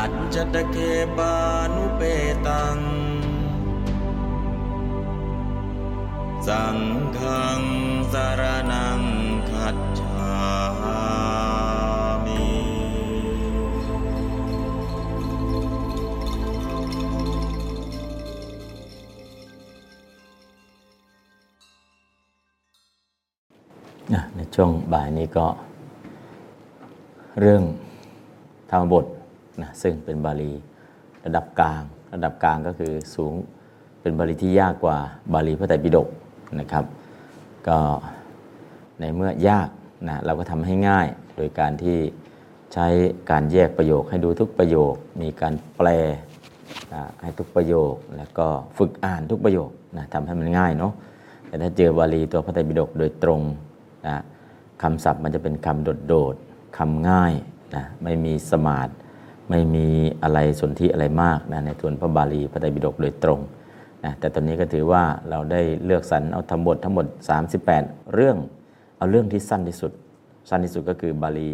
อัจจตเคปานุเปตัง สังฆังสารนังคัจฉามิในช่วงบ่ายนี้ก็เรื่องธรรมบท นะซึ่งเป็นบาลีระดับกลาง ระดับกลางก็คือสูงเป็นบาลีที่ยากกว่าบาลีพระไตรปิฎกนะครับ ก็ในเมื่อยากนะเราก็ทำให้ง่ายโดยการที่ใช้การแยกประโยคให้ดูทุกประโยค มีการแปลนะให้ทุกประโยคแล้วก็ฝึกอ่านทุกประโยคนะทำให้มันง่ายเนาะแต่ถ้าเจอบาลีตัวพระไตรปิฎกโดยตรงนะคำศัพท์มันจะเป็นคำโดดๆคำง่ายนะไม่มีสมาธิ ไม่มีอะไรสนธิอะไรมากนะในส่วนพระบาลีพระไตรปิฎกโดยตรงนะแต่ตอนนี้ก็ถือว่าเราได้เลือกสรรเอาธรรมบททั้งหมด 38 เรื่องเอาเรื่องที่สั้นที่สุด สั้นที่สุดก็คือบาลี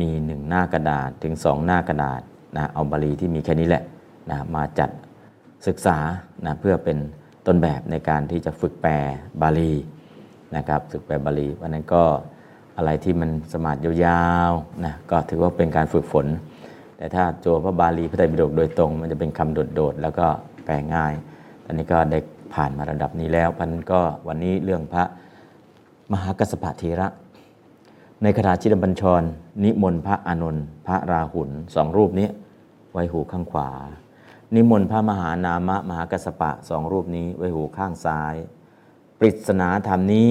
มีหนึ่งหน้ากระดาษถึงสองหน้ากระดาษนะเอาบาลีที่มีแค่นี้แหละนะมาจัดศึกษานะเพื่อเป็นต้นแบบในการที่จะฝึกแปลบาลีนะครับฝึกแปลบาลีวันนั้นก็อะไรที่มันสมาธิยาวๆนะก็ถือว่าเป็นการฝึกฝน แต่ถ้าโจพระบาลีพระไตรปิฎกโดยตรง มันจะเป็นคำโดดๆแล้วก็แปลง่าย ตอนนี้ก็ได้ผ่านมาระดับนี้แล้วพันก็วันนี้เรื่องพระมหากัสสปะเทระ ในคาถาชินบัญชร นิมนต์พระอานนท์พระราหุลสองรูปนี้ไว้หูข้างขวา นิมนต์พระมหานามะมหากัสสปะสองรูปนี้ไว้หูข้างซ้าย ปริศนาธรรมนี้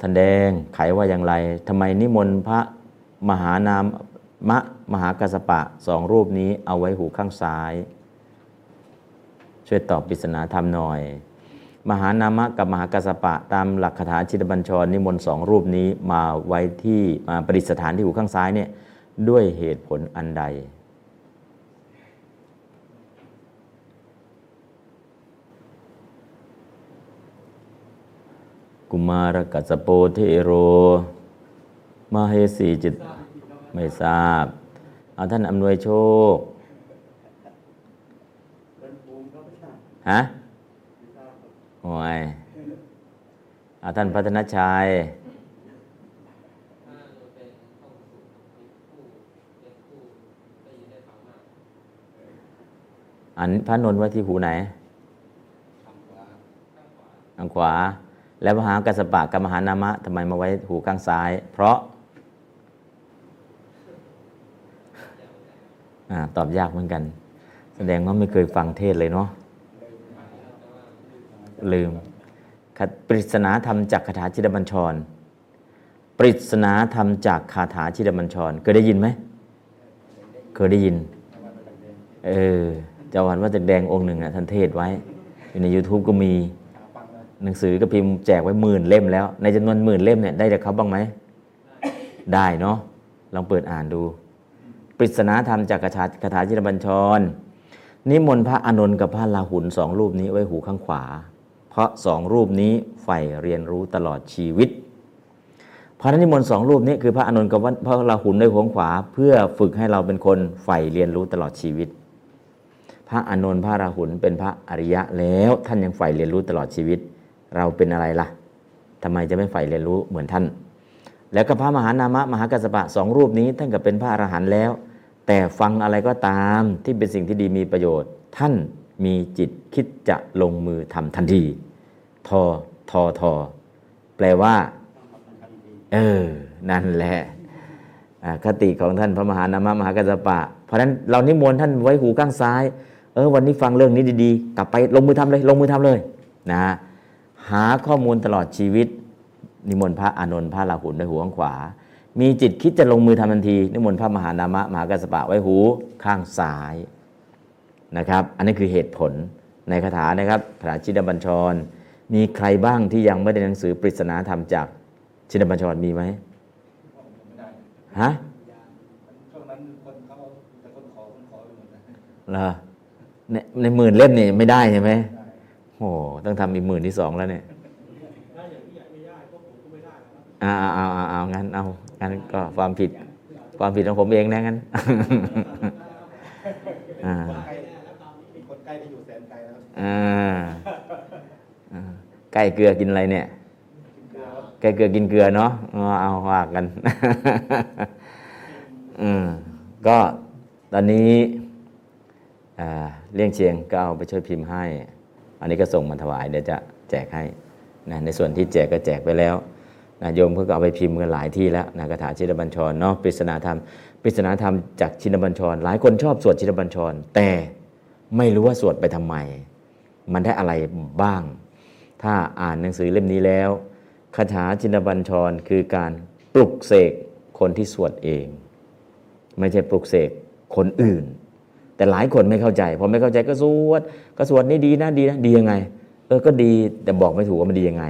ท่านแดงไขว่าอย่างไรทำไมนิมนต์พระมหานามะ มหากัสสปะสองรูปนี้เอาไว้หูข้างซ้าย ช่วยตอบปริศนาธรรมหน่อย มหานามะกับมหากัสสปะตามหลักคาถาชิตบัญชรนิมนต์สองรูปนี้มาไว้ที่มาประดิษฐานที่หูข้างซ้ายเนี่ยด้วยเหตุผลอันใด กุมารกัสสโปเทโร มาเฮสีจิตไม่ทราบ เอาท่านอำนวยโชคฮะโอ้ยเอาท่านพัฒนชัยอันพระนนท์ไว้ที่หูไหนทางขวา แล้วมหากัสปะกับมหานามะทำไมมาไว้หูข้างซ้าย เพราะ อาตอบยากเหมือนกัน แสดงว่าไม่เคยฟังเทศเลยเนาะลืมปริศนาธรรมจากคาถาชิดบัญชร ปริศนาธรรมจากคาถาชิดบัญชร เคยได้ยินไหม เคยได้ยิน เออเจ้าวันว่าจะแดงองค์หนึ่งอะท่านเทศไว้ อยู่ใน YouTube ก็มี หนังสือก็พิมพ์แจกไว้หมื่นเล่มแล้ว ในจำนวนหมื่นเล่มเนี่ยได้จากเขาบ้างไหม ได้เนาะ ลองเปิดอ่านดู ปริศนาธรรมจากคาถาคาถาชินบัญชร นิมนต์พระอานนท์กับพระลาหุนสองรูปนี้ไว้หูข้างขวา เพราะสองรูปนี้ใฝ่เรียนรู้ตลอดชีวิตพระนิมนต์สองรูปนี้คือพระอานนท์กับพระลาหุนในหัวขวา เพื่อฝึกให้เราเป็นคนใฝ่เรียนรู้ตลอดชีวิต พระอานนท์พระราหุลเป็นพระอริยะแล้วท่านยังใฝ่เรียนรู้ตลอดชีวิต เราเป็นอะไรล่ะทำไมจะไม่ใฝ่เรียนรู้เหมือนท่าน แล้วก็พระมหานามะมหากัสสปะสองรูปนี้ท่านก็เป็นพระอรหันต์แล้ว แต่ฟังอะไรก็ตามที่เป็นสิ่งที่ดีมีประโยชน์ ท่านมีจิตคิดจะลงมือทำทันที ทอทอทอแปลว่า เออ นั่นแหละคติของท่านพระมหานามะมหากัสปะ เพราะฉะนั้นเรานิมนต์ท่านไว้หูข้างซ้าย เออ วันนี้ฟังเรื่องนี้ดีๆ กลับไปลงมือทำเลย ลงมือทำเลยนะหาข้อมูลตลอดชีวิต นิมนต์พระอานนท์พระราหุลไว้หูข้างขวา มีจิตคิดจะลงมือทำทันทีนิมนต์พระมหานามะมหากัสสปะไว้หูข้างซ้ายนะครับ อันนี้คือเหตุผลในคาถานะครับคาถาชินบัญชร มีใครบ้างที่ยังไม่ได้หนังสือปริศนาธรรมจากชินบัญชรมีไหมไม่ได้ฮะช่วงนั้นคนเขาแต่คนขอคนขอไปหมดนะเหรอในในหมื่นเล่มนี่ไม่ได้ใช่ไหมได้โอ้ต้องทำอีกหมื่นที่สองแล้วเนี่ย อ่าเอาเอาเอางั้นเอางั้นก็ความผิด ความผิดของผมเองนะงั้นอ่าใกล้คนใกล้ที่อยู่แสนไกลแล้วอ่าอ่าใกล้เกลือกินอะไรเนี่ยกินเกลือครับใกล้เกลือกินเกลือเนาะเอาเอาว่ากันอืมก็ตอนนี้อ่าเลี่ยงเชียงก็เอาไปช่วยพิมพ์ให้ อันนี้ก็ส่งมาถวายเดี๋ยวจะแจกให้นะในส่วนที่แจกก็แจกไปแล้ว นะโยมเพิ่งเอาไปพิมพ์กันหลายที่แล้วนะคาถาชินบัญชรเนาะปริศนาธรรมปริศนาธรรมจากชินบัญชร หลายคนชอบสวดชินบัญชร แต่ไม่รู้ว่าสวดไปทำไม มันได้อะไรบ้าง ถ้าอ่านหนังสือเล่มนี้แล้วคาถาชินบัญชรคือการปลุกเสกคนที่สวดเอง ไม่ใช่ปลุกเสกคนอื่น แต่หลายคนไม่เข้าใจพอไม่เข้าใจก็สวดก็สวดนี่ดีนะดีนะดียังไงเออก็ดีแต่บอกไม่ถูกว่ามันดียังไง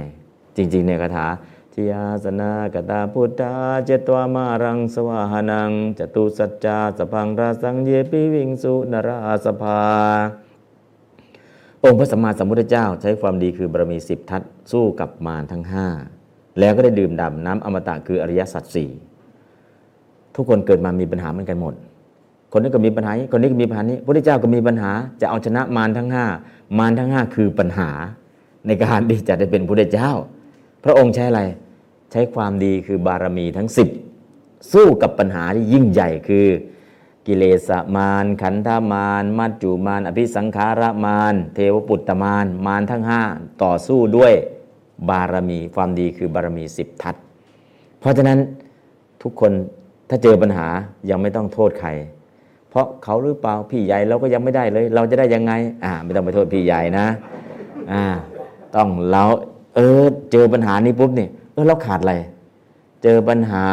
จริงๆเนี่ยคาถา ทิยาสนากตาพุทธาเจตวามารังสวาหนังจตุสัจจาสพังราสังเยปิวิงสุนราสภา องค์พระสัมมาสัมพุทธเจ้าใช้ความดีคือบารมีสิบทัศสู้กับมารทั้งห้าแล้วก็ได้ดื่มด่ำน้ำอมตะคืออริยสัจสี่ทุกคนเกิดมามีปัญหาเหมือนกันหมด คนนี้ก็มีปัญหา คนนี้ก็มีปัญหานี้พระพุทธเจ้าก็มีปัญหา จะเอาชนะมารทั้งห้ามารทั้งห้าคือปัญหาในการที่จะได้เป็นพระพุทธเจ้า พระองค์ใช้อะไร ใช้ความดีคือบารมีทั้งสิบสู้กับปัญหาที่ยิ่งใหญ่คือ กิเลสมารขันธมารมัจจุมารอภิสังขารมารเทวปุตตมารมารทั้งห้าต่อสู้ด้วยบารมีความดีคือบารมีสิบทัศเพราะฉะนั้นทุกคนถ้าเจอปัญหายังไม่ต้องโทษใคร เพราะเขาหรือเปล่าพี่ใหญ่เราก็ยังไม่ได้เลย เราจะได้ยังไง อ่า ไม่ต้องไปโทษพี่ใหญ่นะ อ่า ต้องเรา ออ เจอปัญหานี้ปุ๊บเนี่ยเออเราขาดอะไร เจอปัญหา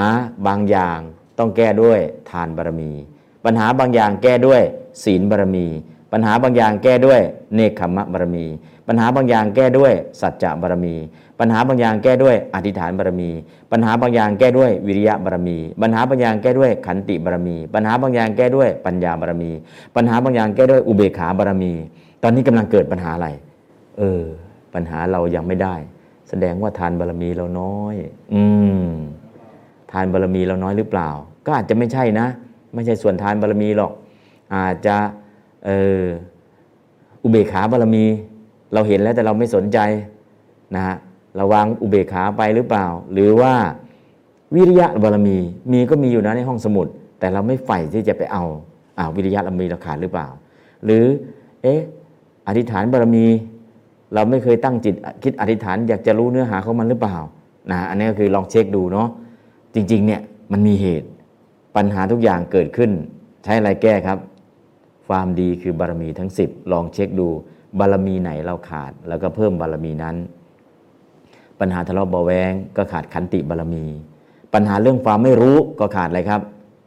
บางอย่างต้องแก้ด้วยทานบารมี ปัญหาบางอย่างแก้ด้วยศีลบารมี ปัญหาบางอย่างแก้ด้วยเนคขมะบารมี ปัญหาบางอย่างแก้ด้วยสัจจะบารมี ปัญหาบางอย่างแก้ด้วยอธิษฐานบารมี ปัญหาบางอย่างแก้ด้วยวิริยะบารมี ปัญหาบางอย่างแก้ด้วยขันติบารมี ปัญหาบางอย่างแก้ด้วยปัญญาบารมี ปัญหาบางอย่างแก้ด้วยอุเบกขาบารมี ตอนนี้กำลังเกิดปัญหาอะไร เออ ปัญหาเรายังไม่ได้ แสดงว่าทานบารมีเราน้อย อืม ทานบารมีเราน้อยหรือเปล่า ก็อาจจะไม่ใช่นะ ไม่ใช่ส่วนทานบารมีหรอก อาจจะเอออุเบกขาบารมี เราเห็นแล้วแต่เราไม่สนใจนะฮะเราวางอุเบกขาไปหรือเปล่า หรือว่าวิริยะบารมี มีก็มีอยู่นะในห้องสมุด แต่เราไม่ใฝ่ที่จะไปเอาอ่าวิริยะบารมีเราขาดหรือเปล่า หรือ เอ๊ะอธิษฐานบารมี เราไม่เคยตั้งจิตคิดอธิษฐานอยากจะรู้เนื้อหาของมันหรือเปล่านะอันนี้ก็คือลองเช็คดูเนาะจริงๆเนี่ยมันมีเหตุปัญหาทุกอย่างเกิดขึ้น ใช้อะไรแก้ครับ ความดีคือบารมีทั้ง 10 ลองเช็คดูบารมีไหนเราขาด แล้วก็เพิ่มบารมีนั้น ปัญหาทะเลาะเบาแวงก็ขาดขันติบารมี ปัญหาเรื่องความไม่รู้ก็ขาดอะไรครับ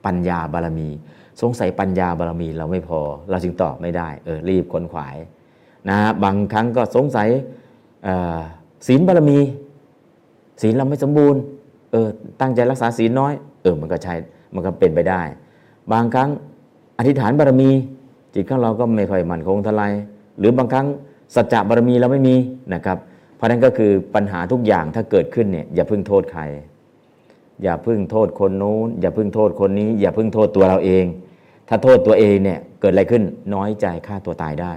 ปัญญาบารมี สงสัยปัญญาบารมีเราไม่พอ เราจึงตอบไม่ได้เออรีบค้นขวาย นะบางครั้งก็สงสัยศีลบารมี ศีลเราไม่สมบูรณ์เออตั้งใจรักษาศีลน้อย เออมันก็ใช่มันก็เป็นไปได้ บางครั้งอธิษฐานบารมี จิตของเราก็ไม่ค่อยมั่นคงเท่าไรหรือบางครั้งสัจจะบารมีเราไม่มีนะครับ เพราะนั้นก็คือปัญหาทุกอย่างถ้าเกิดขึ้นเนี่ยอย่าพิ่งโทษใคร อย่าพิ่งโทษคนนู้น อย่าพิ่งโทษคนนี้ อย่าพิ่งโทษตัวเราเอง ถ้าโทษตัวเองเนี่ยเกิดอะไรขึ้นน้อยใจฆ่าตัวตายได้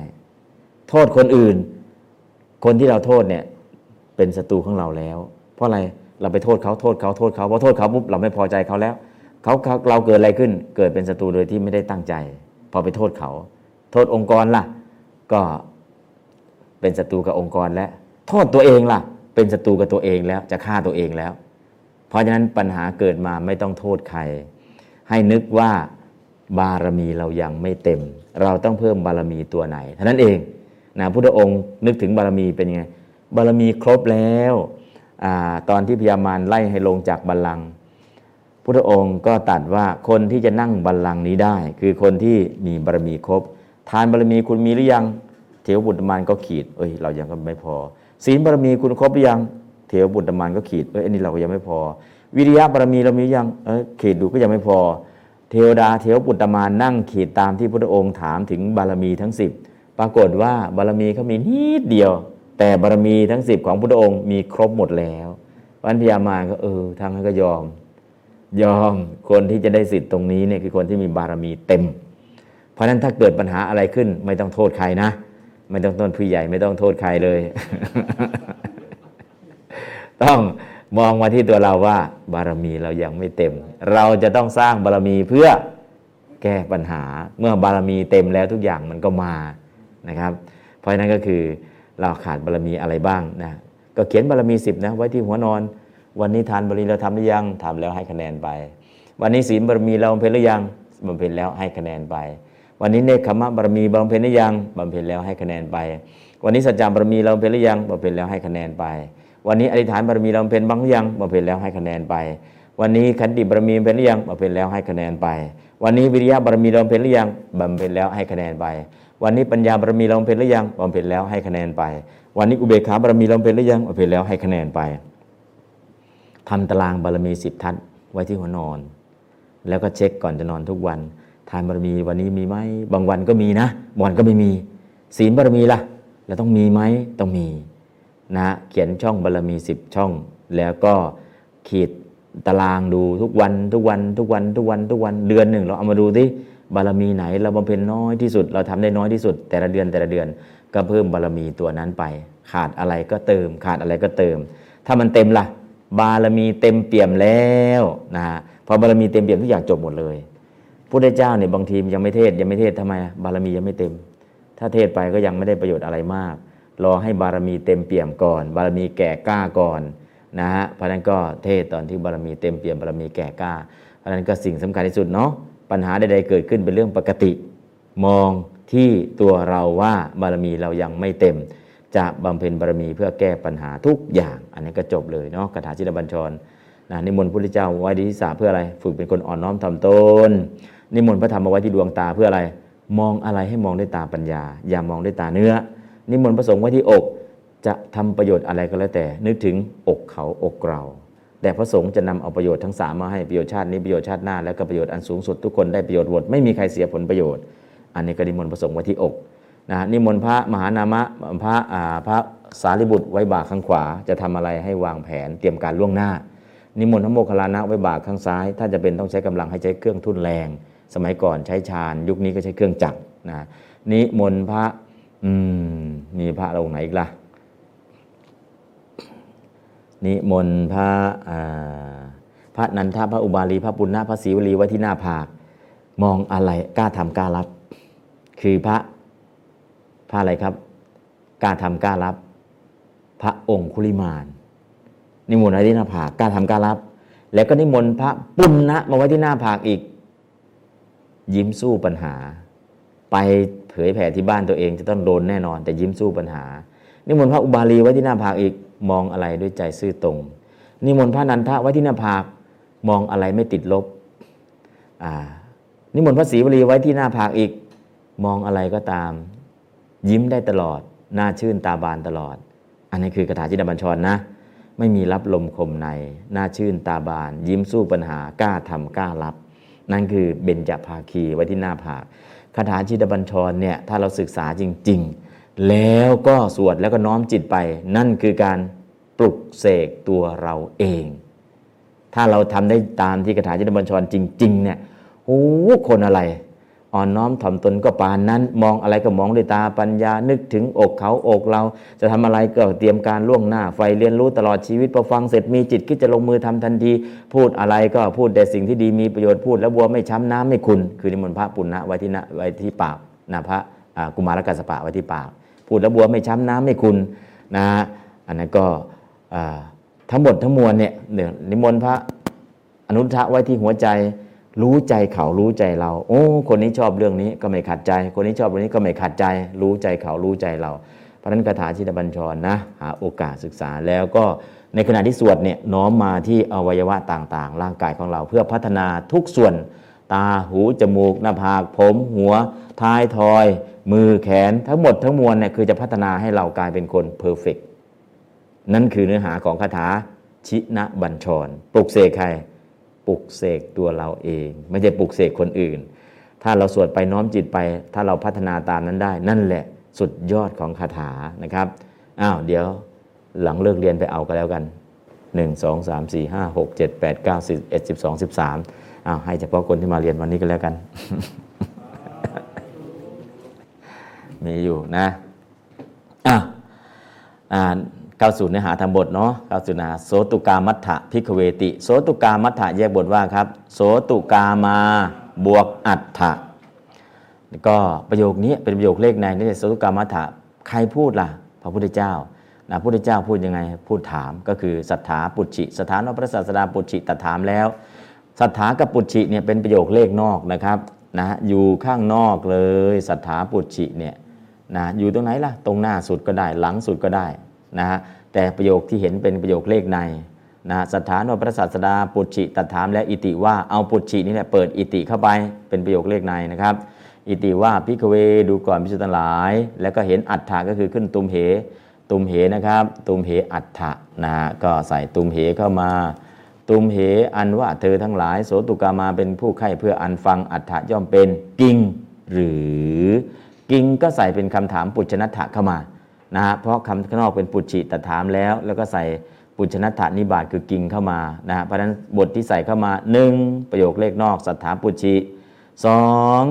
โทษคนอื่น คนที่เราโทษเนี่ยเป็นศัตรูของเราแล้ว เพราะอะไรเราไปโทษเขาโทษเขาโทษเขาพอโทษเขาปุ๊บเราไม่พอใจเขาแล้วเขาเขาเราเกิดอะไรขึ้น เกิดเป็นศัตรูโดยที่ไม่ได้ตั้งใจ พอไปโทษเขา โทษองค์กรล่ะ ก็เป็นศัตรูกับองค์กรแล้วโทษตัวเองล่ะ เป็นศัตรูกับตัวเองแล้วจะฆ่าตัวเองแล้ว เพราะฉะนั้นปัญหาเกิดมาไม่ต้องโทษใคร ให้นึกว่าบารมีเรายังไม่เต็ม เราต้องเพิ่มบารมีตัวไหนเท่านั้นเอง นะพุทธองค์นึกถึงบารมีเป็นยังไงบารมีครบแล้วอตอนที่พญามารไล่ให้ลงจากบัลลังก์พุทธองค์ก็ตรัสว่าคนที่จะนั่งบัลลังก์นี้ได้ คือคนที่มีบารมีครบ ทานบารมีคุณมีหรือยังเทวบุตรมานก็ขีดเอ้ยเรายังก็ไม่พอ ศีลบารมีคุณครบหรือยังเทวบุตรมานก็ขีดเอ้ยอันนี้เราก็ยังไม่พอ วิริยะบารมีเรามียังเอ้ยขีดดูก็ยังไม่พอ เทวดาเทวบุตรมานนั่งขีดตามที่พระองค์ถามถึงบารมีทั้ง10 ปรากฏว่าบารมีเขามีนิดเดียว แต่บารมีทั้ง10ของพระองค์มีครบหมดแล้ววันพยามารก็เออทางนั้นก็ยอม ยอมคนที่จะได้สิทธิ์ตรงนี้เนี่ยคือคนที่มีบารมีเต็ม เพราะฉะนั้นถ้าเกิดปัญหาอะไรขึ้น ไม่ต้องโทษใครนะ ไม่ต้องโทษผู้ใหญ่ไม่ต้องโทษใครเลย ต้องมองมาที่ตัวเราว่า บารมีเรายังไม่เต็ม เราจะต้องสร้างบารมีเพื่อแก้ปัญหา เมื่อบารมีเต็มแล้วทุกอย่างมันก็มา นะครับ เพราะฉะนั้นก็คือเราขาดบารมีอะไรบ้างนะก็เขียนบารมีสิบนะไว้ที่หัวนอน วันนี้ทานบารมีเราทำหรือยังทำแล้วให้คะแนนไป วันนี้ศีลบารมีเราบำเพ็ญหรือยังบำเพ็ญแล้วให้คะแนนไป วันนี้เนคขมะบารมีบำเพ็ญหรือยังบำเพ็ญแล้วให้คะแนนไป วันนี้สัจจะบารมีเราบำเพ็ญหรือยังบำเพ็ญแล้วให้คะแนนไป วันนี้อธิษฐานบารมีเราบำเพ็ญบ้างหรือยังบำเพ็ญแล้วให้คะแนนไป วันนี้ขันติบารมีบำเพ็ญหรือยังบำเพ็ญแล้วให้คะแนนไป วันนี้วิริยะบารมีเราบำเพ็ญหรือยังบำเพ็ญแล้วให้คะแนนไป วันนี้ปัญญาบารมีเราบำเพ็ญหรือยังบำเพ็ญแล้วให้คะแนนไป วันนี้อุเบกขาบารมีเราบำเพ็ญหรือยังบำเพ็ญแล้วให้คะแนนไปทำตารางบารมีสิบทัศไว้ที่หัวนอน แล้วก็เช็คก่อนจะนอนทุกวัน ทานบารมีวันนี้มีไหมบางวันก็มีนะบางวันก็ไม่มี ศีลบารมีล่ะแล้วต้องมีไหมต้องมีนะเขียนช่องบารมีสิบช่อง แล้วก็ขีดตารางดูทุกวันทุกวันทุกวันทุกวันทุกวันเดือนหนึ่งเราเอามาดูที่ บารมีไหนเราบำเพ็ญน้อยที่สุด เราทำได้น้อยที่สุด แต่ละเดือนแต่ละเดือนก็เพิ่มบารมีตัวนั้นไป ขาดอะไรก็เติม ขาดอะไรก็เติม ถ้ามันเต็มล่ะ บารมีเต็มเปี่ยมแล้วนะฮะพอบารมีเต็มเปี่ยมทุกอย่างจบหมดเลยพุทธเจ้าเนี่ยบางทียังไม่เทศยังไม่เทศทำไมบารมียังไม่เต็ม ถ้าเทศไปก็ยังไม่ได้ประโยชน์อะไรมาก รอให้บารมีเต็มเปี่ยมก่อน บารมีแก่กล้าก่อนนะฮะเพราะนั้นก็เทศตอนที่บารมีเต็มเปี่ยมบารมีแก่กล้าเพราะฉะนั้นก็สิ่งสำคัญที่สุดเนาะ ปัญหาใดๆเกิดขึ้นเป็นเรื่องปกติ มองที่ตัวเราว่าบารมีเรายังไม่เต็ม จะบำเพ็ญบารมีเพื่อแก้ปัญหาทุกอย่าง อันนี้ก็จบเลยเนาะคาถาชินบัญชรนะนิมนต์พระพุทธเจ้าไว้ที่ศีรษะเพื่ออะไรฝึกเป็นคนอ่อนน้อมถ่อมตนนิมนต์พระธรรมมาไว้ที่ดวงตาเพื่ออะไร มองอะไรให้มองด้วยตาปัญญา อย่ามองด้วยตาเนื้อ นิมนต์พระสงฆ์ไว้ที่อก จะทำประโยชน์อะไรก็แล้วแต่ นึกถึงอกเขาอกเรา แต่พระสงฆ์จะนำเอาประโยชน์ทั้งสามมาให้ประโยชน์ชาตินี้ประโยชน์ชาติหน้าแล้วก็ประโยชน์อันสูงสุดทุกคนได้ประโยชน์หมดไม่มีใครเสียผลประโยชน์ อันนี้ก็นิมนต์พระสงฆ์ไว้ที่อกนะนิมนต์พระมหานามะพระอ่าพระสารีบุตรไว้บ่าข้างขวา จะทำอะไรให้วางแผนเตรียมการล่วงหน้า นิมนต์พระโมคคัลลานะไว้บ่าข้างซ้าย ถ้าจะเป็นต้องใช้กำลังให้ใช้เครื่องทุ่นแรง สมัยก่อนใช้ชาญยุคนี้ก็ใช้เครื่องจักรนะนิมนต์พระอืมมีพระองค์ไหนอีกล่ะ นิมนต์พระพระนันทพระอุบาลีพระปุณณะพระศรีวลีไว้ที่หน้าผาก มองอะไรกล้าทำกล้ารับ คือพระพระอะไรครับกล้าทำกล้ารับ พระองค์คุลิมานนิมนต์ไว้ที่หน้าผากกล้าทำกล้ารับ แล้วก็นิมนต์พระปุณณะมาไว้ที่หน้าผากอีก ยิ้มสู้ปัญหา ไปเผยแผ่ที่บ้านตัวเองจะต้องโดนแน่นอน แต่ยิ้มสู้ปัญหานิมนต์พระอุบาลีไว้ที่หน้าผากอีก มองอะไรด้วยใจซื่อตรง นิมนต์พระนันทะไว้ที่หน้าผากมองอะไรไม่ติดลบนิมนต์พระศรีวลีไว้ที่หน้าผากอีก มองอะไรก็ตาม ยิ้มได้ตลอด หน้าชื่นตาบานตลอด อันนี้คือคาถาจินบัญชรนะ ไม่มีรับลมคมใน หน้าชื่นตาบาน ยิ้มสู้ปัญหากล้าทำกล้ารับ นั่นคือเบญจภาคีไว้ที่หน้าผากคาถาจิตบัญชรเนี่ยถ้าเราศึกษาจริง ๆ แล้วก็สวดแล้วก็น้อมจิตไป นั่นคือการปลุกเสกตัวเราเอง ถ้าเราทำได้ตามที่คาถาจิตบัญชรจริง ๆ เนี่ยโอ้คนอะไร อ่อนน้อมถ่อมตนก็ปานนั้น มองอะไรก็มองด้วยตาปัญญานึกถึงอกเขาอกเรา จะทำอะไรก็เตรียมการล่วงหน้าไฟเรียนรู้ตลอดชีวิตพอฟังเสร็จมีจิตคิดจะลงมือทำทันที พูดอะไรก็พูดแต่สิ่งที่ดีมีประโยชน์พูด แล้วบัวไม่ช้ำน้ำไม่คุณ คือนิมนต์พระปุณณะไว้ที่น้าไว้ที่ปากนะพระกุมารกัสปะไว้ที่ปาก พูดแล้วบัวไม่ช้ำน้ำไม่คุณนะอันนั้นก็ทั้งหมดทั้งมวลเนี่ยเดี๋ยวนิมนต์พระอนุทะไว้ที่หัวใจ รู้ใจเขารู้ใจเรา โอ้ คนนี้ชอบเรื่องนี้ก็ไม่ขัดใจ คนนี้ชอบเรื่องนี้ก็ไม่ขัดใจ รู้ใจเขารู้ใจเรา เพราะนั้นคาถาชิตบัญชรนะหาโอกาสศึกษาแล้วก็ในขณะที่สวดเนี่ยน้อมมาที่อวัยวะต่างๆ ร่างกายของเรา เพื่อพัฒนาทุกส่วน ตาหูจมูกหน้าผากผม หัวท้ายทอย มือแขนทั้งหมดทั้งมวลเนี่ยคือจะพัฒนาให้เรากลายเป็นคนเพอร์เฟกนั่นคือเนื้อหาของคาถาชินะบัญชร ปลุกเสกใคร ปลุกเสกตัวเราเอง ไม่ใช่ปลุกเสกคนอื่น ถ้าเราสวดไปน้อมจิตไป ถ้าเราพัฒนาตามนั้นได้ นั่นแหละสุดยอดของคาถานะครับอ้าวเดี๋ยวหลังเลิกเรียนไปเอาก็แล้วกัน 1 2 3 4 5 6 7 8 9 10 11 12 13อ้าวให้เฉพาะคนที่มาเรียนวันนี้ก็แล้วกัน มีอยู่นะอะอ่าเข้าสู่เนื้อหาธรรมบทเนาะเข้าสู่เนื้อหาโสตุกามัฏฐะพิกเวติ โสตุกามัฏฐะแยกบทว่าครับ โสตุกามาบวกอัฏฐะก็ประโยคนี้เป็นประโยคเลขในนี่โสตุกามัฏฐะใครพูดล่ะ พระพุทธเจ้านะพระพุทธเจ้าพูดยังไงพูดถามก็คือสัทธาปุจฉิสถานพระศาสดาปุจฉิตถามแล้วสัทธากับปุจฉิเนี่ยเป็นประโยคเลขนอกนะครับนะอยู่ข้างนอกเลยสัทธาปุจฉิเนี่ย นะอยู่ตรงไหนล่ะ ตรงหน้าสุดก็ได้ หลังสุดก็ได้นะฮะแต่ประโยคที่เห็นเป็นประโยคเลขในนะสถานวพระศาสดาปุจฉิตถามและอิติว่าเอาปุจฉินี่แหละเปิดอิติเข้าไปเป็นประโยคเลขในนะครับ อิติว่าพิกเวดูก่อนพิสุทั้งหลาย แล้วก็เห็นอัฏฐะก็คือขึ้นตุมเห ตุมเหนะครับตุมเหอัฏฐะนะก็ใส่ตุมเหเข้ามา ตุมเหอันว่าเธอทั้งหลาย โสตุกามาเป็นผู้ไข้เพื่ออันฟังอัฏฐะย่อมเป็น กิงหรือ กิงก็ใส่เป็นคำถามปุจชนัตถะเข้ามานะฮะเพราะคำข้างนอกเป็นปุจฉิตถามแล้ว แล้วก็ใส่ปุจชนัตถานิบาตคือกิงเข้ามานะฮะเพราะฉะนั้นบทที่ใส่เข้ามา 1 ประโยคเลขนอกสัทธาปุจฉิสอง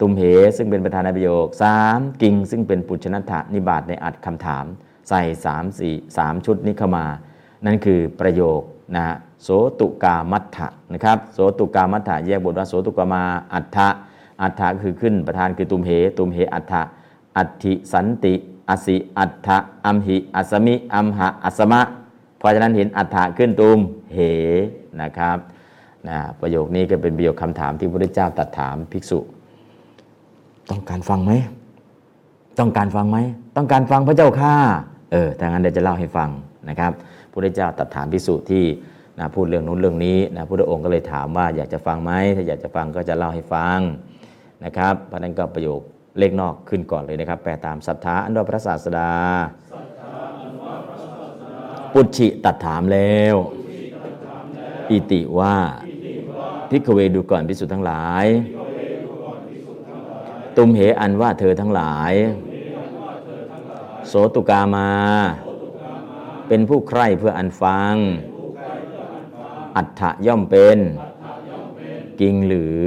ตุมเหซึ่งเป็นประธานประโยค 3. กิงซึ่งเป็นปุจชนัตถานิบาตในอัดคำถาม ใส่3 4 3ชุดนี้เข้ามา นั่นคือประโยคนะฮะโสตุกามัฏฐะนะครับโสตุกามัฏฐะแยกบทว่าโสตุกามาอัฏฐะ อัฏฐะคือขึ้นประธานคือตุมเหตุมเหอัฏฐะอัตถิสันติอสิอัฏฐะอัมหิอัสมิอัมหะอัสมะเพราะฉะนั้นเห็นอัฏฐะขึ้นตุมเหนะครับนะประโยคนี้ก็เป็นประโยคคำถามที่พระพุทธเจ้าตรัสถามภิกษุ ต้องการฟังไหมต้องการฟังไหมต้องการฟังพระเจ้าข้าเออถ้างั้นเดี๋ยวจะเล่าให้ฟังนะครับพระพุทธเจ้าตรัสถามภิกษุที่นะพูดเรื่องนู้นเรื่องนี้นะพระองค์ก็เลยถามว่าอยากจะฟังไหมถ้าอยากจะฟังก็จะเล่าให้ฟัง นะครับเพราะนั้นก็ประโยคเลขนอกขึ้นก่อนเลยนะครับ แปลตามศรัทธาอันว่าพระศาสดา ปุจฉิตัดถามแล้ว อิติว่าพิกเวดูก่อนพิสุทธ์ทั้งหลาย ตุมเหอันว่าเธอทั้งหลาย โสตุกามา เป็นผู้ใคร่เพื่ออันฟัง อัฏฐะย่อมเป็น กิงหรือ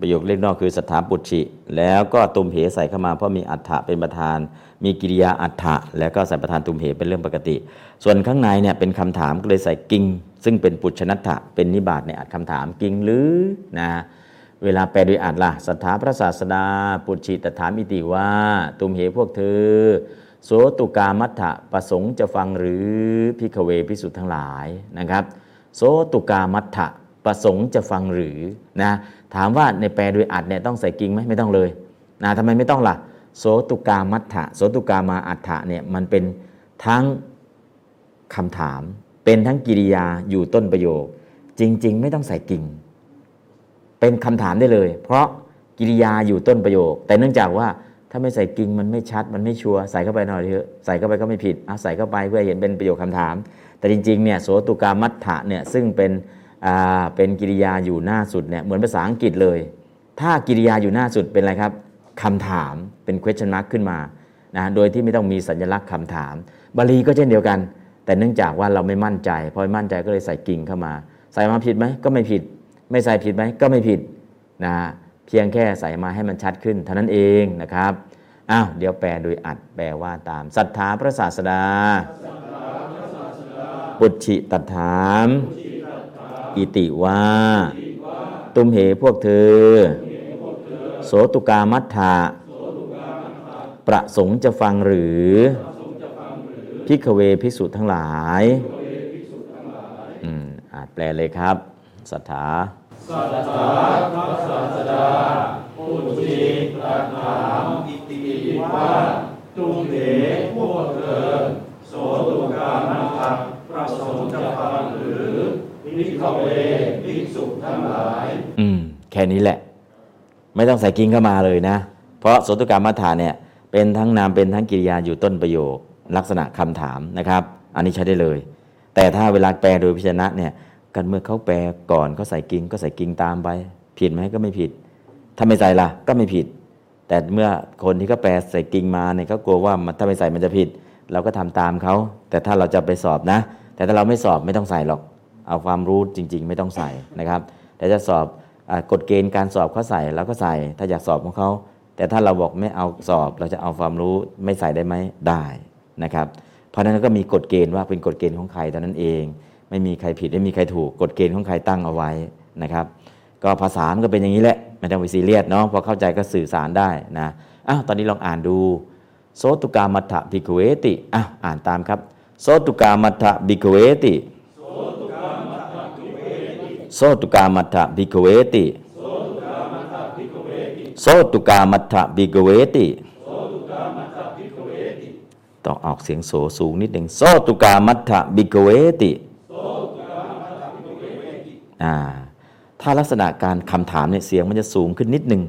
ประโยคเล็กนอกคือสถาปุชิ แล้วก็ตุมเหใส่เข้ามาเพราะมีอัฏฐะเป็นประธาน มีกิริยาอัฏฐะแล้วก็ใส่ประธานตุมเหเป็นเรื่องปกติ ส่วนข้างในเนี่ยเป็นคำถามก็เลยใส่กิง ซึ่งเป็นปุชนัตถะเป็นนิบาตในอัดคำถามกิงหรือนะเวลาแปลโดยอัดล่ะสัทธาพระศาสดา ปุชิตถามอิติว่า ตุมเหพวกเธอโสตุกามัฏฐะประสงค์จะฟังหรือพิกเวพิสุทธ์ทั้งหลายนะครับ โสตุกามัฏฐะ ประสงค์จะฟังหรือนะถามว่าในแปลโดยอัดเนี่ยต้องใส่กิ่งไหมไม่ต้องเลยนะทำไมไม่ต้องล่ะโสตุกามัฏฐะโสตุกามาอัฏฐะเนี่ยมันเป็นทั้งคำถาม เป็นทั้งกิริยาอยู่ต้นประโยค จริง ๆ ไม่ต้องใส่กิ่ง เป็นคำถามได้เลย เพราะกิริยาอยู่ต้นประโยค แต่เนื่องจากว่าถ้าไม่ใส่กิ่งมันไม่ชัดมันไม่ชัวร์ใส่เข้าไปหน่อยเถอะใส่เข้าไปก็ไม่ผิดเอาใส่เข้าไปเพื่อเห็นเป็นประโยคคำถาม แต่จริงๆเนี่ยโสตุกามัฏฐะเนี่ยซึ่งเป็น เป็นกิริยาอยู่หน้าสุดเนี่ยเหมือนภาษาอังกฤษเลย ถ้ากิริยาอยู่หน้าสุดเป็นอะไรครับคำถามเป็น question mark ขึ้นมานะโดยที่ไม่ต้องมีสัญลักษณ์คำถาม บาลีก็เช่นเดียวกัน แต่เนื่องจากว่าเราไม่มั่นใจพอไม่มั่นใจก็เลยใส่กิ่งเข้ามา ใส่มาผิดไหมก็ไม่ผิด ไม่ใส่ผิดไหมก็ไม่ผิดนะเพียงแค่ใส่มาให้มันชัดขึ้นเท่านั้นเองนะครับอ้าวเดี๋ยวแปลโดยอัดแปลว่าตามศรัทธาพระศาสดา ปุจฉิตัถาม อิติวาตุมเหพวกเธอ โสตุกามัฏฐะประสงค์จะฟังหรือ พิกเวพิสุทั้งหลายอาจแปลเลยครับสัทธาสัทธาพระศาสดาปุจิตระถามอิติว่าตุเถพวกเธอโสตุกามัฏฐะประสงค์จะฟังหรือ พิกเวพิสุทั้งหลาย อืม แค่นี้แหละ ไม่ต้องใส่กิ้งเข้ามาเลยนะ เพราะโสตุกรรมมัฏฐานเนี่ย เป็นทั้งนามเป็นทั้งกิริยาอยู่ต้นประโยค ลักษณะคำถามนะครับ อันนี้ใช้ได้เลย แต่ถ้าเวลาแปลโดยพิจารณะเนี่ยกันเมื่อเขาแปลก่อนเขาใส่กิ้งก็ใส่กิ้งตามไป ผิดไหมก็ไม่ผิด ถ้าไม่ใส่ล่ะก็ไม่ผิด แต่เมื่อคนที่เขาแปลใส่กิ้งมาเนี่ยเขากลัวว่ามันถ้าไม่ใส่มันจะผิด เราก็ทำตามเขาแต่ถ้าเราจะไปสอบนะ แต่ถ้าเราไม่สอบไม่ต้องใส่หรอก เอาความรู้จริง ๆ ไม่ต้องใส่นะครับแต่จะสอบอกฎเกณฑ์การสอบเขาใส่เราก็ใส่ ถ้าอยากสอบของเขาแต่ถ้าเราบอกไม่เอาสอบ เราจะเอาความรู้ไม่ใส่ได้ไหมได้นะครับ เพราะนั้นก็มีกฎเกณฑ์ว่าเป็นกฎเกณฑ์ของใครเท่านั้นเอง ไม่มีใครผิดไม่มีใครถูกกฎเกณฑ์ของใครตั้งเอาไว้นะครับ ก็ภาษามันก็เป็นอย่างนี้แหละไม่ต้องไปซีเรียสเนาะพอเข้าใจก็สื่อสารได้นะอ้าวตอนนี้ลองอ่านดูโสตุกามัฏฐบิกเวติอ้าวอ่านตามครับโสตุกามัฏฐบิกเวติ โสตุกามัฏฐบิกเวติโสตุกามัฏฐบิกเวติต้องออกเสียงโสสูงนิดหนึ่งโสตุกามัฏฐบิกเวติอ่าถ้าลักษณะการคำถามเนี่ยเสียงมันจะสูงขึ้นนิดหนึ่ง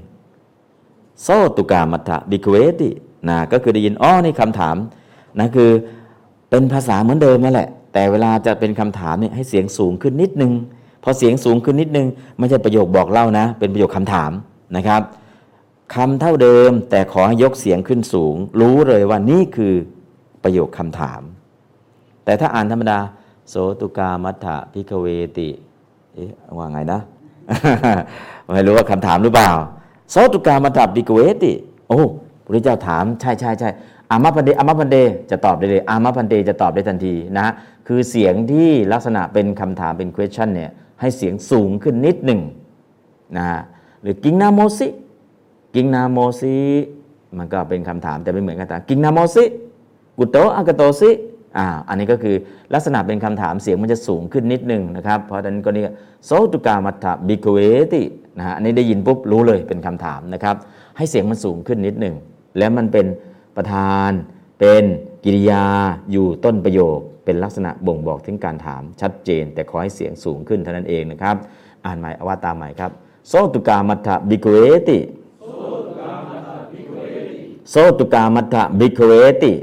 โซตุกามัฏฐบิกเวตินะก็คือได้ยินอ๋อนี่คำถามนะคือเป็นภาษาเหมือนเดิมนั่นแหละ แต่เวลาจะเป็นคำถามเนี่ยให้เสียงสูงขึ้นนิดนึง พอเสียงสูงขึ้นนิดนึง ไม่ใช่ประโยคบอกเล่านะ เป็นประโยคคำถามนะครับคำเท่าเดิมแต่ขอให้ยกเสียงขึ้นสูง รู้เลยว่านี่คือประโยคคำถาม แต่ถ้าอ่านธรรมดา โสตุกามัฏฐะพิกเวติ เอ๊ะว่าไงนะ ไม่รู้ว่าคำถามหรือเปล่า โสตุกามัฏฐะพิกเวติ โอ้พระเจ้าถามใช่ใช่ใช่อามาพันเดอามาพันเดจะตอบได้เลยอามาพันเดจะตอบได้ทันทีนะ คือเสียงที่ลักษณะเป็นคำถามเป็น question เนี่ย ให้เสียงสูงขึ้นนิดหนึ่งนะฮะหรือกิงนาโมสิกิงนาโมสิมันก็เป็นคำถามแต่ไม่เหมือนกันแต่กิงนาโมสิกุโตอาคโตสิอ่าอันนี้ก็คือลักษณะเป็นคำถามเสียงมันจะสูงขึ้นนิดหนึ่งนะครับ เพราะฉะนั้นก็นี่โสตุกามัตถะ ภิกขะเวตินะฮะอันนี้ได้ยินปุ๊บรู้เลยเป็นคำถามนะครับ ให้เสียงมันสูงขึ้นนิดหนึ่งแล้วมันเป็นประธานเป็นกิริยาอยู่ต้นประโยค เป็นลักษณะบ่งบอกถึงการถามชัดเจน แต่ขอให้เสียงสูงขึ้นเท่านั้นเองนะครับ อ่านใหม่อวาตามใหม่ครับโสตุกามัตถบิกเวติโสตุกามัตถบิกเวติ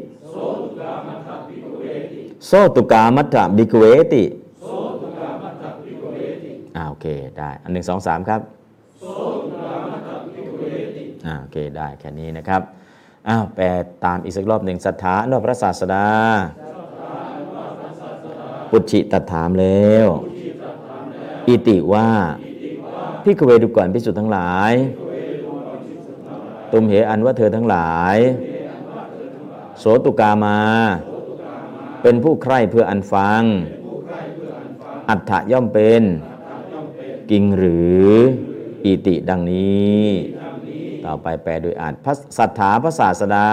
โสตุกามัตถบิกเวติอ่าโอเคได้อันหนึ่งสองสามครับอ่าโอเคได้แค่นี้นะครับอ้าวแปลตามอีกสักรอบหนึ่งศรัทธาอพระศาสดา ปุชิตัดถามแล้ว อิติว่าพิกเวดูก่อนพิสุดทั้งหลาย ตุมเหอันว่าเธอทั้งหลาย โสตุกามา เป็นผู้ใคร่เพื่ออันฟัง อัฏฐย่อมเป็น กิงหรืออิติดังนี้ ต่อไปแปลโดยอาจพระสัทธาพระศาสดา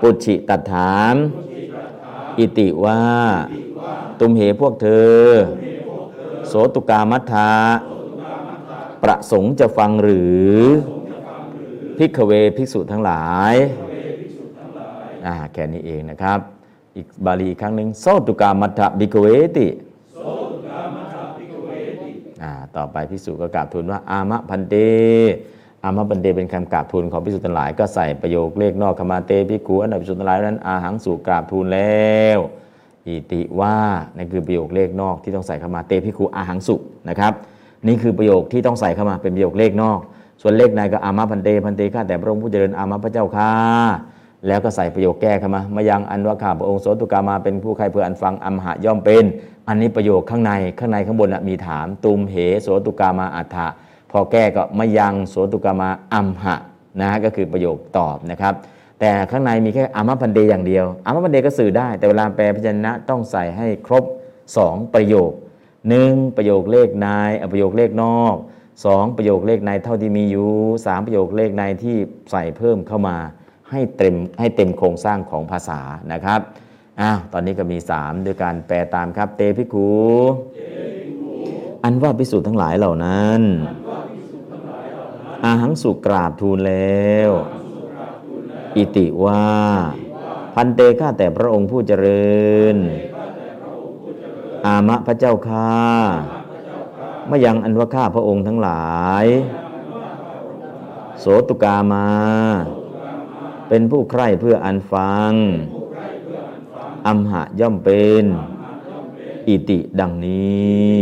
ปุชิตัดถาม อิติว่า ตุมเหพวกเธอ โสตุกามัฏฐาประสงค์จะฟังหรือ พิกเวภิกษุทั้งหลายอ่าแค่นี้เองนะครับ อีกบาลีอีกครั้งหนึ่งโสตุกามัฏฐบิกเวติอ่าต่อไปพิสุก็กราบทูลว่า อามะพันเต อามะพันเตเป็นคำกราบทูลของพิสุทั้งหลายก็ใส่ประโยคเลขนอกขมาเตพิกูอันดับพิสุทั้งหลายนั้นอาหังสู่กราบทูลแล้วอิติว่านั่นคือประโยคเลขนอกที่ต้องใส่เข้ามาเตพิคูอาหังสุนะครับ นี่คือประโยคที่ต้องใส่เข้ามาเป็นประโยคเลขนอก ส่วนเลขในก็อามาพันเตพันเตข้าแต่พระองค์ผู้เจริญอามาพระเจ้าข้าแล้วก็ใส่ประโยคแก้เข้ามามายังอันว่าข้าพระองค์โสตุกามาเป็นผู้ใครเพื่ออันฟังอัมหะย่อมเป็น อันนี้ประโยคข้างในข้างในข้างบนมีถามตุมเหโสตุกามาอัฏฐะ พอแก้ก็มายังโสตุกามาอัมหะนะฮะก็คือประโยคตอบนะครับ แต่ข้างในมีแค่อามาพันเดอย่างเดียวอามาพันเดก็สื่อได้ แต่เวลาแปลพยัญชนะต้องใส่ให้ครบ 2 ประโยค 1. ประโยคเลขในประโยคเลขนอกสองประโยคเลขในเท่าที่มีอยู่สามประโยคเลขในที่ใส่เพิ่มเข้ามาให้เต็มให้เต็มโครงสร้างของภาษานะครับอ้าวตอนนี้ก็มี 3 ด้วยการแปลตามครับ เตพิคูอันว่าพิสูจน์ทั้งหลายเหล่านั้น อาหังสุกราบทูลแล้ว อิติว่า พันเตข้าแต่พระองค์ผู้เจริญ อามะพระเจ้าข้ามายังอันว่าข้าพระองค์ทั้งหลาย โสตุกามา เป็นผู้ใคร่เพื่ออันฟัง อัมหะย่อมเป็น อิติดังนี้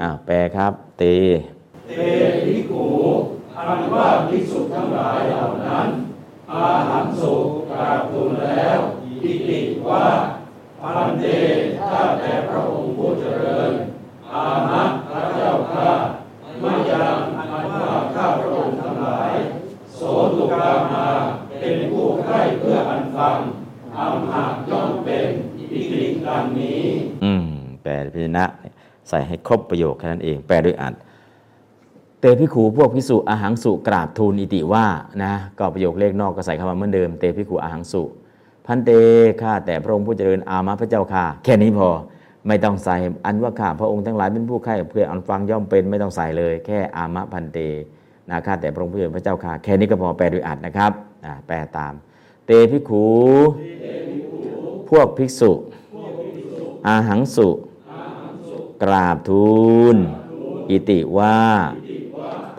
อ่าแปลครับ เต เตทิขู อันว่าภิกษุทั้งหลายเหล่านั้น อาหารสุกราบทูลแล้วอิติว่าพันเตถ้าแต่พระองค์ผู้เจริญ อาหัตพระเจ้าข้าไม่ยังอันว่าข้าพระองค์ทั้งหลาย โสตุกามาเป็นผู้ใกล้เพื่ออันฟังอัมหะย่อมเป็นอิติดังนี้ อืมแปลพินะใส่ให้ครบประโยคแค่นั้นเอง แปลด้วยอ่าน เตพิขูพวกพิสุอาหังสุกราบทูลอิติว่านะก็ประโยคเลขนอกก็ใส่เข้ามาเหมือนเดิม เตพิขูอาหังสุ พันเตข้าแต่พระองค์ผู้เจริญอามะพระเจ้าค่ะ แค่นี้พอไม่ต้องใส่อันว่าข้าพระองค์ทั้งหลายเป็นผู้ใคร่เพื่ออันฟังย่อมเป็นไม่ต้องใส่เลย แค่อามะพันเตนะข้าแต่พระองค์ผู้เจริญพระเจ้าค่ะ แค่นี้ก็พอแปลด้วยอัดนะครับอ่าแปลตาม เตพิขูพวกภิกษุ อาหังสุ กราบทูลอิติว่า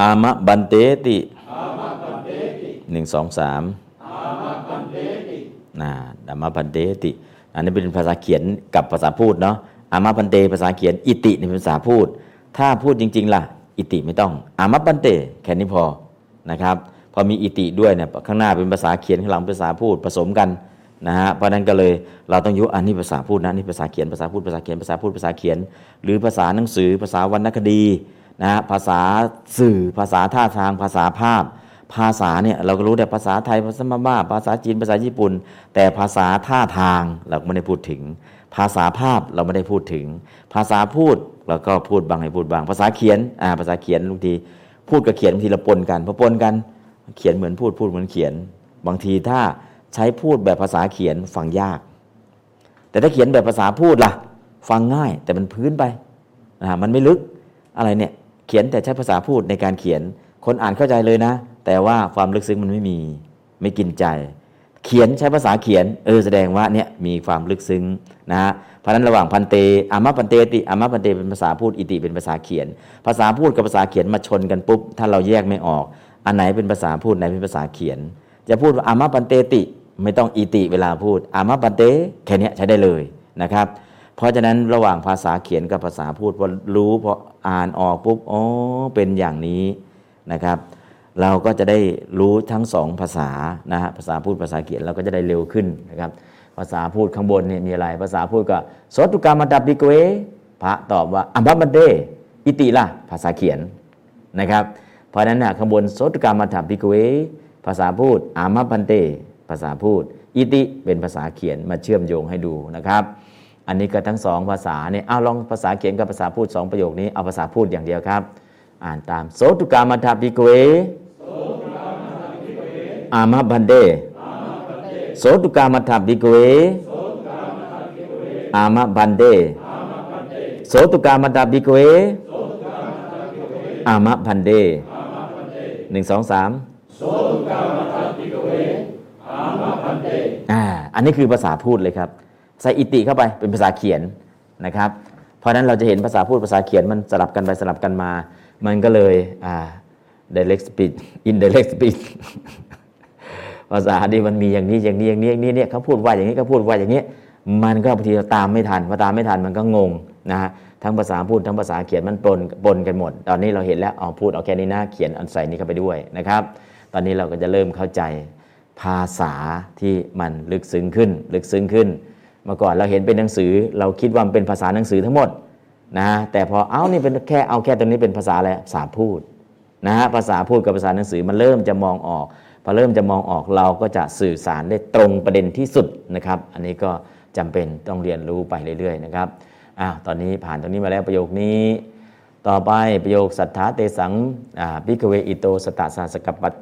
อามะบันเตติหนึ่งสองสามนะอามะพันเตติ อันนี้เป็นภาษาเขียนกับภาษาพูดเนาะอามะพันเตภาษาเขียน อิติในภาษาพูด ถ้าพูดจริง ๆ ล่ะ อิติไม่ต้องอามะพันเตแค่นี้พอนะครับ พอมีอิติด้วยเนี่ยข้างหน้าเป็นภาษาเขียนข้างหลังเป็นภาษาพูดผสมกันนะฮะเพราะนั้นก็เลยเราต้องยุอันนี้ภาษาพูดนะนี่ภาษาเขียนภาษาพูดภาษาเขียนภาษาพูดภาษาเขียน หรือภาษาหนังสือภาษาวรรณคดี นะฮะภาษาสื่อภาษาท่าทางภาษาภาพ ภาษาเนี่ยเราก็รู้แต่ภาษาไทยภาษามาบ้าภาษาจีนภาษาญี่ปุ่น แต่ภาษาท่าทางเราไม่ได้พูดถึง ภาษาภาพเราไม่ได้พูดถึง ภาษาพูดเราก็พูดบางให้พูดบาง ภาษาเขียนอ่าภาษาเขียนบางทีพูดกับเขียนบางทีเราปนกันพอปนกันเขียนเหมือนพูดพูดเหมือนเขียน บางทีถ้าใช้พูดแบบภาษาเขียนฟังยาก แต่ถ้าเขียนแบบภาษาพูดล่ะ ฟังง่ายแต่มันพื้นไปนะมันไม่ลึกอะไรเนี่ย เขียนแต่ใช้ภาษาพูดในการเขียน คนอ่านเข้าใจเลยนะ แต่ว่าความลึกซึ้งมันไม่มี ไม่กินใจ เขียนใช้ภาษาเขียน เออแสดงว่าเนี่ยมีความลึกซึ้งนะฮะเพราะนั้นระหว่างพันเตอามะพันเตติอามะพันเตเป็นภาษาพูดอิติเป็นภาษาเขียน ภาษาพูดกับภาษาเขียนมาชนกันปุ๊บถ้าเราแยกไม่ออก อันไหนเป็นภาษาพูดไหนเป็นภาษาเขียน จะพูดว่าอามะปันเตติไม่ต้องอิติเวลาพูดอามะปันเตแค่นี้ใช้ได้เลยนะครับ เพราะฉะนั้นระหว่างภาษาเขียนกับภาษาพูดพอรู้พออ่านออกปุ๊บอ๋อเป็นอย่างนี้นะครับ เราก็จะได้รู้ทั้งสองภาษานะฮะภาษาพูดภาษาเขียนเราก็จะได้เร็วขึ้นนะครับ ภาษาพูดข้างบนเนี่ยมีอะไร ภาษาพูดก็โสตุกรรมดับปิกเวพระตอบว่าอัมบัมเตอิติล่ะภาษาเขียนนะครับ เพราะฉะนั้นนะข้างบนโสตุกามัตถะ ภิกขะเวภาษาพูดอามะ ภันเต ภาษาพูด อิติเป็นภาษาเขียนมาเชื่อมโยงให้ดูนะครับ อันนี้ก็ทั้งสองภาษาเนี่ยเอาลองภาษาเขียนกับภาษาพูดสองประโยคนี้เอาภาษาพูดอย่างเดียวครับ อ่านตามโสตุกามัตถะ ภิกขะเวอามะ ภันเต โสตุกามัตถะ ภิกขะเวอามะ ภันเตโสตุกามัทบิกเวอามาบันเดหนึ่งสองสามอ่าอันนี้คือภาษาพูดเลยครับ ใส่อิติเข้าไปเป็นภาษาเขียนนะครับ เพราะนั้นเราจะเห็นภาษาพูดภาษาเขียนมันสลับกันไปสลับกันมา มันก็เลยอ่า direct speech indirect speech ภาษาที่มันมีอย่างนี้อย่างนี้อย่างนี้อย่างนี้เนี่ยเขาพูดว่าอย่างนี้เขาพูดว่าอย่างนี้ มันก็บางทีเราตามไม่ทันพอตามไม่ทันมันก็งงนะฮะทั้งภาษาพูดทั้งภาษาเขียนมันปนปนกันหมด ตอนนี้เราเห็นแล้วเอาพูดเอาแค่นี้นะเขียนอันใส่นี้เข้าไปด้วยนะครับ ตอนนี้เราก็จะเริ่มเข้าใจภาษาที่มันลึกซึ้งขึ้น ลึกซึ้งขึ้น มื่อก่อนเราเห็นเป็นหนังสือ เราคิดว่ามันเป็นภาษาหนังสือทั้งหมดนะแต่พอเอานี่เป็นแค่เอาแค่ตรงนี้เป็นภาษาอะไรภาษาพูดนะฮะภาษาพูดกับภาษาหนังสือมันเริ่มจะมองออกพอเริ่มจะมองออกเราก็จะสื่อสารได้ตรงประเด็นที่สุดนะครับ อันนี้ก็จำเป็นต้องเรียนรู้ไปเรื่อยๆนะครับอ้าวตอนนี้ผ่านตรงนี้มาแล้วประโยคนี้ ต่อไปประโยคสัตถาเตสัง ภิกขะเวอิโตสตะสหัสสะกัปปะ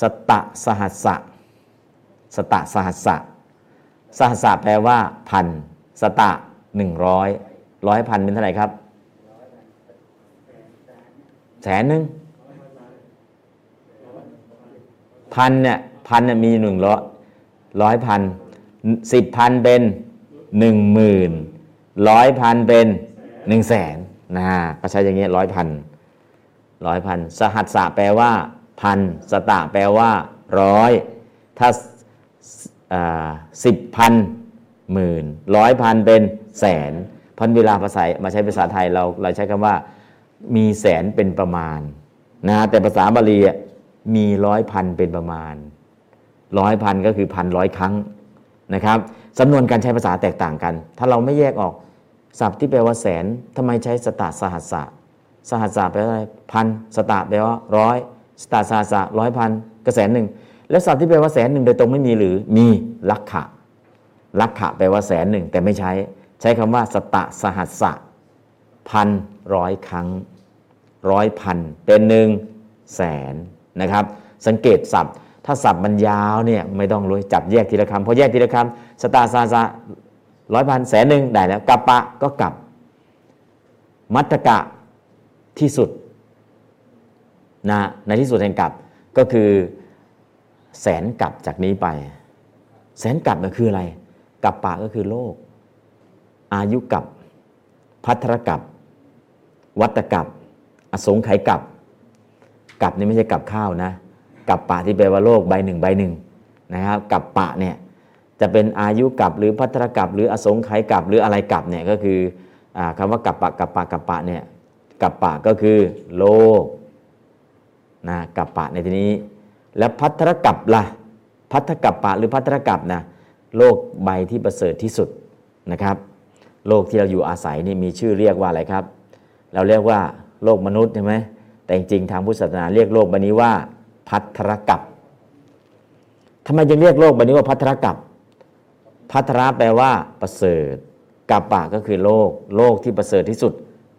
สตะสหัสสะสตะสหัสสะ สหัสสะแปลว่าพันสตะหนึ่งร้อยร้อยพันเป็นเท่าไหร่ครับ แสนหนึ่งพันเนี่ยพันเนี่ยมีหนึ่งร้อยร้อยพันสิบพันเป็นหนึ่งหมื่นร้อยพันเป็นหนึ่งแสนนะก็ใช้อย่างเงี้ยร้อยพันร้อยพันสหัสสะแปลว่าพันสตะแปลว่าร้อยถ้า สิบพันหมื่นร้อยพันเป็นแสนพันเวลาภาษามาใช้ภาษาไทยเราเราใช้คำว่ามีแสนเป็นประมาณนะแต่ภาษาบาลีมีร้อยพันเป็นประมาณร้อยพันก็คือพันร้อยครั้งนะครับสำนวนการใช้ภาษาแตกต่างกัน ถ้าเราไม่แยกออกศัพท์ที่แปลว่าแสนทำไมใช้สตาสหัสสะสหัสสะแปลว่าอะไรพันสตาแปลว่าร้อยสตาสหัสสะร้อยพันก็แสนหนึ่ง แล้วศัพท์ที่แปลว่าแสนหนึ่งโดยตรงไม่มีหรือมีลักขะลักขะแปลว่าแสนหนึ่งแต่ไม่ใช้ ใช้คำว่าสตะสหัสสะพันร้อยครั้งร้อยพันเป็นหนึ่งแสนนะครับ สังเกตศัพท์ ถ้าศัพท์มันยาวเนี่ยไม่ต้องรู้จับแยกทีละคำพอแยกทีละคำสตาซาซาร้อยพันแสนหนึ่งได้แล้วกัปปะก็กลับ มัตตกะที่สุดนะในที่สุดแห่งกลับก็คือ แสนกลับจากนี้ไป แสนกลับก็คืออะไรกับปะก็คือโลก อายุกับพัทรกับ วัตกับ อสงไขยกับกับนี่ไม่ใช่กับข้าวนะกับปะที่แปลว่าโลกใบหนึ่งใบหนึ่งนะครับกับปะเนี่ยจะเป็นอายุกับหรือพัทรกับ หรืออสงไขยกับหรืออะไรกับเนี่ยก็คืออคำว่ากับปะกับปะกับปะเนี่ยกับปะก็คือโลกนะกับปะในที่นี้ แล้วพัทรกับละ่ะพัทรกับปะหรือพัทรกับนะโลกใบที่ประเสริฐที่สุดนะครับ โลกที่เราอยู่อาศัยนี่มีชื่อเรียกว่าอะไรครับ เราเรียกว่าโลกมนุษย์ใช่ไหมแต่จริงๆทางพุทธศาสนาเรียกโลกใบนี้ว่าพัทรกับทำไมจึงเรียกโลกใบนี้ว่าพัทรกับพัทระแปลว่าประเสริฐกับปะก็คือโลก โลกที่ประเสริฐที่สุด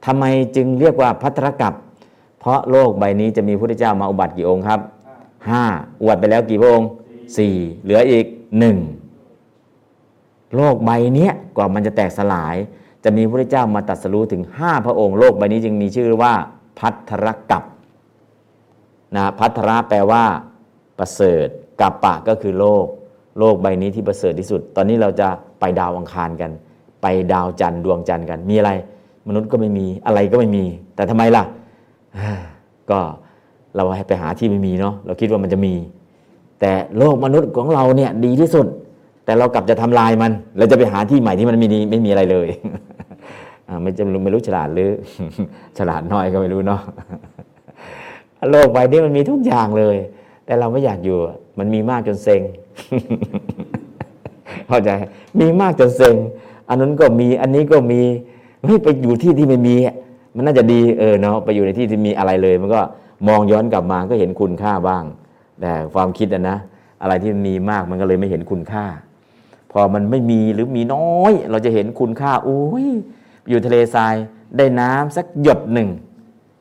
ทำไมจึงเรียกว่าพัทรกับ เพราะโลกใบนี้จะมีพระพุทธเจ้ามาอุบัติกี่องค์ครับ ห้าอุบัติไปแล้วกี่พระองค์สี่เหลืออีกหนึ่งโลกใบนี้กว่ามันจะแตกสลาย จะมีพระเจ้ามาตรัสรู้ถึง5พระองค์โลกใบนี้จึงมีชื่อว่าพัทรกับนะพัทระแปลว่า ประเสริฐกับปะก็คือโลก โลกใบนี้ที่ประเสริฐที่สุด ตอนนี้เราจะไปดาวอังคารกัน ไปดาวจันทร์ดวงจันทร์กัน มีอะไร มนุษย์ก็ไม่มีอะไรก็ไม่มี แต่ทำไมล่ะก็ เราไปหาที่ไม่มีเนาะเราคิดว่ามันจะมี แต่โลกมนุษย์ของเราเนี่ยดีที่สุด แต่เรากลับจะทำลายมัน เราจะไปหาที่ใหม่ที่มันมีไม่มีอะไรเลยไม่จะไม่รู้ฉลาดหรือ ฉลาดน้อยก็ไม่รู้เนาะโลกใบนี้มันมีทุกอย่างเลย แต่เราไม่อยากอยู่ มันมีมากจนเซ็งเข้าใจมีมากจนเซ็งอันนั้นก็มีอันนี้ก็มีไม่ไปอยู่ที่ที่ไม่มี มันน่าจะดีเออเนาะไปอยู่ในที่ที่มีอะไรเลย มันก็ มองย้อนกลับมาก็เห็นคุณค่าบ้าง แต่ความคิดนะนะอะไรที่มันมีมากมันก็เลยไม่เห็นคุณค่า พอมันไม่มีหรือมีน้อย เราจะเห็นคุณค่าโอ้ยอยู่ทะเลทรายได้น้ำสักหยดหนึ่ง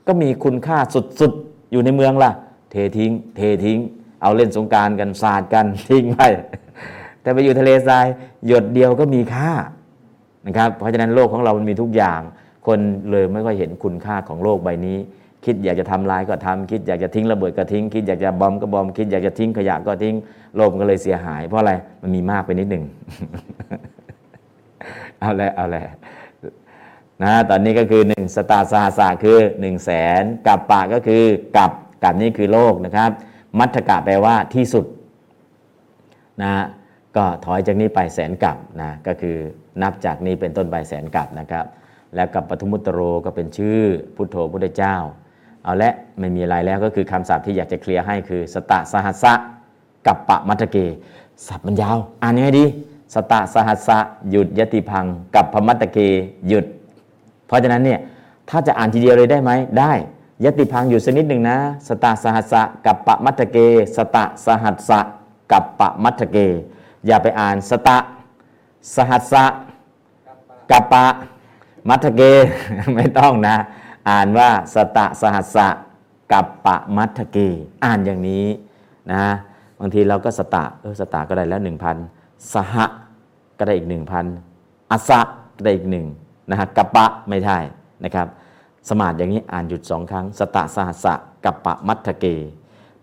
ก็มีคุณค่าสุดๆ อยู่ในเมืองล่ะ เททิ้ง เททิ้ง เอาเล่นสงการกันสาดกันทิ้งไปแต่ไปอยู่ทะเลทรายหยดเดียวก็มีค่านะครับ เพราะฉะนั้นโลกของเรามันมีทุกอย่าง คนเลยไม่ค่อยเห็นคุณค่าของโลกใบนี้ คิดอยากจะทำลายก็ทำคิดอยากจะทิ้งระเบิดก็ทิ้ง คิดอยากจะบอมก็บอม คิดอยากจะทิ้งขยะก็ทิ้งโลมก็เลยเสียหาย เพราะอะไรมันมีมากไปนิดหนึ่งเอาแหละเอาแหละนะตอนนี้ก็คือ1สตาสาสาคือ1 0 0 0 0แสนกับปะก็คือกับกับนี่คือโลกนะครับ มัทกะแปลว่าที่สุดนะก็ถอยจากนี้ไปแสนกับนะก็คือนับจากนี้เป็นต้นไปแสนกับนะครับ แล้วกับปทุมุตโรก็เป็นชื่อพุทโธพุทธเจ้า เอาละไม่มีอะไรแล้วก็คือคำศัพท์ที่อยากจะเคลียร์ให้คือสตะสหัสสะกับปะมัทเก ศัพท์มันยาว อ่านยังไงดี สตะสหัสสะหยุดยติพัง กับพมัตเกหยุด เพราะฉะนั้นเนี่ยถ้าจะอ่านทีเดียวเลยได้ไหมได้ยติพังอยู่สักนิดหนึ่งนะ สตะสหัสสะกับปะมัทเก สตะสหัสสะกับปะมัทเก อย่าไปอ่านสตะสหัสสะกับปะมัทเกไม่ต้องนะ อ่านว่าสตะสหัสสะกับปะมัทเก อ่านอย่างนี้นะบางทีเราก็สตะเออสตะก็ได้แล้วหนึ่งพันสหะก็ได้อีกหนึ่งพันอสะก็ได้อีกหนึ่งนะฮะกับปะไม่ใช่นะครับ สมาธิอย่างนี้อ่านหยุดสองครั้ง สตะสหัสสะกับปะมัทเก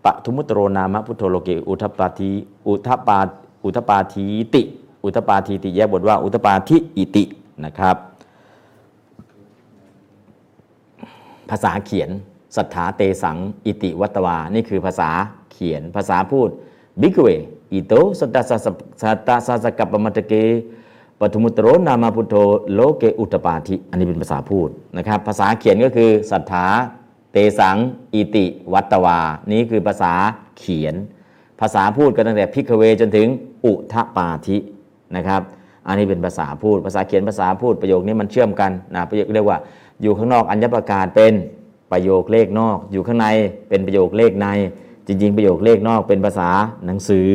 ปะทุมุตโรนามะพุทโธโลเกอุทปาทีอุทปาอุทปาทีติ อุทปาทีติแยกบทว่าอุทปาทิอิตินะครับ ภาษาเขียนสัตถาเตสัง อิติวัตวา นี่คือภาษาเขียน ภาษาพูดบิกเวอิโตสัตตาสัสตาสัสกับปมัตเกปทุมุตโรนามาพุทโธโลเกอุตปาธิอันนี้เป็นภาษาพูดนะครับ ภาษาเขียนก็คือสัตถาเตสัง อิติวัตวา นี่คือภาษาเขียน ภาษาพูดก็ตั้งแต่ ภิกขะเวจนถึงอุทะปาทินะครับ อันนี้เป็นภาษาพูด ภาษาเขียนภาษาพูดประโยคนี้มันเชื่อมกันนะประโยคเรียกว่า อยู่ข้างนอกอัญญประกาศเป็นประโยคเลขนอก อยู่ข้างในเป็นประโยคเลขใน จริง ๆ ประโยคเลขนอกเป็นภาษาหนังสือ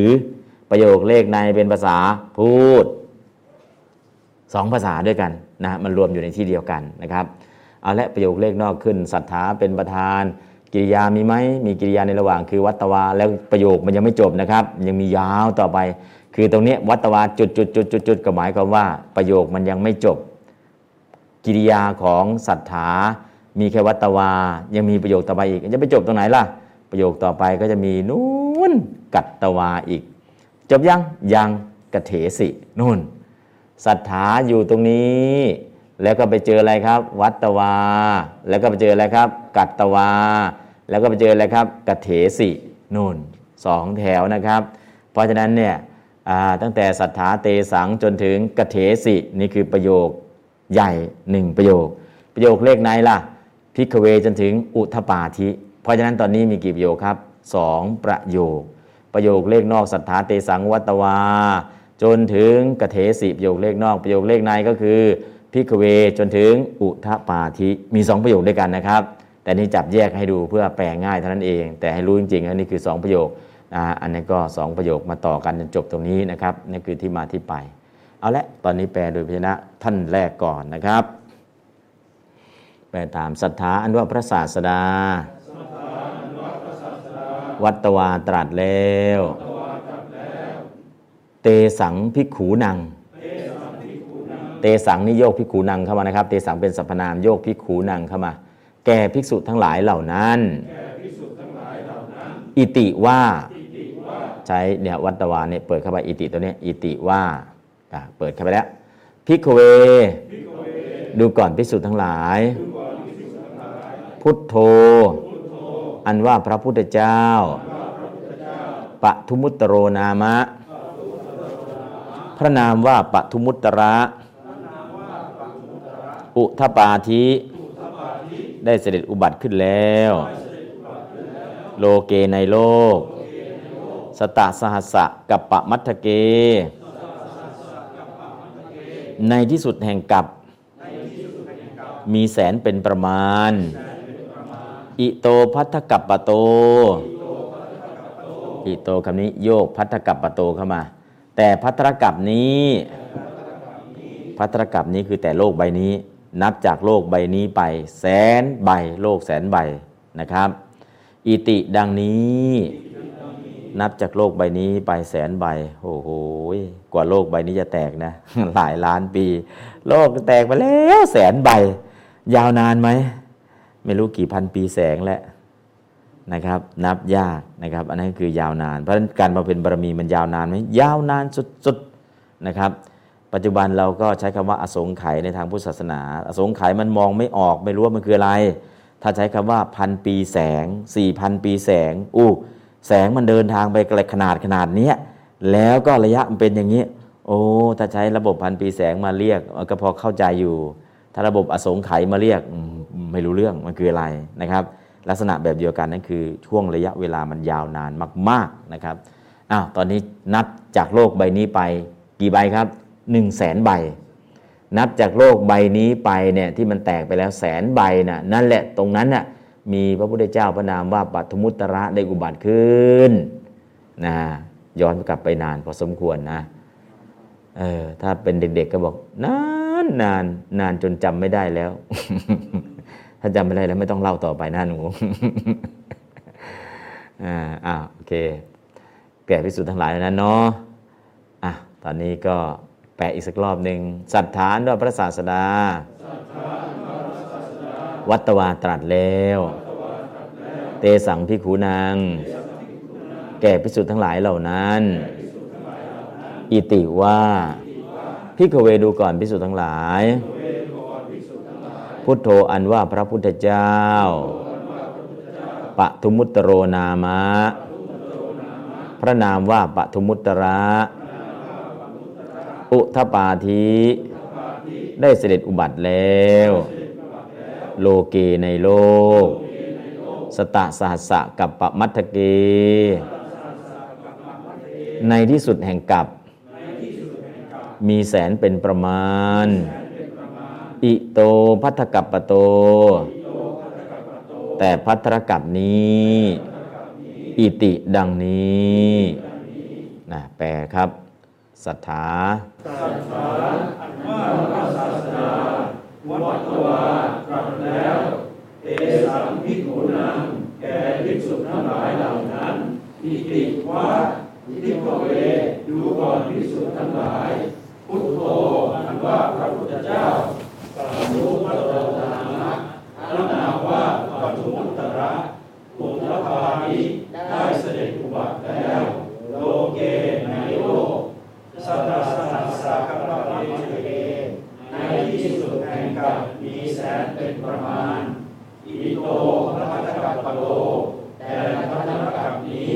ประโยคเลขในเป็นภาษาพูดสองภาษาด้วยกันนะมันรวมอยู่ในที่เดียวกันนะครับเอาละประโยคเลขนอกขึ้นศรัทธาเป็นประธาน กิริยามีไหมมีกิริยาในระหว่างคือวัตวาแล้วประโยคมันยังไม่จบนะครับ ยังมียาวต่อไป คือตรงนี้วัตวาจุดจุดจุดจุดจุดก็หมายความว่าประโยคมันยังไม่จบ กิริยาของศรัทธามีแค่วัตวา ยังมีประโยคต่อไปอีก จะไปจบตรงไหนล่ะ ประโยคต่อไปก็จะมีนู่นกัตตวาอีก จบยังยังกเถสินู่นศรัทธาอยู่ตรงนี้ แล้วก็ไปเจออะไรครับ วัตวา แล้วก็ไปเจออะไรครับ กัตตวา แล้วก็ไปเจออะไรครับกเถสินู่นสองแถวนะครับ เพราะฉะนั้นเนี่ยตั้งแต่ศรัทธาเตสังจนถึงกเถสินี่คือประโยค ใหญ่หนึ่งประโยค ประโยคเลขไหนล่ะพิกเวจนถึงอุทปาธิ เพราะฉะนั้นตอนนี้มีกี่ประโยคครับสองประโยค ประโยคเลขนอกศรัทธาเตสังวัตวา จนถึงกเถสิประโยคเลขนอกประโยคเลขในก็คือพิกเวจนถึงอุทปาธิมีสองประโยคด้วยกันนะครับ แต่นี้จับแยกให้ดูเพื่อแปลง่ายเท่านั้นเอง แต่ให้รู้จริงๆนี่คือ 2 ประโยคอันนี้ก็ 2 ประโยคมาต่อกันจนจบตรงนี้นะครับนี่คือที่มาที่ไป เอาละตอนนี้แปลโดยพยัญชนะท่านแรกก่อนนะครับ แปลตามศรัทธาอันว่าพระศาสดา วัตวาตรัสแล้ว เตสังพิกขูนัง เตสังนี่โยกพิกขูนังเข้ามานะครับ เตสังเป็นสรรพนามโยกพิกขูนังเข้ามา แก่ภิกษุทั้งหลายเหล่านั้น อิติว่า ใช้เนี่ยวัตวาเนี่ยเปิดเข้าไปอิติตัวนี้อิติว่า เปิดเข้าไปแล้วพิกเว ดูก่อนภิกษุทั้งหลาย พุทโธ อันว่าพระพุทธเจ้าปะทุมุตโรนามะ พระนามว่าปะทุมุตระ อุทปาธิ ได้เสด็จอุบัติขึ้นแล้ว โลเกในโลก สตาสหัสสะกับปะมัทเก ในที่สุดแห่งกับมีแสนเป็นประมาณ อิโตพัทธกับปะโต อิโตคำนี้โยกพัทธกับปะโตเข้ามา แต่พัทธกับนี้ พัทธกับนี้คือแต่โลกใบนี้ นับจากโลกใบนี้ไป แสนใบ โลกแสนใบนะครับ อิติดังนี้ นับจากโลกใบนี้ไปแสนใบ โอ้โหกว่าโลกใบนี้จะแตกนะ หลายล้านปี โลกแตกไปแล้วแสนใบ ยาวนานไหม ไม่รู้กี่พันปีแสงแล้วนะครับ นับยากนะครับ อันนั้นคือยาวนาน เพราะฉะนั้นการมาเป็นบารมีมันยาวนานไหมยาวนานสุดๆนะครับ ปัจจุบันเราก็ใช้คำว่าอสงไขยในทางพุทธศาสนา อสงไขยมันมองไม่ออกไม่รู้ว่ามันคืออะไร ถ้าใช้คำว่าพันปีแสงสี่พันปีแสงอู้ แสงมันเดินทางไปไกลขนาดขนาดนี้แล้วก็ระยะมันเป็นอย่างนี้ โอ้ถ้าใช้ระบบพันปีแสงมาเรียก ก็พอเข้าใจอยู่ ถ้าระบบอสงไขยมาเรียกไม่รู้เรื่องมันคืออะไรนะครับ ลักษณะแบบเดียวกันนั่นคือช่วงระยะเวลามันยาวนานมาก ๆนะครับอ้าวตอนนี้นับจากโลกใบนี้ไปกี่ใบครับ1 0 0 0 0แสนใบ นับจากโลกใบนี้ไปเนี่ยที่มันแตกไปแล้วแสนใบน่ะนั่นแหละตรงนั้นน่ะ มีพระพุทธเจ้าพระนามว่าปัทมุตตระได้อุบัติขึ้นนะย้อนกลับไปนานพอสมควรนะเออถ้าเป็นเด็ก ๆ ก็บอก นานนานนานจนจำไม่ได้แล้ว ถ้าจำไม่ได้แล้วไม่ต้องเล่าต่อไปนะหนูอ่าอ่าโอเค แก่พิสูจน์ทั้งหลายแล้วนะเนาะอะตอนนี้ก็แปลอีกสักรอบหนึ่งสัทธานด้วยพระศาสดา วัตวาตรัสแล้ว เตสังพิขูนางแก่พิสุทธ์ทั้งหลายเหล่านั้น อิติว่าพิกเวดูก่อนพิสุทธ์ทั้งหลาย พุทโธอันว่าพระพุทธเจ้าปะทุมุตตโรนามะ พระนามว่าปะทุมุตตระ อุทปาธิ ได้เสด็จอุบัติแล้ว โลเกในโลก สตะสหัสะกับปะมัทเก ในที่สุดแห่งกับมีแสนเป็นประมาณ อิโตพัทธกัปปะโต แต่พัทธกับนี้ อิติดังนี้นะแปลครับศ วัตวาตรัสแล้วเอสังพิโุนังแก่ภิกษุทั้งหลายเหล่านั้นอิติว่าทิโกเวดูก่อนภิกษุทั้งหลาย พุทโธอันว่าพระพุทธเจ้าปรามุขพระโตธารมะพรนาว่าปัจจุบันตระปุถะภาริได้เสด็จอุบัติแล้ว โลเกในโลกสัต แสนเป็นประมาณ อิโตพระพัฒกัปปโลแต่พระพัทกัปนี้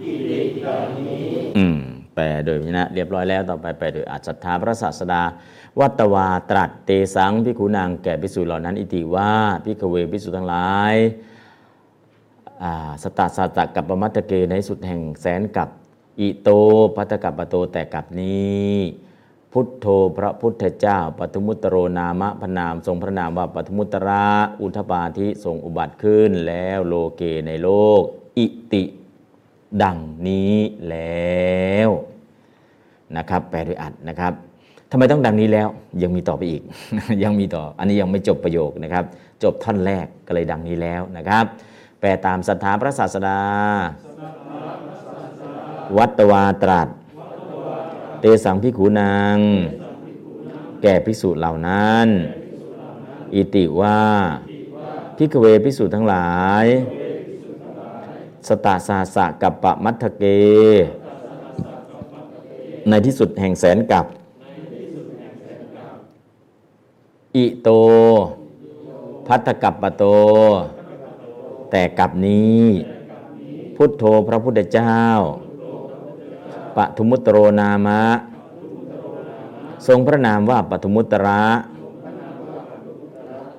อิริกานี้อืมแปลโดยพยัญชนะเรียบร้อยแล้วต่อไปแปลโดยอรรถ สัตถาพระศาสดา วัตวาตรัสเตสัง ภิกขูนังแก่ภิกษุเหล่านั้น อิติว่า ภิกขะเว ภิกษุทั้งหลายสตะสหัสสะกัปปะมัตถะเกในที่สุดแห่งแสนกัป อิโต ภัททะกัปปะโตแต่กัปนี้ พุทโธพระพุทธเจ้าปทุมุตตะโรนามะ พระนาม ทรงพระนามว่าปทุมุตตระอุทะปาทิทรงอุบัติขึ้นแล้วโลเกในโลก อิติ ดังนี้แล้วนะครับ แปลโดยอัดนะครับทำไมต้องดังนี้แล้วยังมีต่อไปอีก ยังมีต่อ อันนี้ยังไม่จบประโยคนะครับ จบท่อนแรกก็เลยดังนี้แล้วนะครับ แปลตามศรัทธาพระศาสดาวัตวาตรัส เตสังพิขูนางแก่ภิกษุเหล่านั้น อิติว่าพิกเวภิกษุทั้งหลาย สตาสาสะกับปะมัทเก ในที่สุดแห่งแสนกับอิโต พัทกับปะโต แต่กับนี้ พุทโธพระพุทธเจ้า ปทุมุตโรนามะ ทรงพระนามว่าปทุมุตระ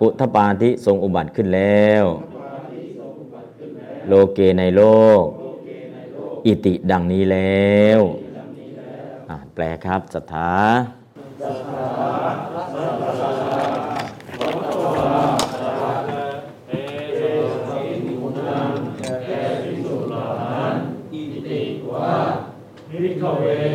อุทปาธิทรงอุบัติขึ้นแล้ว โลเกในโลก อิติดังนี้แล้วแปลครับสถา Victory.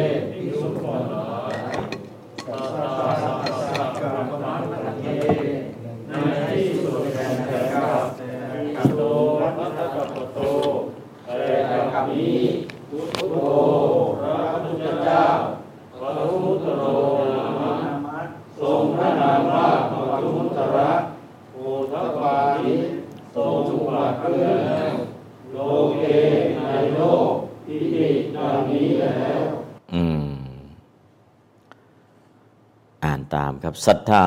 ครับศรัทธา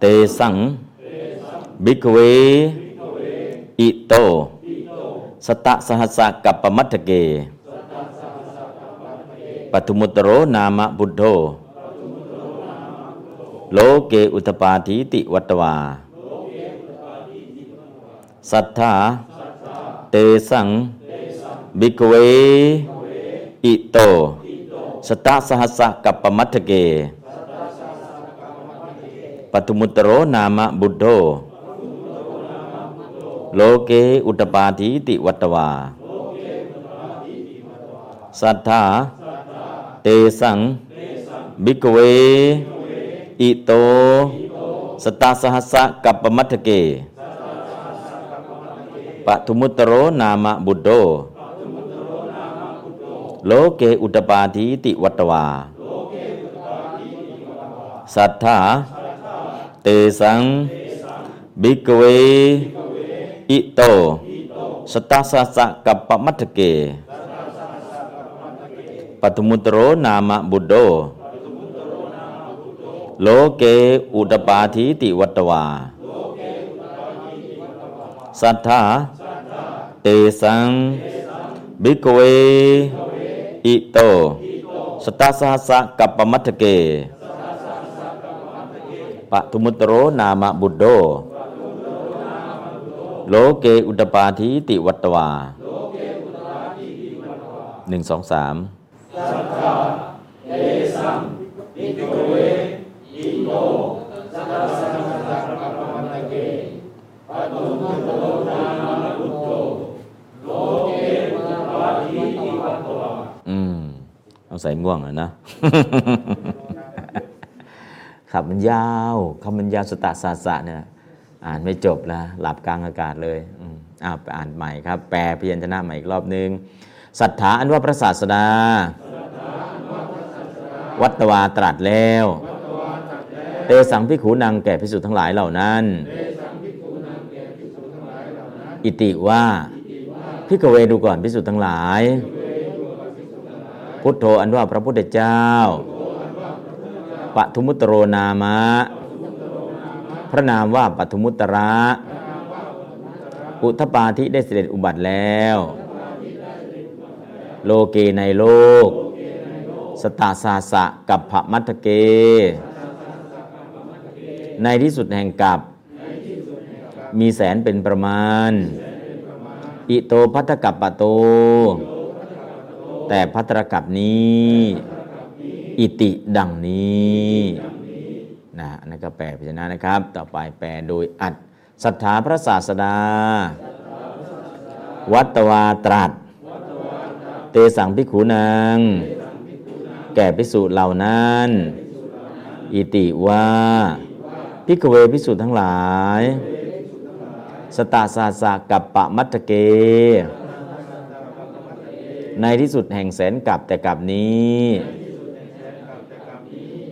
เตสัง บิกเว อิโต สตะสหัสสะกับปมัตเก ปัทุมุตโรนามะบุตโธโลเกอุตปาทิติวัตวา สัทธา เตสัง บิกเว อิโต สตะสหัสสะกัปปะมัตถะเก ปทุมุตตะโรนามะ พุทโธโลเกอุทะปาทีติวัตวา สัตถาเตสัง ภิกขะเว อิโต สตะสหัสสะกัปปะมัตถะเกปทุมุตตโรนามะบุตโธโลเกอุตปาทิติวัตวา สัทธา เตสังบิกเวอิโตสตาสัสสะกัปปมัทธเกปทุมุตโรนามะบุโธโลเกอุตปาทิติวัตวา สัทธาเตสังบิกเวอิโตสตาสัสสะกัปปมัทธเก ปะทุมุตโรนามะบุตโธโลเกอุตปาทิติวัตวาหนึ่งสองสามอืมเอาใส่ง่วงอะนะ ขับมันยาวคำมันยาวสตะสาสะเนี่ยอ่านไม่จบแล้วหลับกลางอากาศเลยอ้าวไปอ่านใหม่ครับ แปลพยัญชนะใหม่อีกรอบนึงศรัทธาอันว่าพระศาสดา วัตวาตรัสแล้ว เตสังพิขูนางแก่พิสุทธ์ทั้งหลายเหล่านั้น อิติว่าพิกเวดูก่อนพิสุทธ์ทั้งหลาย พุทโธอันว่าพระพุทธเจ้า ปทุมุตโรนามะ พระนามว่าปทุมุตระ อุทปาธิได้เสด็จอุบัติแล้ว โลเกในโลก สตาสาสะกับพมัทเก ในที่สุดแห่งกับมีแสนเป็นประมาณ อิโตพัทธกับปะโต แต่พัทรกับนี้ อิติดังนี้นะนั่นก็แปลพิจารณานะครับ ต่อไปแปลโดยอัดศรัทธาพระศาสดา วัตวาตรัส เตสังพิขูนางแก่พิสูจน์เหล่านั้น อิติว่าพิกเวพิสูจน์ทั้งหลาย สตาสาสะกับปะมัตเก ในที่สุดแห่งแสนกับแต่กับนี้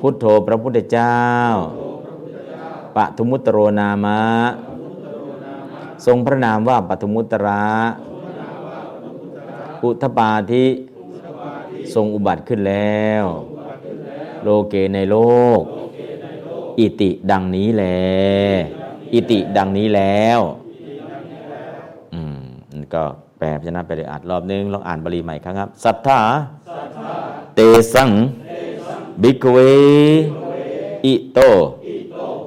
พุทโธพระพุทธเจ้าปทุมุตโรนามะ ทรงพระนามว่าปทุมุตระอุทปาธิทรงอุบัติขึ้นแล้ว โลเกในโลก อิติดังนี้แล อิติดังนี้แล้วอืมก็แปลพยัญชนะไปเลยอ่านรอบนึงลองอ่านบาลีใหม่ครั้งครับสัทธาเตสัง บิกเวอิโต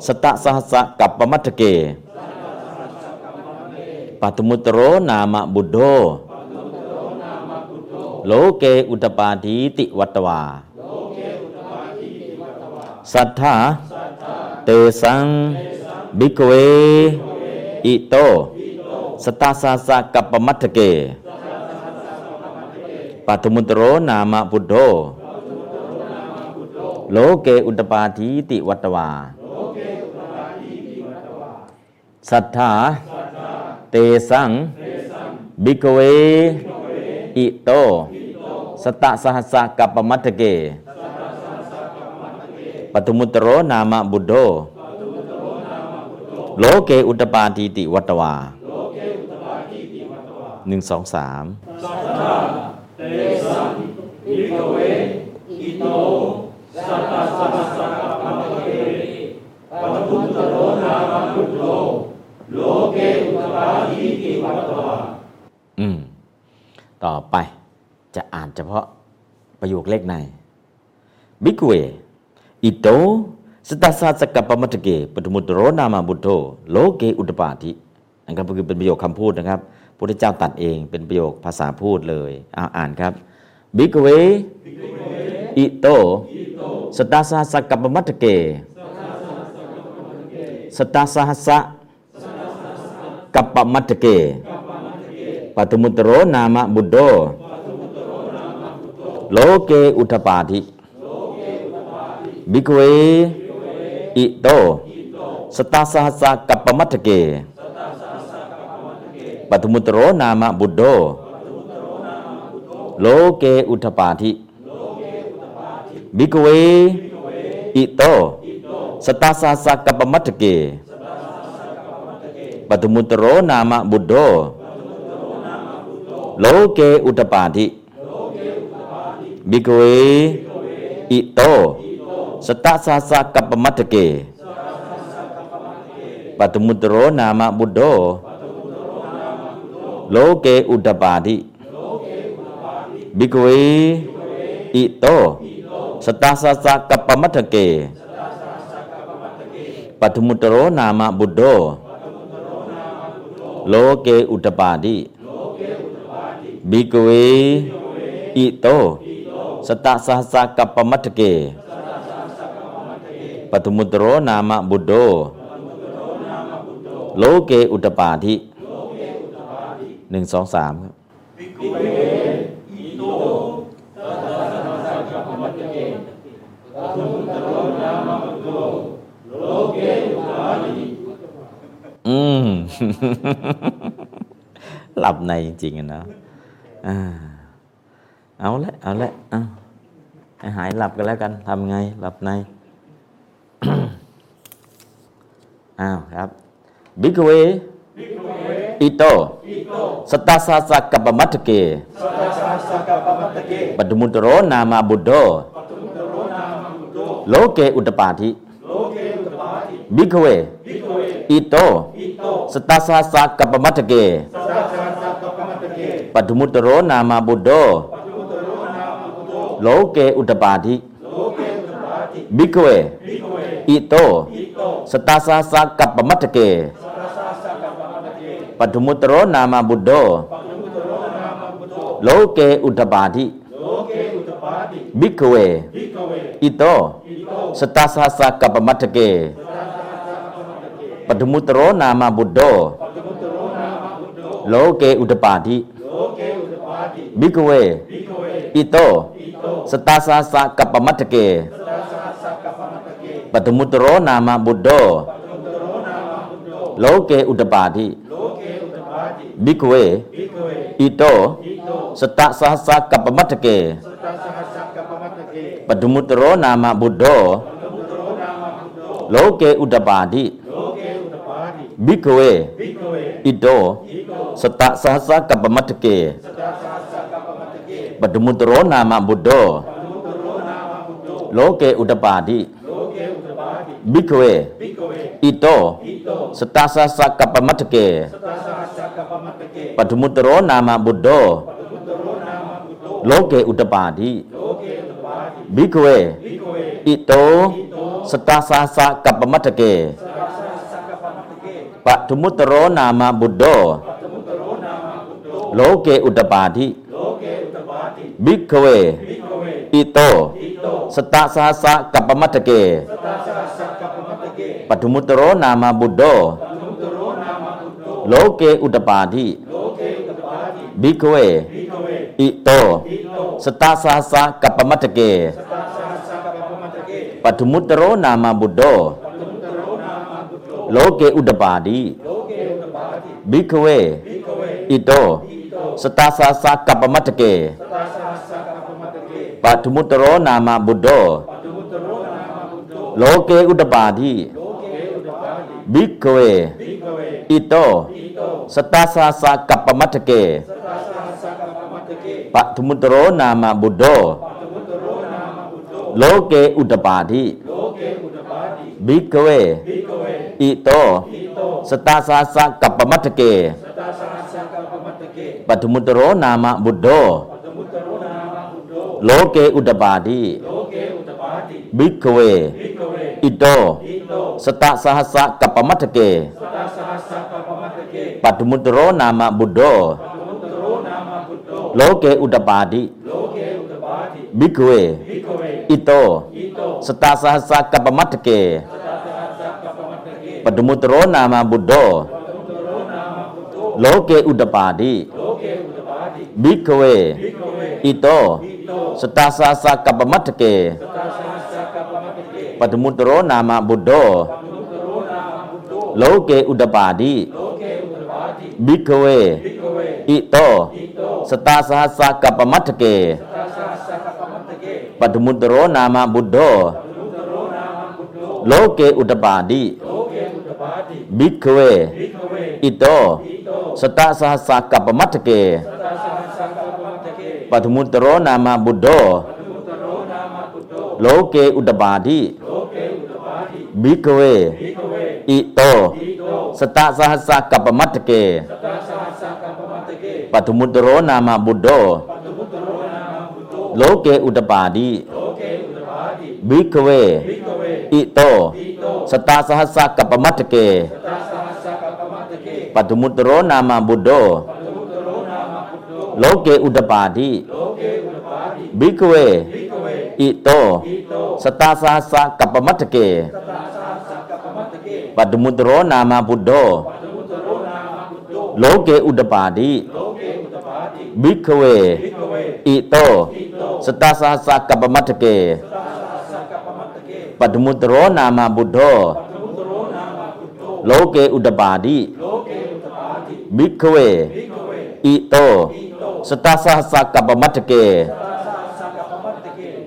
สตะสหัสสะกับปมัตถเกปัตมุตต โลเกอุตปาทีติวัตวา สตฺถา เตสํ ภิกฺขเว อิโต สตสหสฺสกปฺปมตฺถเกปทุมุตฺตโรนาม พุทฺโธโลเกอุทปาทีติ วตฺวาหนึ่งสตฺถาเตสํ ภิกฺขเวอิโต สตสหสฺสสัพพัมเตปัตตุตโรนามัพุโธโลเกอุตปาหิติวัตวะอืม ต่อไปจะอ่านเฉพาะประโยคเลขในบิกเวอิโตสตัสสะสกัปปมัตเกปทุมุตโรนามาบุโธโลเกอุตปาทิอันก็คือเป็นประโยคคำพูดนะครับพุทธเจ้าตัดเองเป็นประโยคภาษาพูดเลยอ่านครับบิกเวอิโต Setasa kapemedeke. Setasa kapemedeke. Patumutero nama Buddha. Loke udapati. Bikwe ito. Setasa kapemedeke. Patumutero nama Buddha. Loke udapati. Bikuwe Ito. Setasa saka pemadeke padumutro nama Buddha. Loke Udapati Bikuwe Ito. Setasa saka pemadeke padumutro nama Buddha. Loke Udapati Bikuwe Ito setah-sasa kepemeteke padumutero nama Buddha, loke udapadi bikwe ito. Setah-sasa kepemeteke padumutero nama Buddha, loke udapadi 1 2 3 หลับในจริงๆนะเอาละเอาละเอาให้หายหลับกันแล้วกันทำไง หลับในอ้าวครับบิกเวอิโตสตาสาสะกับมัตเกปัตมุตโรนามาบุตโดโลเกอุตปาธิ bikwe Ito, Setasasa kepemadege, Padumutero nama budo. Loke Udapati, bikwe Ito, Setasasa kepemadege, Padumutero nama budo. Loke Udapati, Bikwe, Ito, saka kepemadege, pedemutro nama buddho loke udapadi, bikwe itu setasa sak pemedeke pedemutro nama buddho loke udapadi, bikwe itu setasa sak pemedeke pedemutro nama buddho loke udapadi. Bikwe ido. Setak sasa kepemedeke pedemutro nama budo. Loke udapadi. Bikwe ito setasa saka pemateke padumutro nama budo. Loke udapadi. Padi bikwe. Itu setah sasa kepemadeke pak dumutero nama buddho loke udapati bikwe. Itu setah sasa kepemadeke pak dumutero nama buddho loke udapati bikwe ito. Seta sasa kapamadege padumutero nama buddho loke udapadi bikwe ito. Seta sasa kapamadege padumutero nama buddho loke udapadi Bikwe. Ito. Setasa saka pemadeke Pak tumutro nama Buddha Loke Udapati Bikwe. Ito. Setasa saka pemadeke Pak tumutro nama Buddha Loke udapadi Bikwe. Ito Setak sahasa kapamadake Padumudro nama Buddha. Loke udapadi. Bikwe. Ito Setak sahasa kapamadake Padumudro nama Buddha. Loke udapadi. Bikwe. Ito Setasa sakapamadake Setasa ตโธโลเกอุตปาติบิกเวอิโตสตาสาสะกัปปมัตถเกปัทมุตโรนามาบุตโธโลเกอุตบาทิบิกเวอิโตสตะสหัสสะกัปปมัตถเกปทุมุตฺตโรนาม พุทฺโธโลเกอุทปาทิ ภิกฺขเว อิโต สตสหสฺสกปฺปมตฺถเก ปทุมุตฺตโรนาม พุทฺโธโลเกอุทปาทิ ภิกฺขเว อิโต สตสหสฺสกปฺปมตฺถเก ปัตมุตโรนามาบุตโธโลเกอุตปาทิบิกเว อิโตสตาสาสะกัปปมัตถเกปัตมุ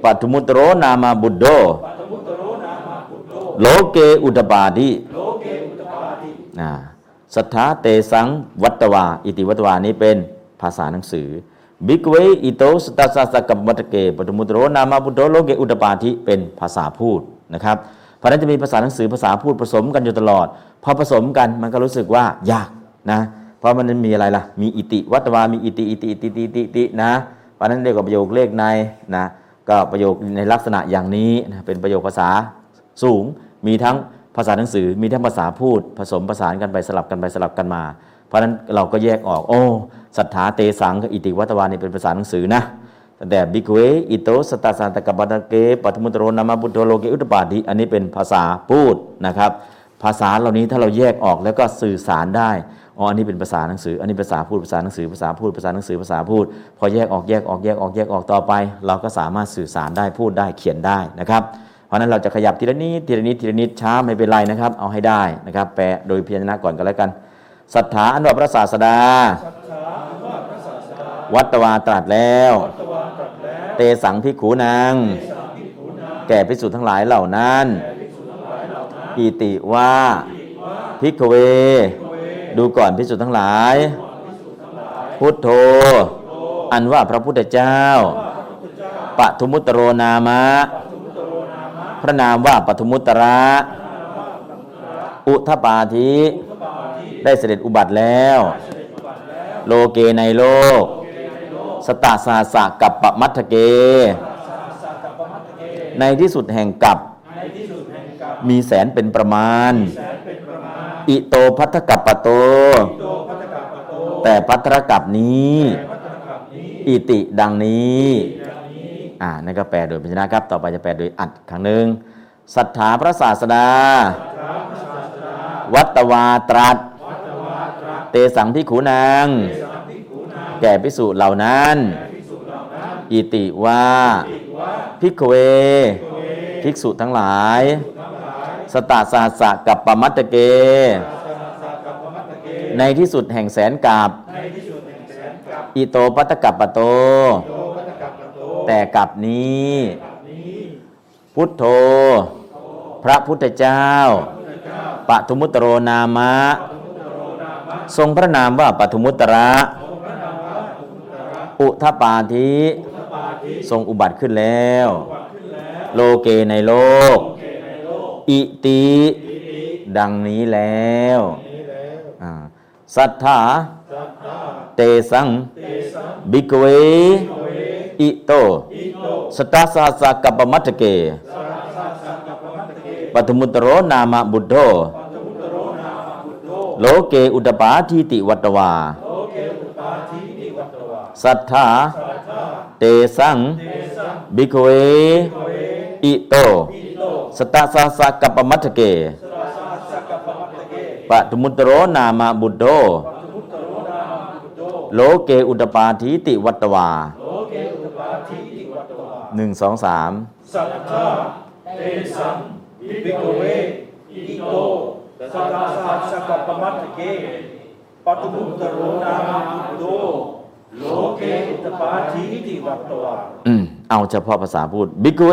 ปาทิ ภิกฺขเวอิโตสตสหัสสะกปปมัตถเก ปทมุตโรนาม พุทฺโธโลเกอุทปาทิสตฺถาเตสํ วตฺวา อิติ วตฺวานี้เป็นภาษาหนังสือภิกฺขเวอิโตสตสหสฺสกปฺปมตฺถเก ปทุมุตฺตโรนาม พุทฺโธโลเกอุทปาทิเป็นภาษาพูดนะครับเพราะนั้นจะมีภาษาหนังสือภาษาพูดผสมกันอยู่ตลอด พอผสมกันมันก็รู้สึกว่ายากนะเพราะมันมีอะไรล่ะ มีอิติ วตฺวามีอิติอิติอิติอิติอิตินะเพราะนั้นเรียกว่าประโยคเลขในนะ ก็ประโยคในลักษณะอย่างนี้นะเป็นประโยคภาษาสูง มีทั้งภาษาหนังสือ มีทั้งภาษาพูด ผสมผสานกันไปสลับกันไปสลับกันมา เพราะฉะนั้นเราก็แยกออก โอ้สตฺถาเตสํ กับอิติ วตฺวานี่เป็นภาษาหนังสือนะแต่ ภิกฺขเวอิโตสตสหสฺสกปฺปมตฺถเก ปทุมุตฺตโรนาม พุทฺโธโลเกอุทปาทิอันนี้เป็นภาษาพูดนะครับ ภาษาเหล่านี้ถ้าเราแยกออกแล้วก็สื่อสารได้ อ๋ออันนี้เป็นภาษาหนังสือ อันนี้ภาษาพูดภาษาหนังสือภาษาพูดภาษาหนังสือภาษาพูด พอแยกออกแยกออกแยกออกแยกออกต่อไป เราก็สามารถสื่อสารได้พูดได้เขียนได้นะครับเพราะฉะนั้นเราจะขยับทีละนิดทีละนิดทีละนิดช้าไม่เป็นไรนะครับเอาให้ได้นะครับแปลโดยเพียรนะก่อนก็แล้วกันศรัทธาอันว่าพระศาสดา วัตวาตรัสแล้ว เตสังพิขูนางแก่พิสุทั้งหลายเหล่านั้นอิติว่าพิกเว ดูก่อนพิสุทั้งหลาย พุทโธ อันว่าพระพุทธเจ้าปทุมุตโรนามะ พระนามว่าปทุมุตระ อุทปาธิได้เสด็จอุบัติแล้ว โลเกในโลก สตาสาสะกับปมัทถเก ในที่สุดแห่งกับ มีแสนเป็นประมาณ อิโตพัทธกับปะโต แต่พัทธกับนี้ อิติดังนี้ อ่านั่นก็แปลโดยพยัญชนะครับ ต่อไปจะแปลโดยอัดครั้งหนึ่งศรัทธาพระศาสดา วัตวาตรัส เตสังพิขูนางแก่พิสุเหล่านั้น อิติว่าพิกเว ภิกษุทั้งหลาย สตาสาสะกับปมัตตเก ในที่สุดแห่งแสนกับอิโตปัตตกับปะโต แต่กับนี้ พุทโธ พระพุทธเจ้าปทุมุตโรนามะ ทรงพระนามว่าปทุมุตระ อุทปาธิ ทรงอุบัติขึ้นแล้ว โลเกในโลก อิติ ดังนี้แล้วสัทธาเตสังบิกเว อิโต สตาสาสะกัปมัตถเกปปทุมุตโรนามบุตโธโลเกอุทปาทีติ วตฺวา สตฺถาเตสํ ภิกฺขเว อิโต สตสหสะกปฺปมตฺถเกปทุมุตฺตโรนาม พุทฺโธโลเกอุทปาทีติ วตฺวาหนึ่งสองสามสตฺถาเตสังวิกเวอิโตสัทธาสักกปมัตถเกปัตุมุตตโรนามาบุโดโลเกอุตปาทีติวัตตวาอืม เอาเฉพาะภาษาพูดบิกเว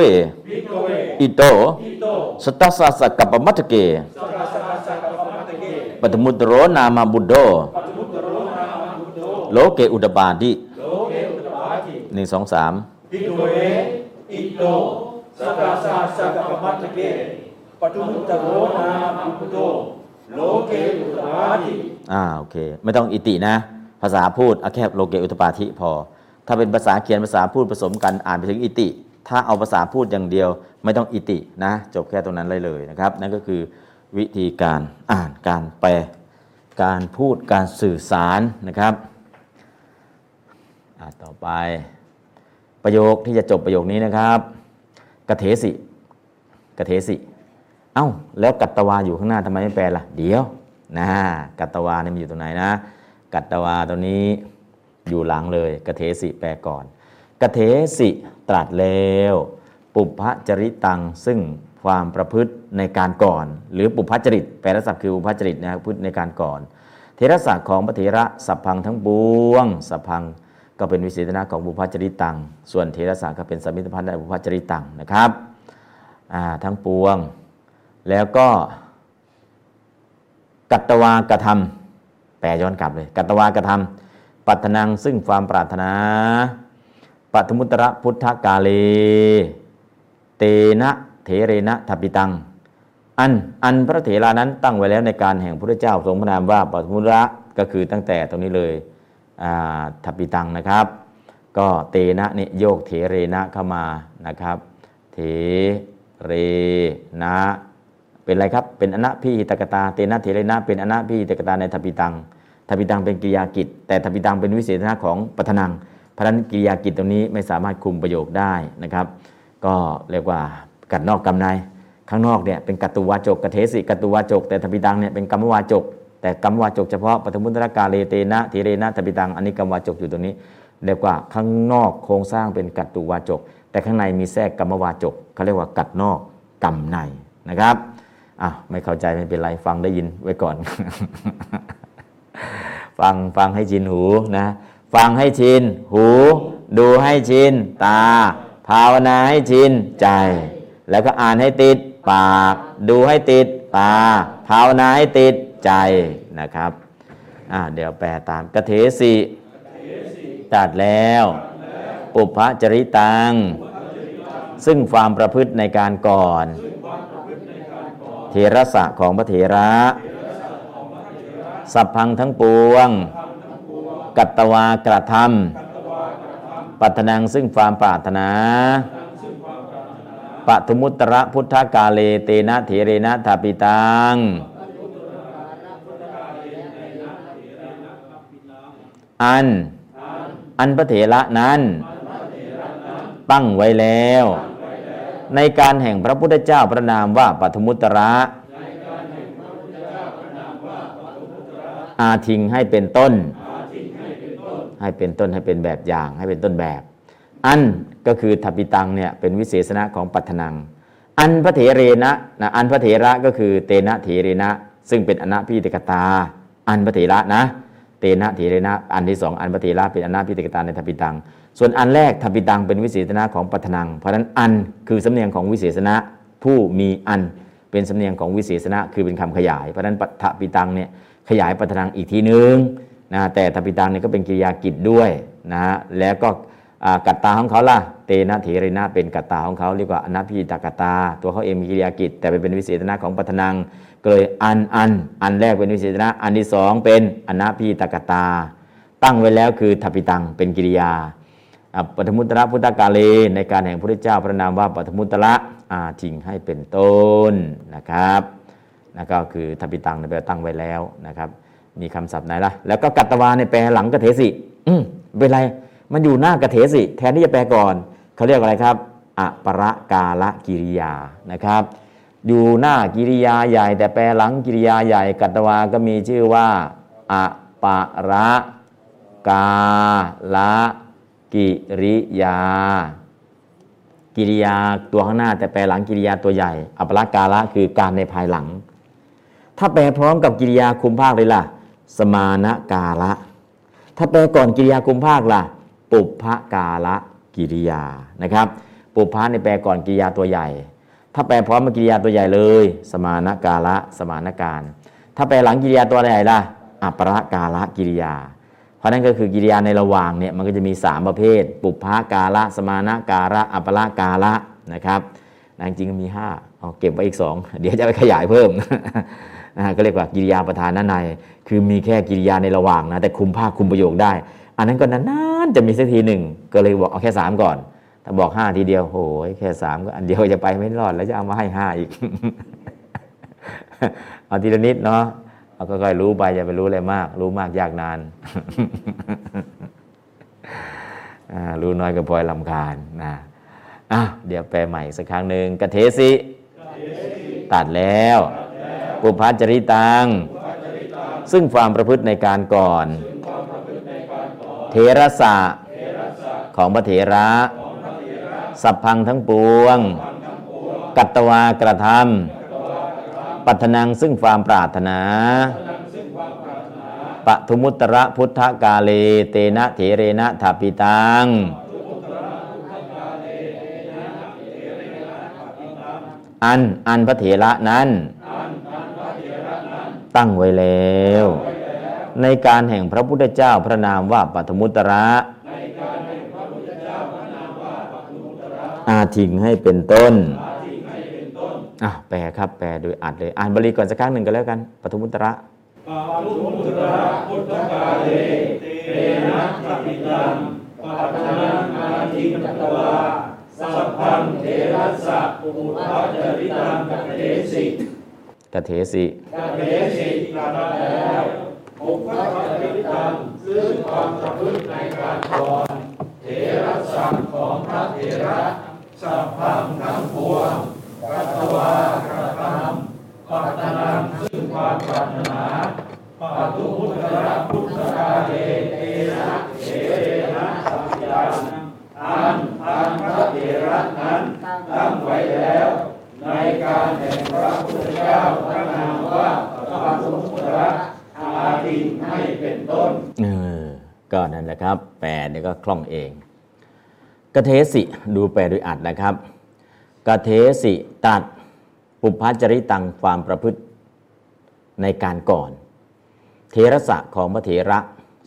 วิกเวอิโตอิโตสตัสสะสะกัปปมัตถเกสัทธาสักสักกปมัตถเกปฐมุตโรนามาบุตโธปัตุมุตตโรนามาบุโดโลเกอุตปาทิโลเกอุตปาทีหนึ่งสองสามภิกฺขเวอิโตสตสหสฺสกปฺปมตฺถเกปทุมุตฺตโรนาม พุทฺโธ โลเกอุทปาทิอ่าโอเค ไม่ต้องอิตินะ ภาษาพูดเอาแค่โลเกอุทปาทิพอ ถ้าเป็นภาษาเขียนภาษาพูดผสมกันอ่านไปถึงอิติ ถ้าเอาภาษาพูดอย่างเดียว ไม่ต้องอิตินะ จบแค่ตรงนั้นเลยเลยนะครับ นั่นก็คือวิธีการอ่านการแปล การพูดการสื่อสารนะครับอ่าต่อไปประโยคที่จะจบประโยคนี้นะครับกเถสิกเถสิ เอ้าแล้ว กตฺวาอยู่ข้างหน้าทำไมไม่แปลล่ะ เดี๋ยวนะ กตฺวาเนี่ยมันอยู่ตรงไหนนะ กตฺวาตัวนี้ อยู่หลังเลยกเถสิแปลก่อนกเถสิตรัสแล้ว ปุพฺพจริตํ ซึ่งความประพฤติในการก่อน หรือปุพพจริตแปลศัพท์คือปุพพจริตนะครับพฤติในการก่อน เทระศักดิ์ของพระเถระสัพพังทั้งปวงสัพพังก็เป็นวิเศษณะของบุพพจริตัง ส่วนเทระศักดิ์ก็เป็นสมิทพันธ์ในบุพพจริตังนะครับทั้งปวง แล้วก็กัตตวากระทำแปลย้อนกลับเลย กัตตวากระทำ ปัตนังซึ่งความปรารถนาปัทมุตระพุทธกาเล เตนะเถเรนะทัปปิตัง อันอันพระเถรานั้นตั้งไว้แล้วในการแห่งพระเจ้าทรงพระนามว่าปัทมุตระก็คือตั้งแต่ตรงนี้เลยทัปปิตังนะครับ ก็เตนะเนี่ยโยกเถเรนะเข้ามานะครับ เถเรนะเป็นอะไรครับ เป็นอนะพิหิตกตา เตนะเถเรนะเป็นอนะพิหิตกตาในทัปปิตัง ทัปปิตังเป็นกิริยากิจ แต่ทัปปิตังเป็นวิเศษณะของปัทนังเพราะนั้นกิริยากิจตรงนี้ไม่สามารถคุมประโยคได้นะครับ ก็เรียกว่ากัดนอกกำในข้างนอกเนี่ยเป็นกัตตุวาจกกเทสิกัตตุวาจก แต่ทัปปิตังเนี่ยเป็นกรรมวาจก แต่กรรมวาจกเฉพาะปฐมุตระกาเลเตนะเทเรนะทัปปิตังอันนี้กรรมวาจกอยู่ตรงนี้เรียกว่าข้างนอกโครงสร้างเป็นกัตตุวาจก แต่ข้างในมีแทรกกรรมวาจกเขาเรียกว่ากัดนอกกรรมในนะครับอะไม่เข้าใจไม่เป็นไรฟังได้ยินไว้ก่อน ฟังฟังให้ชินหูนะ ฟังให้ชินหู ดูให้ชินตา ภาวนาให้ชินใจ แล้วก็อ่านให้ติดปาก ดูให้ติดตา ภาวนาให้ติดใจนะครับอ่าเดี๋ยวแปลตามกเทสิตัดแล้ว ปุพพจริตัง ซึ่งความประพฤติในการก่อน เทระสะของพระเถระ สัพพังทั้งปวง กัตตวากระทำปัตนังซึ่งความปรารถนาปทุมุตระพุทธกาเลเตนะเถเรนะทาปิตังอัน อันพระเถระนั้น ตั้งไว้แล้ว ในการแห่งพระพุทธเจ้าพระนามว่าปทุมุตระ อาทิงให้เป็นต้น ให้เป็นต้นให้เป็นแบบอย่าง ให้เป็นต้นแบบ อันก็คือทัปปิตังเนี่ยเป็นวิเศษณะของปัทนัง อันพระเถเรนะนะอันพระเถระก็คือเตนะเถเรนะ ซึ่งเป็นอนัพิติกตา อันพระเถระนะ เตนะเถเรนะ อันที่สองอันพระเถระเป็นอนัพิติกตาในทัปปิตัง ส่วนอันแรกทัปปิตังเป็นวิเศษณะของปัทนัง เพราะฉะนั้นอันคือสำเนียงของวิเศษณะผู้มีอันเป็นสำเนียงของวิเศษณะคือเป็นคำขยาย เพราะฉะนั้นทัปปิตังเนี่ย ขยายปัทนังอีกทีนึงนะแต่ทปิตังเนี่ยก็เป็นกิริยากิจด้วยนะแล้วก็กัตตาของเขาล่ะเตนะเถเรนะเป็นกัตตาของเขาเรียกว่าอนัพพิตากัตตา ตัวเขาเองมีกิริยากิจ แต่ไปเป็นวิเศษณะของปัทนังก็เลยอันอันอันแรกเป็นวิเศษณะอันที่สองเป็นอนัพพิตากัตตา ตั้งไว้แล้วคือทปิตังเป็นกิริยาอ่าปฐมุตระพุทธกาเลในการแห่งพระพุทธเจ้าพระนามว่าปฐมุตระอาทิงให้เป็นต้นนะครับ นะก็คือทัปิตังเนี่ยแปลตั้งไว้แล้วนะครับมีคำศัพท์ไหนล่ะ แล้วก็กัตตวาเนี่ยแปลหลังกเถสิอืมเป็นไร มันอยู่หน้ากเถสิ แทนที่จะแปลก่อนเขาเรียกอะไรครับอปรกาลกิริยานะครับ อยู่หน้ากิริยาใหญ่ แต่แปลหลังกิริยาใหญ่ กัตตวาก็มีชื่อว่าอประกาลกิริยา กิริยาตัวข้างหน้า แต่แปลหลังกิริยาตัวใหญ่อปรกาละคือการในภายหลัง ถ้าแปลพร้อมกับกิริยาคุมภาคเลยล่ะ สมานกาละ ถ้าแปลก่อนกิริยาคุมภาคล่ะ ปุพกาละกิริยานะครับ ปุพะในแปลก่อนกิริยาตัวใหญ่ ถ้าแปลพร้อมกับกิริยาตัวใหญ่เลย สมานกาละสมานการ ถ้าแปลหลังกิริยาตัวใหญ่ล่ะอัปรกาละกิริยา เพราะนั่นก็คือกิริยาในระหว่างเนี่ยมันก็จะมี 3 ประเภท ปุพพกาละ สมานการะอัปรกาละนะครับนจริงๆมี5เอาเก็บไว้อีก 2 เดี๋ยวจะไปขยายเพิ่ม นะฮะก็เรียกว่ากิริยาประธานนั้นใน คือมีแค่กิริยาในระหว่างนะแต่คุมภาคคุมประโยคได้ อันนั้นก็นานๆจะมีสักทีหนึ่งก็เลยบอกเอาแค่ 3 ก่อน ถ้าบอก 5 ทีเดียวโอ้ยแค่ 3 ก็อันเดียวจะไปไม่รอด แล้วจะเอามาให้ 5 อีกเอาทีละนิดเนาะเอาก็ค่อยรู้ไปอย่าไปรู้อะไรมาก รู้มากยากนานรู้น้อยก็พลอยลำคาญนะอะเดี๋ยวแปลใหม่สักครั้งหนึ่งกะเทสิ ตัดแล้ว ปุพพจริตัง ซึ่งความประพฤติในการก่อน เทระสะของพระเถระ สัพพังทั้งปวง กัตตวากระทำปัทนังซึ่งความปรารถนาปทุมุตระพุทธกาเล เตนะเถเรนะถาปิตัง อัน อันพระเถระนั้น ตั้งไว้แล้ว ในการแห่งพระพุทธเจ้าพระนามว่าปัทมุตระอาทิงให้เป็นต้นอะแปลครับแปลโดยอัดเลย อ่านบาลีก่อนสักครั้งหนึ่งก็แล้วกันปัทมุตระปาทุมุตระพุทธกาเลเตนะทัพพิตังปัตนังอาทิกัตวาสัพพังเทรัสสะอุปภาจริตังกัเทสิกเทสิ กัเทสิตรัสแล้วอุปภาจริตังซึ่งความประพฤติในการก่อนเทรัสสะของพระเถระสัพพังทั้งปวงกัตวากระทำปัตนังซึ่งความปรารถนาปตุพุทธะพุทธกาเลเตนะเถเรนะสัมยันอันอันพระเถระนั้นตั้งไว้แล้ว ในการแห่งพระพุทธเจ้าพระนามว่าปตุพุทธะอาทิงให้เป็นต้นเออก็นั่นแหละครับ แปลเนี่ยก็คล่องเองกเทสิดูแปลโดยอัดนะครับกเทสิตัดปุพพจริตังความประพฤติในการก่อน เทระสะของพระเถระ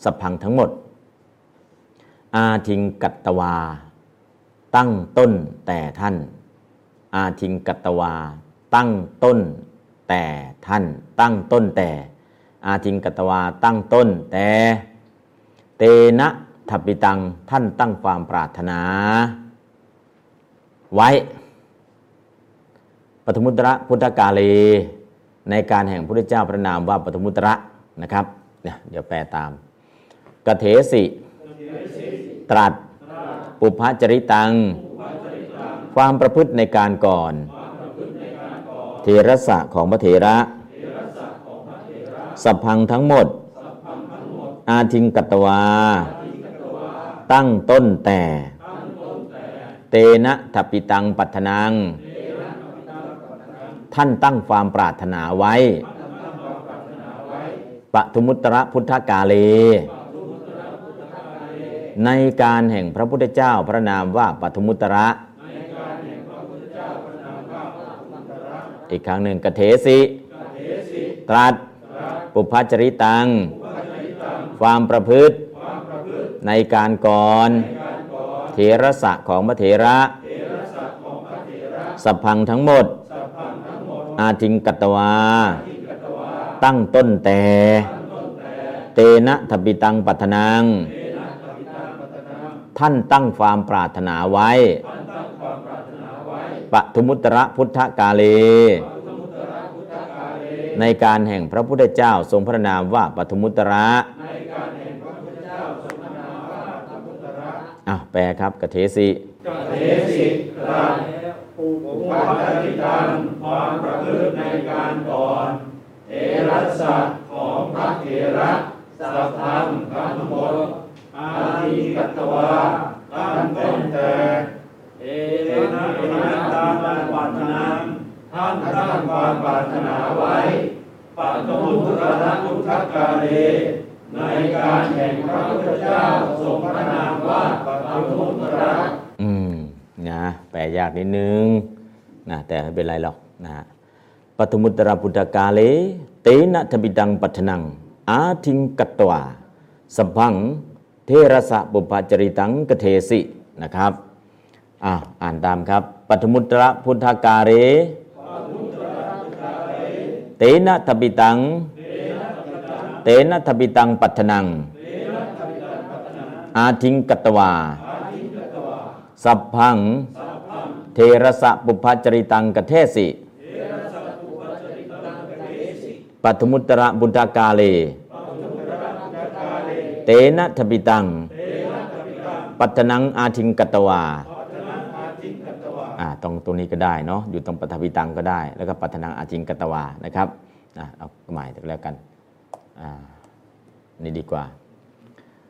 สัพพังทั้งหมด อาทิงกัตตวา ตั้งต้นแต่ท่าน อาทิงกัตวา ตั้งต้นแต่ท่านตั้งต้นแต่ อาทิงกัตวาตั้งต้นแต่ เตนะทัปิตังท่านตั้งความปรารถนา ไว้ปฐมุตระพุทธกาลีในการแห่งพระพุทธเจ้าพระนามว่าปฐมุตระนะครับเนี่ยเดี๋ยวแปลตามกเถสิ ตรัส ปุพพจริตัง ความประพฤติในการก่อน เทระสะของพระเถระ สัพพังทั้งหมด อาทิงกัตวา ตั้งต้นแต่ เตนะทัปิตังปัทนัง ท่านตั้งความปรารถนาไว้ ปทุมุตระพุทธกาเลในการแห่งพระพุทธเจ้าพระนามว่าปทุมุตระ อีกครั้งหนึ่งกเทสิ ตรัส ปุพพจริตัง ความประพฤติ ในการก่อนเถระสะของพระเถระ สัพพังทั้งหมด อาทิงกัตตวา ตั้งต้นแต่ เตนะทปิตังปัทนัง ท่านตั้งความปรารถนาไว้ ปทุมุตระพุทธกาเล ในการแห่งพระพุทธเจ้าทรงพระนามว่าปทุมุตระอ้าวแปลครับกเทสิกเทสิตรัสภูมิปฏิตันความประพฤติในการก่อนเทรัสสะของพระเถระสัพพังกันหมดอาทิกัตตวาตั้งต้นแต่เอนะเอนะตามการปรารถนา ท่านตั้งความปรารถนาไว้ปัตตมุตระนะพุทธกาเล ในการแห่งพระพุทธเจ้าทรงพระนามว่าปัตตมุตระอืมนะแปลยากนิดนึงนะแต่ไม่เป็นไรหรอกนะปฐมุตตรพุทธกาเล เตนะทบิดังปัทนัง อาทิงกัตตวาสพพัง เทระสะปุปจริตังกเทสินะครับอ่าอ่านตามครับปฐมุตตรพุทธกาเล เตนะทบิตัง เตนะทบิตังปัทนัง อาทิงกัตวา สัพพัง เทระสะปุพจริตังกเทสิปัทมุตระบุตากาเล เตนะทบิตัง ปัตนังอาทิงกตวา ตรงตรงนี้ก็ได้เนาะอยู่ตรงปัทบิตังก็ได้ แล้วก็ปัตนังอาทิงกตวานะครับอ่าเอาใหม่แล้วกันอ่านี่ดีกว่า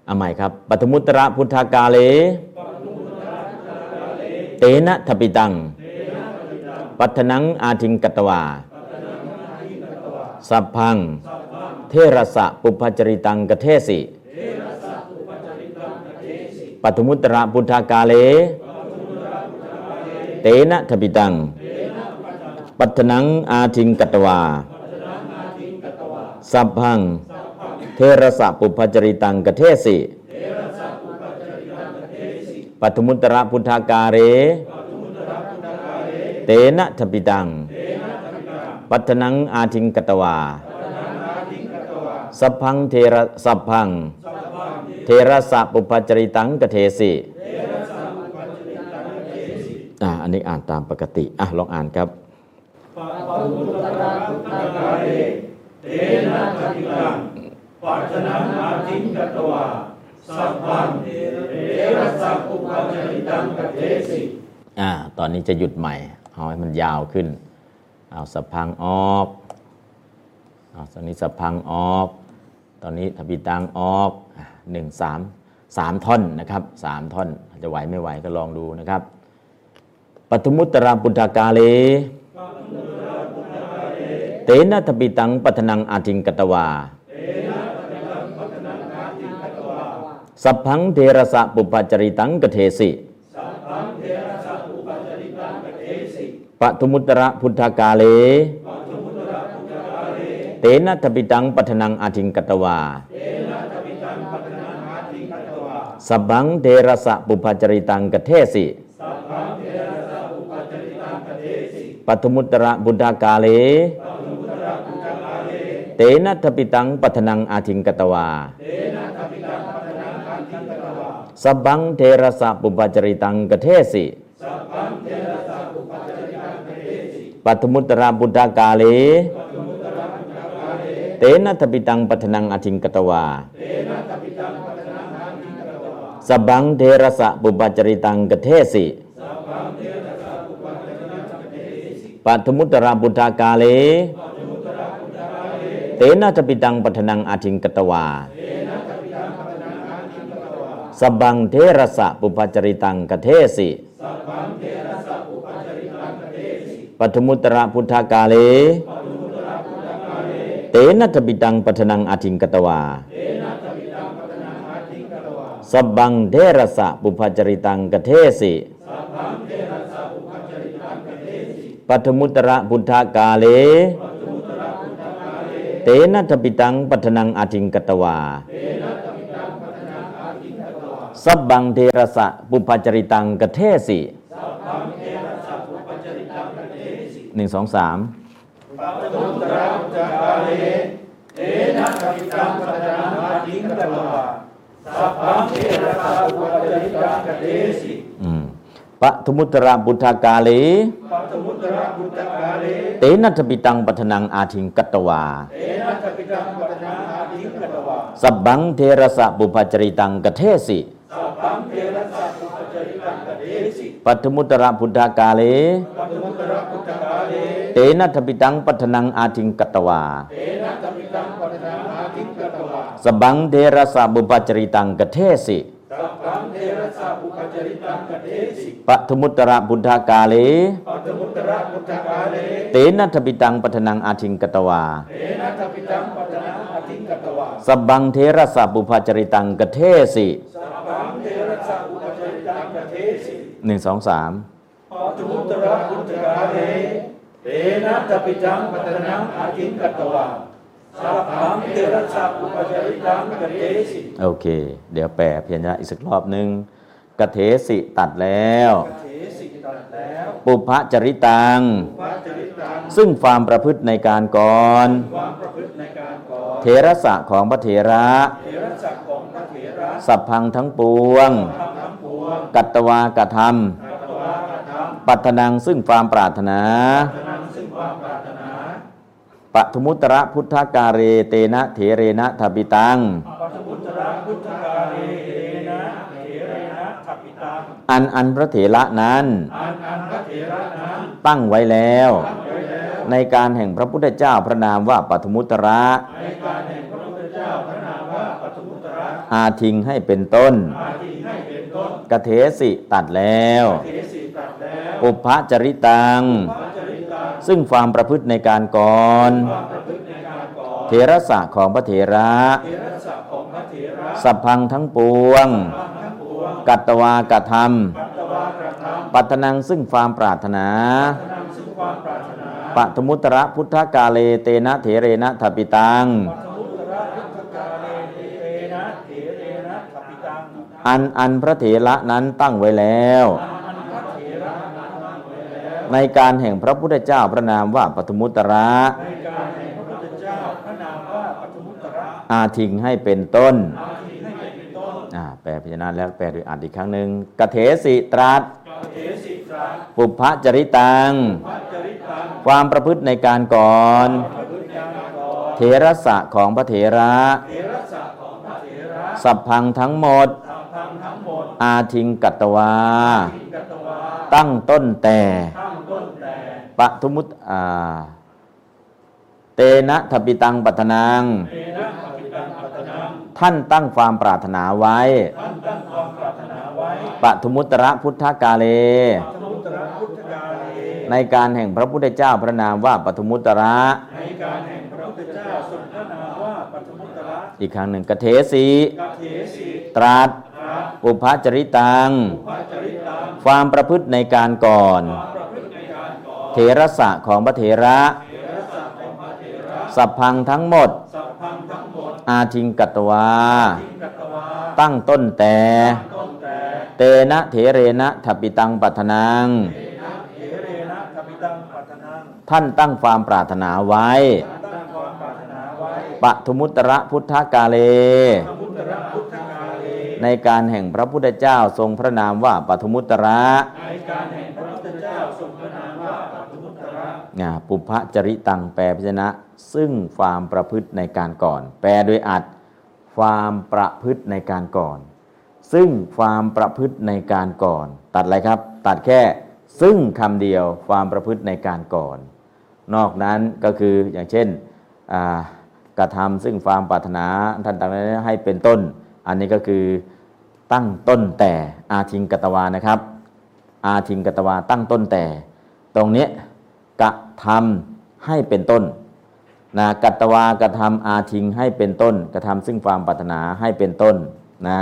เอาใหม่ครับปัทมุตระพุทธกาเล เตนะทปิตัง ปัทนังอาทิงกตวาสัพพัง เทระสะปุพจริตังกเทสิปัทมุตระพุทธากาเลเเตนะทปิตัง ปัทนังอาทิงกตวา สัพพัง เทระสะปุพจริตังกเทสิ ปัทมุตระพุทธากาเร เตนะทปิตัง ปัทนังอาทิงกตวา สัพพังเทระสัพพัง เทระสะปุปจริตังกเทสิ อ่าอันนี้อ่านตามปกติ อะ ลองอ่านครับเตนะทติตังปัจนังอาทิงกตวาสัพพังเทระสัพพุปจริตังกเทสิอ่าตอนนี้จะหยุดใหม่เอาให้มันยาวขึ้นเอาสะพังออกเอาตอนนี้สะพังออก ตอนนี้ทบิตังออกหนึ่งสามสามท่อนนะครับสามท่อนจะไหวไม่ไหวก็ลองดูนะครับ ปฐมุตตราปุทธากาเลเตนะทปิตังปัทนังอาทิงกตวาสัพพังเทระสะปุปจริตังกเทสิปทุมุตระพุทธกาเล เตนะทปิตังปัทนังอาทิงกตวาสัพพังเทระสะปุปจริตังกเทสิ ทุมุตระพุทธกาเล เตนะทปิตังปัทนังอาทิงกตวา สัพพังเทระสะปุปจริตังกเทสิปัทมุตระบุตรกาเล เตนะทปิตังปัทนังอาทิงกตวาสัพพังเทระสะปุปจริตังกเทสิ ปัทมุตระบุตรกาเล เตนะทปิตังปัทนังอาทิงกตวา สบังเทระสะปุปจริตังกเทสิปัทมุตระพุทธากาเล เตนะทปิตังปัทนังอาทิงกตวาสบบังเทระสะปุปจริตังกเทสิ ปัทมุตระพุทธากาเล เตนะทปิตังปัทนังอาทิงกตวา สับบังเทระสะปุปจริตังกเทสิหนึ่งสองสามปัตตุตระพุทธกาเลเตนะทติตังปัจนังอาทิงกตวา สัพพังเทระสัพพุปจริตังกเทสิอืม ปะทุมุตระบุทธากาเลปัตมุตระพุทธกาเล เตนัทปิตังปัทนังอาทิงกัตตวาเอนะทปิตังปัตนาอาทิกตวาสับบังเทระสะบุพจริตังกเทสิสัพพังเทระสัพพุจริตังกเดสิปัทมุตระพุทธากาเลปัตมุตระพุทธกาเลเตนัทปิตังปัทนังอาทิงกัตตวาเอนะทปิตังปัตนาอาทิกตวา สับบังเทระสะบุพจริตังกเทสิ สัพพังเทระสัพพุจริตังกเดสิปัทมุตระพุทธากาเลปัตมุตระพุทธกาเลเตนัทปิตังปัทนังอาทิงกัตตวาเอนะทปิตังปัตนาอาทิกตวาสับบังเทระสะบุพจริตังกเทสิสัพพังเทระสัพพุจริตังกเดสิหนึ่งสองสามปัตมุตระพุทธกาเลเอนะทปิตังปัตนาอาทิกตวา สัพพังเทระสัพพุจริตังกเดสิโอเค เดี๋ยวแปลเพียรอีกสักรอบหนึ่งกเทสิตัดแล้วปุพจริตังพระจริตัง ซึ่งความประพฤติในการก่อน เทระสะของพระเถระ สัพพังทั้งปวง กัตตวากธรรมกัตวากธรรมปัตนังซึ่งความปรารถนา ปรารถนาปทุมุตระพุทธการเรเตนะเถเรนะทปิตังปัจจุตระพุทธกาเลเทนะเถเรนะขับปิตัง อันอันพระเถระนั้น อันอันพระเถระนั้นตั้งไว้แล้วตั้งไว้แล้ว ในการแห่งพระพุทธเจ้าพระนามว่าปทุมุตระ ในการแห่งพระพุทธเจ้าพระนามว่าปัจจุตระ อาทิงให้เป็นต้น อาทิให้เป็นต้นกเทสิตัดแล้วเทสิตัดแล้วอุปจริตังพระจริตัง ซึ่งความประพฤติในการก่อนความประพฤติในการก่อเทระสะของพระเถระเทระสักของพระเถระสัพพังทั้งปวงทั้งทั้งปวงกัตตวากธรรมกัตวากระทำปัตนังซึ่งความปรารถนาพนังซึ่งความปรารถนาปะทมุตระพุทธกาเลเตนะเถเรนะทปิตังปัทมุตระพุทธกาเลเทเรนะเถเรนะขับปิตัง อันอันพระเถระนั้นตั้งไว้แล้ว อันพระเถระนั้นตั้งไว้แล้ว ในการแห่งพระพุทธเจ้าพระนามว่าปฐมุตระในการแห่งพระพุทธเจ้าพระนามว่าปัทมุตระอาทิงให้เป็นต้นอาทิให้เป็นต้นอ่าแปลพยัญชนะแล้วแปลโดยอ่านอีกครั้งหนึ่งกเถสิตรัสกเถสิตระปุพจริตังพระจริตัง ความประพฤติในการก่อนพระพุทธเจ้าก่อนเถระสะของพระเถระเถระสักของพระเถระ สัพพังทั้งหมดสัมพังทั้งหมดอาทิงกัตตวาทิกัตวา ตั้งต้นแต่ ตั้งต้นแต่ปทุมุตอ่าเตนะทปิตังปัตนังเอนะขับปิตังปัตนัง ท่านตั้งความปรารถนาไว้ท่านตั้งความปรารถนาไว้ปทุมุตระพุทธกาเลสมุตระพุทธกาเล ในการแห่งพระพุทธเจ้าพระนามว่าปทุมุตระในการแห่งพระพุทธเจ้าทรงพระนามว่าปัทมุตระอีกครั้งหนึ่งกเทสีกเถสิตรัสพระอุพจริตังพระจริตัง ความประพฤติในการก่อน เถระสะของพระเถระ สัพพังทั้งหมด อาทิงกัตวาตวาตั้งต้นแต่ เตนะเถเรนะทปิตังปัทนังเอนะเถเรนะขปิตังปัตนัง ท่านตั้งความปรารถนาไว้ตั้งความปรารถนาไว้ปทุมุตระพุทธกาเลสมุตระพุทธกาเล ในการแห่งพระพุทธเจ้าทรงพระนามว่าปทุมุตระในการแห่งพระพุทธเจ้าทรงพระนามว่าปัทมุตระ อ่า ปุพจริตังแปลพยัญชนะ ซึ่งความประพฤติในการก่อน แปลโดยอัดความประพฤติในการก่อน ซึ่งความประพฤติในการก่อน ตัดอะไรครับ ตัดแค่ซึ่งคำเดียวความประพฤติในการก่อน นอกนั้นก็คืออย่างเช่นกระทำซึ่งความปรารถนาท่านต่างๆให้เป็นต้น อันนี้ก็คือตั้งต้นแต่อาทิงกตวานะครับ อาทิงกตวาตั้งต้นแต่ ตรงนี้ กระทำให้เป็นต้นนะกัตวากระทำอาทิงให้เป็นต้น กระทำซึ่งความปรารถนาให้เป็นต้นนะ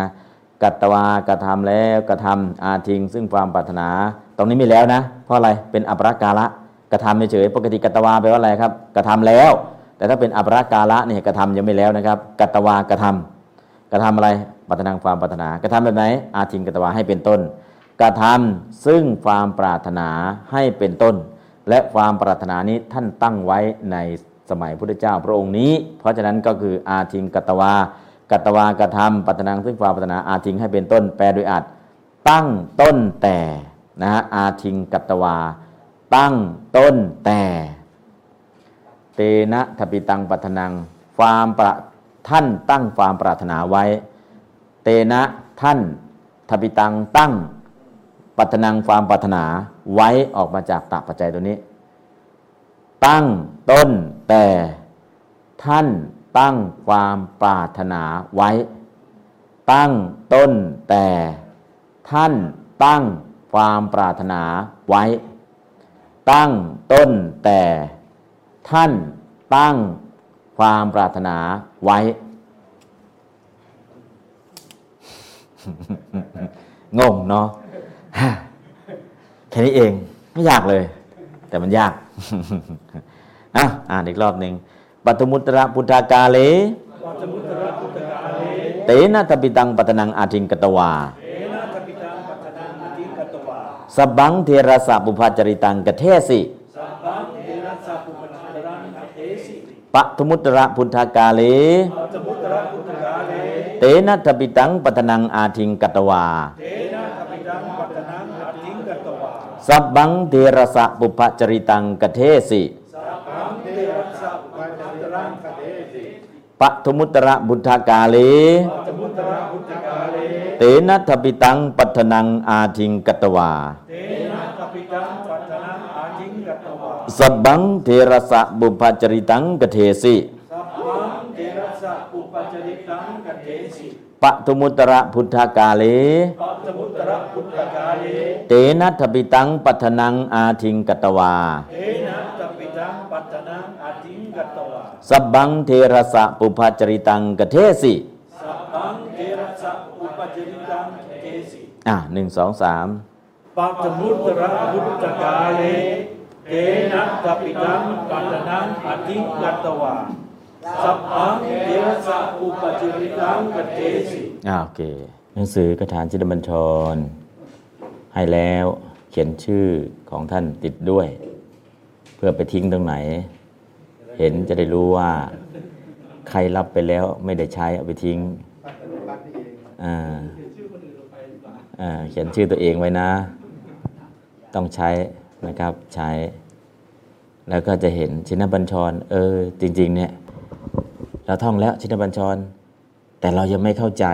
กัตวากระทำแล้วกระทำอาทิง ซึ่งความปรารถนา ตรงนี้มีแล้วนะ เพราะอะไรเป็นอัปรากาละกระทำเฉยปกติกัตวาแปลว่าอะไรครับกระทำแล้ว แต่ถ้าเป็นอัปรากาละเนี่ยกระทำยังไม่แล้วนะครับกัตวากระทำกระทำอะไรปรารถนาความปรารถนากระทำแบบไหนอาทิงกัตวาให้เป็นต้น กระทำซึ่งความปรารถนาให้เป็นต้น และความปรารถนานี้ท่านตั้งไว้ในสมัยพุทธเจ้าพระองค์นี้ เพราะฉะนั้นก็คืออาทิงกตวากตวากระทำปรารถนาซึ่งความปรารถนาอาทิงให้เป็นต้นแปลโดยอัดตั้งต้นแต่นะฮะอาทิงกัตวา ตั้งต้นแต่ เตนะทปิตังปัทนังฟาร์มประท่านตั้งฟามปรารถนาไว้ เตนะท่านทปิตังตั้ง ปัทนังฟามปรารถนาไว้ออกมาจากตปัจจัยตัวนี้ ตั้งต้นแต่ท่านตั้งความปรารถนาไว้ ตั้งต้นแต่ท่านตั้งความปรารถนาไว้ ตั้งต้นแต่ท่านตั้งความปรารถนาไว้ งงเนาะ แค่นี้เองไม่ยากเลย แต่มันยากอะอ่านอีกรอบหนึ่งปัตมุตระพุทธากาเลปัจมุตระพุทธกาเลเตนะตปิตังปตนังอาทิงกตวาเอนะทปิตังปัจจนังอธิกตวาสบบังเทระสะปุภาจริตังกเทสิสัพพังเทระสัพพุปจารังเทสิปัตมุตระพุทธากาเลปัจมุตระพุทธกาเลเตนะตปิตังปตนังอาทิงกตวา สับบังเทระสะปุภาจริตังกเทสิสัพพังเทระสัพพุปจารังเทสิปัตมุตระพุทธกาเลปัจมุตระพุทธกาเลเตนะทปิตังปัทนังอาทิงกตวาเทนะทปิตังปัจจนังอธิกตวาสบบังเทระสะปุภาจริตังกเทสิ สัพพังเทระสัพพุปจาริตังกเทสิ ปัตมุตระพุทธากาเลปัจมุตระพุทธกาเล เตนะทปิตังปัทนังอาทิงกตวาเทนะตปิตังปัจจนังอธิกตวาสบบังเทระสะปุภาจริตังกเทสิสัพพังเทระสัพอุปจริตังเทสิ อะหนึ่งสองสามปัจจมุตระพุทธกาเลเทนะตปิตังปัจจนังอธิกตวา สัพพังเทระสัพอุปจิริตังกเทสิอ่าโอเค หนังสือกระฐานจิตบัญชร ให้แล้วเขียนชื่อของท่านติดด้วย เพื่อไปทิ้งตรงไหน เห็นจะได้รู้ว่า ใครรับไปแล้วไม่ได้ใช้เอาไปทิ้งอ่าอ่าเขียนชื่อตัวเองไว้นะ ต้องใช้นะครับใช้ แล้วก็จะเห็นชินบัญชร เออ จริง ๆ เนี่ย เราท่องแล้วชินบัญชร แต่เรายังไม่เข้าใจ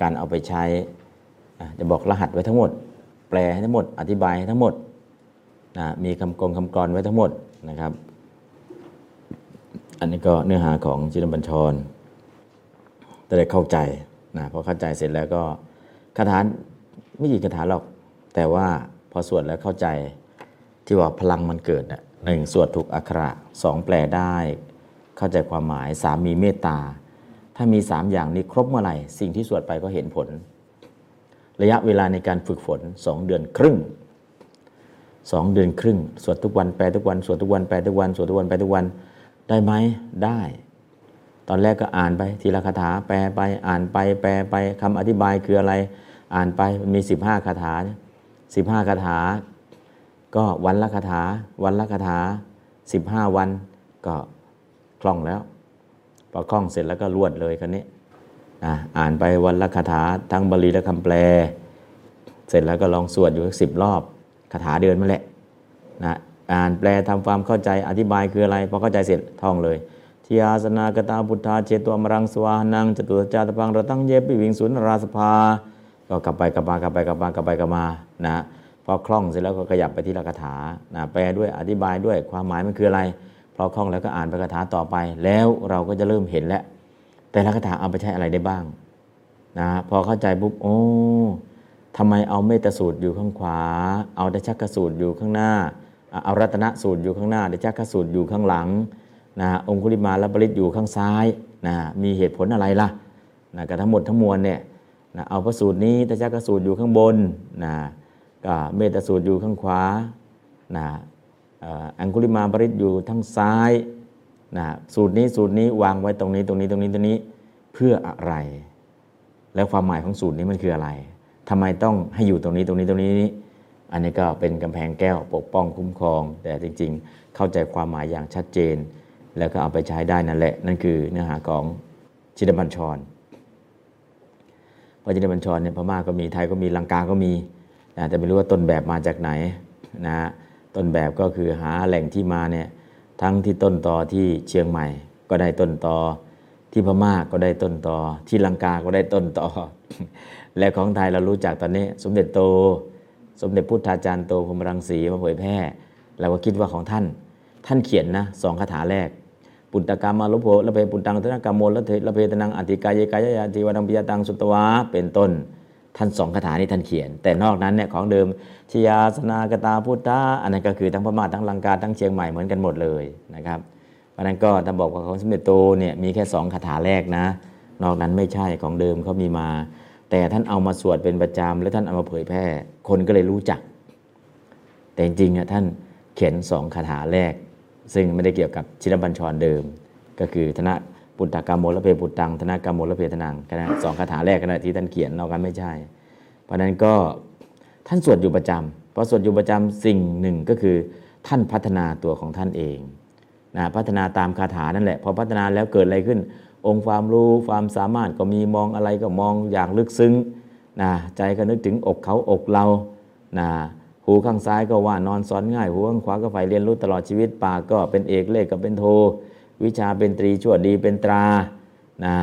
การเอาไปใช้จะบอกรหัสไว้ทั้งหมด แปลให้ทั้งหมด อธิบายให้ทั้งหมดนะมีคำกรคำกรไว้ทั้งหมดนะครับ อันนี้ก็เนื้อหาของจินบัญชรจะได้เข้าใจนะพอเข้าใจเสร็จแล้วก็คาถาไม่กี่คาถาหรอก แต่ว่าพอสวดแล้วเข้าใจที่ว่าพลังมันเกิดนะหนึ่งสวดถูกอักขระสองแปลได้ เข้าใจความหมายสามมีเมตตา ถ้ามีสามอย่างนี้ครบเมื่อไหร่ สิ่งที่สวดไปก็เห็นผล ระยะเวลาในการฝึกฝนสองเดือนครึ่งสองเดือนครึ่ง สวดทุกวันแปลทุกวันสวดทุกวันแปลทุกวันสวดทุกวันแปลทุกวันได้ไหมได้ ตอนแรกก็อ่านไปทีละคาถาแปลไปอ่านไป แปลไปคำอธิบายคืออะไร อ่านไปมันมี 15คาถาสิบห้าคาถา ก็วันละคาถา วันละคาถา 15 วันก็ ล่องแล้วพอคล่องเสร็จแล้วก็รวดเลยคันนี้นะอ่านไปวันละคาถาทั้งบาลีและคำแปล เสร็จแล้วก็ลองสวดอยู่สิบรอบคาถาเดินมาแหละนะอ่านแปลทำความเข้าใจอธิบายคืออะไรพอเข้าใจเสร็จท่องเลยทีอาสนากตาพุทธาเจตัวมรังสวานังจตุจาตพังราตั้งเย็บปิวิงสุนราสภา ก็กลับไปกลับมากลับไปกลับมากลับไปกลับมานะพอคล่องเสร็จแล้วก็ขยับไปที่ละคาถานะแปลด้วยอธิบายด้วยความหมายมันคืออะไร พอคล่องแล้วก็อ่านไปคาถาต่อไป แล้วเราก็จะเริ่มเห็นแล้ว แต่ละคาถาเอาไปใช้อะไรได้บ้างนะพอเข้าใจปุ๊บโอ้ทำไมเอาเมตสูตรอยู่ข้างขวา เอาดชักกสูตรอยู่ข้างหน้า เอารัตนสูตรอยู่ข้างหน้าดชักกสูตรอยู่ข้างหลังนะองคุลิมาและบริตอยู่ข้างซ้ายนะมีเหตุผลอะไรล่ะนะกับทั้งหมดทั้งมวลเนี่ยนะเอาพระสูตรนี้ดชักกสูตรอยู่ข้างบนนะก็เมตสูตรอยู่ข้างขวานะ อังคุลิมาบริตอยู่ทั้งซ้ายนะสูตรนี้สูตรนี้วางไว้ตรงนี้ตรงนี้ตรงนี้ตรงนี้เพื่ออะไร แล้วความหมายของสูตรนี้มันคืออะไรทำไมต้องให้อยู่ตรงนี้ตรงนี้ตรงนี้นี้ อันนี้ก็เป็นกำแพงแก้วปกป้องคุ้มครอง แต่จริง ๆ เข้าใจความหมายอย่างชัดเจน แล้วก็เอาไปใช้ได้นั่นแหละ นั่นคือเนื้อหาของชินบัญชรพระชินบัญชรเนี่ยพม่าก็มีไทยก็มีลังกาก็มีแต่ไม่รู้ว่าต้นแบบมาจากไหนนะฮะ ต้นแบบก็คือหาแหล่งที่มาเนี่ยทั้งที่ต้นตอที่เชียงใหม่ ก็ได้ต้นตอที่พม่าก็ได้ต้นตอที่ลังกาก็ได้ต้นตอและของไทยเรารู้จักตอนนี้ สมเด็จโต สมเด็จพุทธาจารย์โตพรมรังสีมาเผยแพร่เราก็คิดว่าของท่าน ท่านเขียนนะสองคาถาแรก ปุตตกรรมมาลุโภละเพปุตตังธนกรรมโมละเทละเพตนังอติกายกายยาติวันังปิยตังสุตวะเป็นต้น ท่านสองคาถานี้ท่านเขียน แต่นอกนั้นเนี่ยของเดิมชยาสนากตาพุทธะอันนั้นก็คือทั้งพม่าทั้งลังกาทั้งเชียงใหม่เหมือนกันหมดเลยนะครับเพราะนั้นก็ท่านบอกว่าของสมเด็จโตเนี่ยมีแค่สองคาถาแรกนะ นอกนั้นไม่ใช่ของเดิมเขามีมา แต่ท่านเอามาสวดเป็นประจำแล้วท่านเอามาเผยแพร่ คนก็เลยรู้จัก แต่จริงๆอะท่านเขียนสองคาถาแรก ซึ่งไม่ได้เกี่ยวกับชินบัญชรเดิม ก็คือธนะ ปุตตกรรมโมละเพปุตตังธนกรรมโมละเพทนังขณะสองคาถาแรกขณะที่ท่านเขียนนอกกันไม่ใช่ เพราะนั้นก็ท่านสวดอยู่ประจำเพราะสวดอยู่ประจำสิ่งหนึ่งก็คือท่านพัฒนาตัวของท่านเองนะพัฒนาตามคาถานั่นแหละ พอพัฒนาแล้วเกิดอะไรขึ้น องค์ความรู้ความสามารถก็มีมองอะไรก็มองอย่างลึกซึ้งนะใจก็นึกถึงอกเขาอกเรานะหูข้างซ้ายก็ว่านอนสอนง่าย หูข้างขวาก็ใฝ่เรียนรู้ตลอดชีวิตปากก็เป็นเอกเลขก็เป็นโท วิชาเป็นตรีชั่วดีเป็นตรานะ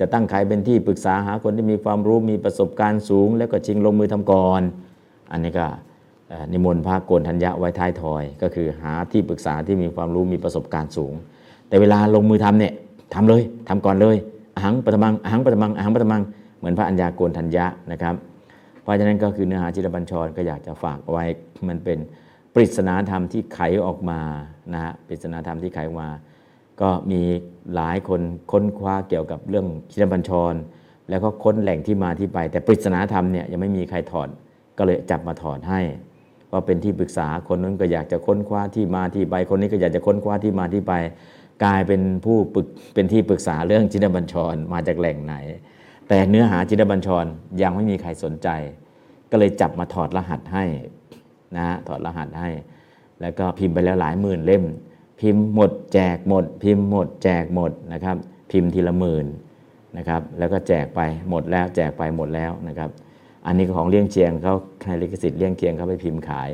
จะตั้งใครเป็นที่ปรึกษาหาคนที่มีความรู้มีประสบการณ์สูง แล้วก็ชิงลงมือทำก่อน อันนี้ก็นิมนต์พระโกนธัญญะไว้ท้ายถอย ก็คือหาที่ปรึกษาที่มีความรู้มีประสบการณ์สูง แต่เวลาลงมือทำเนี่ยทำเลยทำก่อนเลยอหังปฐมังอหังปฐมังอหังปฐมังเหมือนพระอัญญาโกนธัญญะนะครับเพราะฉะนั้นก็คือเนื้อหาจิตบัญชรก็อยากจะฝากไว้มันเป็นปริศนาธรรมที่ไขออกมานะฮะปริศนาธรรมที่ไขออกมา ก็มีหลายคนค้นคว้าเกี่ยวกับเรื่องชินบัญชร แล้วก็ค้นแหล่งที่มาที่ไป แต่ปริศนาธรรมเนี่ยยังไม่มีใครถอดก็เลยจับมาถอดให้เพราเป็นที่ปรึกษาคนนั้นก็อยากจะค้นคว้าที่มาที่ไปคนนี้ก็อยากจะค้นคว้าที่มาที่ไป กลายเป็นผู้ปรึกเป็นที่ปรึกษาเรื่องจินบัญชรมาจากแหล่งไหน แต่เนื้อหาจินบัญชรยังไม่มีใครสนใจ ก็เลยจับมาถอดรหัสให้นะถอดรหัสให้ แล้วก็พิมพ์ไปแล้วหลายหมื่นเล่ม พิมพ์หมดแจกหมด พิมพ์หมดแจกหมดนะครับ พิมพ์ทีละหมื่นนะครับ แล้วก็แจกไปหมดแล้วแจกไปหมดแล้วนะครับ อันนี้ของเลี้ยงเชียงเขาให้ลิขสิทธิ์เลี้ยงเชียงเขาไปพิมพ์ขาย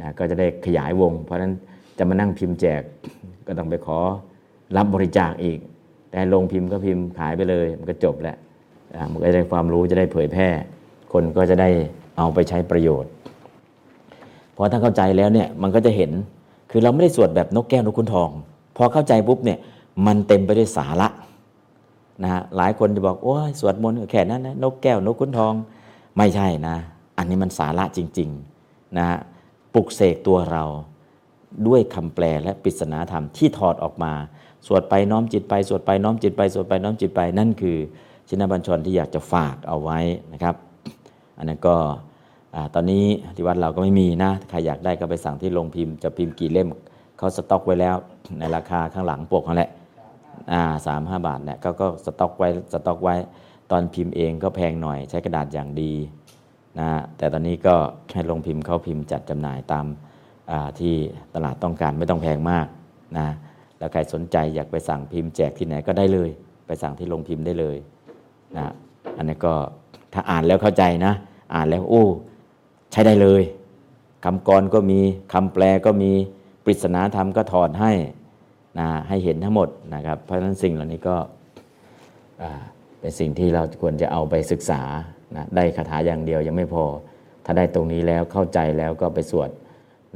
นะก็จะได้ขยายวง เพราะฉะนั้นจะมานั่งพิมพ์แจกก็ต้องไปขอรับบริจาคอีก แต่ลงพิมพ์ก็พิมพ์ขายไปเลย มันก็จบแล้วอ่ามันก็จะได้ความรู้จะได้เผยแพร่ คนก็จะได้เอาไปใช้ประโยชน์พอถ้าเข้าใจแล้วเนี่ยมันก็จะเห็น คือเราไม่ได้สวดแบบนกแก้วนกขุนทอง พอเข้าใจปุ๊บเนี่ยมันเต็มไปด้วยสาระนะฮะหลายคนจะบอกโอ้ยสวดมนต์แค่นั้นนะนกแก้วนกขุนทอง ไม่ใช่นะ อันนี้มันสาระจริงๆนะฮะปลุกเสกตัวเราด้วยคำแปลและปริศนาธรรมที่ถอดออกมา สวดไปน้อมจิตไปสวดไปน้อมจิตไปสวดไปน้อมจิตไปนั่นคือ ชินบัญชรที่อยากจะฝากเอาไว้นะครับ อันนั้นก็ ตอนนี้ที่วัดเราก็ไม่มีนะใครอยากได้ก็ไปสั่งที่โรงพิมพ์จะพิมพ์กี่เล่มเขาสต็อกไว้แล้วในราคาข้างหลังปกนั่นแหละสามห้าบาทเนี่ยก็ก็สต็อกไว้สต็อกไว้ ตอนพิมพ์เองก็แพงหน่อยใช้กระดาษอย่างดีนะแต่ตอนนี้ก็ให้โรงพิมพ์เขาพิมพ์จัดจำหน่ายตามที่ตลาดต้องการไม่ต้องแพงมากนะแล้วใครสนใจอยากไปสั่งพิมพ์แจกที่ไหนก็ได้เลย ไปสั่งที่โรงพิมพ์ได้เลยนะอันนี้ก็ถ้าอ่านแล้วเข้าใจนะ อ่านแล้วโอ้ ใช้ได้เลยคำกรก็มีคำแปลก็มีปริศนาธรรมก็ถอดให้นะให้เห็นทั้งหมดนะครับ เพราะฉะนั้นสิ่งเหล่านี้ก็เป็นสิ่งที่เราควรจะเอาไปศึกษานะได้คาถาอย่างเดียวยังไม่พอ ถ้าได้ตรงนี้แล้วเข้าใจแล้วก็ไปสวด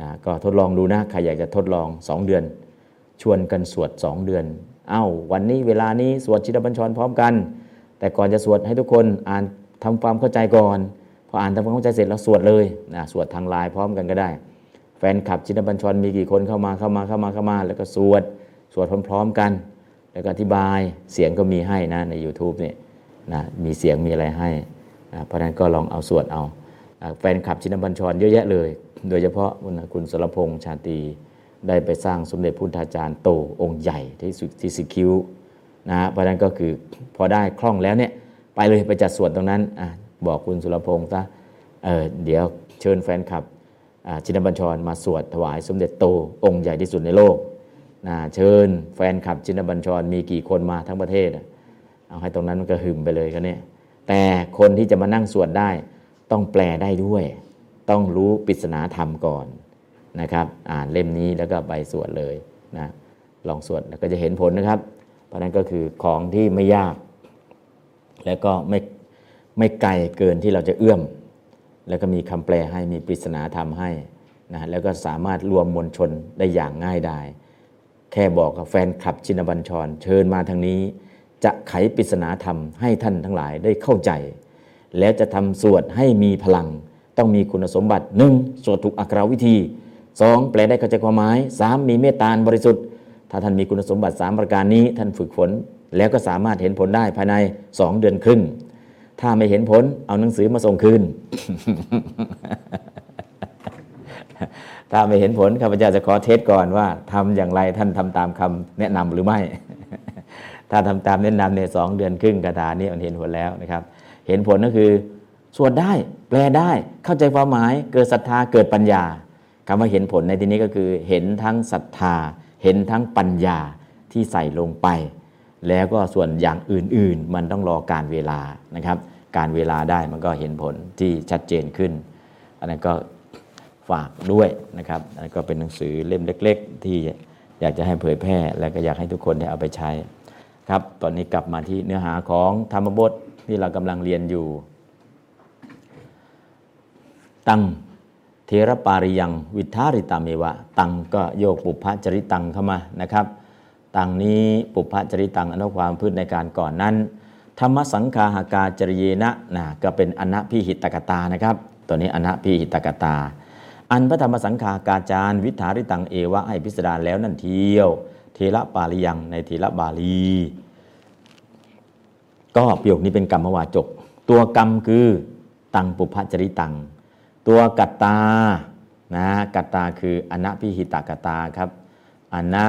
นะก็ทดลองดูนะใครอยากจะทดลอง 2 เดือน ชวนกันสวด 2 เดือน เอ้าวันนี้เวลานี้สวดชินบัญชรพร้อมกัน แต่ก่อนจะสวดให้ทุกคนอ่านทำความเข้าใจก่อน พออ่านทำความเข้าใจเสร็จแล้วสวดเลยนะสวดทางไลน์พร้อมกันก็ได้ แฟนคลับชินบัญชรมีกี่คนเข้ามาเข้ามาเข้ามาเข้ามา แล้วก็สวดสวดพร้อมๆกัน แล้วก็อธิบายเสียงก็มีให้นะใน YouTube เนี่ยนะมีเสียงมีอะไรให้นะเพราะนั้นก็ลองเอาสวดเอาแฟนคลับชินบัญชรเยอะแยะเลย โดยเฉพาะคุณคุณสรพงษ์ชาตีได้ไปสร้างสมเด็จพุทธาจารย์โตองค์ใหญ่ที่สุดที่สิคิวนะเพราะฉะนั้นก็คือพอได้คล่องแล้วเนี่ยไปเลยไปจัดสวดตรงนั้นอะ บอกคุณสุรพงษ์ซะเออเดี๋ยวเชิญแฟนคลับชินบัญชรมาสวดถวายสมเด็จโตองค์ใหญ่ที่สุดในโลกนะเชิญแฟนคลับชินบัญชรมีกี่คนมาทั้งประเทศเอาให้ตรงนั้นมันก็หึมไปเลยกันเนี่ยแต่คนที่จะมานั่งสวดได้ต้องแปลได้ด้วย ต้องรู้ปริศนาธรรมก่อนนะครับ อ่านเล่มนี้แล้วก็ไปสวดเลยนะลองสวดแล้วก็จะเห็นผลนะครับ เพราะนั้นก็คือของที่ไม่ยาก แล้วก็ไม่ ไม่ไกลเกินที่เราจะเอื้อม แล้วก็มีคำแปลให้มีปริศนาธรรมให้นะแล้วก็สามารถรวมมวลชนได้อย่างง่ายดายแค่บอกกับแฟนคลับชินบัญชร เชิญมาทางนี้ จะไขปริศนาธรรมให้ท่านทั้งหลายได้เข้าใจ แล้วจะทำสวดให้มีพลัง ต้องมีคุณสมบัติหนึ่งสวดถูกอักขรวิธีสองแปลได้เข้าใจความหมายสามมีเมตตาบริสุทธิ์ ถ้าท่านมีคุณสมบัติ 3 ประการนี้ท่านฝึกฝน แล้วก็สามารถเห็นผลได้ภายใน 2 เดือนครึ่ง ถ้าไม่เห็นผล เอาหนังสือมาส่งคืน ถ้าไม่เห็นผลข้าพเจ้าจะขอเทสก่อนว่าทำอย่างไรท่านทำตามคำแนะนำหรือไม่ ถ้าทำตามแนะนำในสองเดือนครึ่งกระดานี้มันเห็นผลแล้วนะครับ เห็นผลก็คือสวดได้แปลได้เข้าใจความหมายเกิดศรัทธาเกิดปัญญาคำว่าเห็นผลในที่นี้ก็คือเห็นทั้งศรัทธา เห็นทั้งปัญญาที่ใส่ลงไป แล้วก็ส่วนอย่างอื่นๆ มันต้องรอการเวลานะครับ การเวลาได้มันก็เห็นผลที่ชัดเจนขึ้น อันนั้นก็ฝากด้วยนะครับอันนั้นก็เป็นหนังสือเล่มเล็ก ๆ ที่อยากจะให้เผยแพร่ และก็อยากให้ทุกคนได้เอาไปใช้ครับ ตอนนี้กลับมาที่เนื้อหาของธรรมบทที่เรากำลังเรียนอยู่ ตังเทระปาริยัง วิทาริตาเมวะ ตังก็โยกปุพพจริตังเข้ามานะครับ ตังนี้ปุพพจริตังอนุความพืชในการก่อนนั้น ธรรมสังคาหากาจริเยนะนะก็เป็นอนัพิหิตกตานะครับ ตัวนี้อนัพิหิตกตา อันพระธรรมสังฆากาจารวิทาริตังเอวะให้พิสดารแล้วนั่นเที่ยว เทระปาริยังในเทระบาลี ก็ประโยคนี้เป็นกรรมวาจก ตัวกรรมคือตังปุพพจริตัง ตัวกัตตานะกัตตาคืออนัพิหิตกตาครับอนั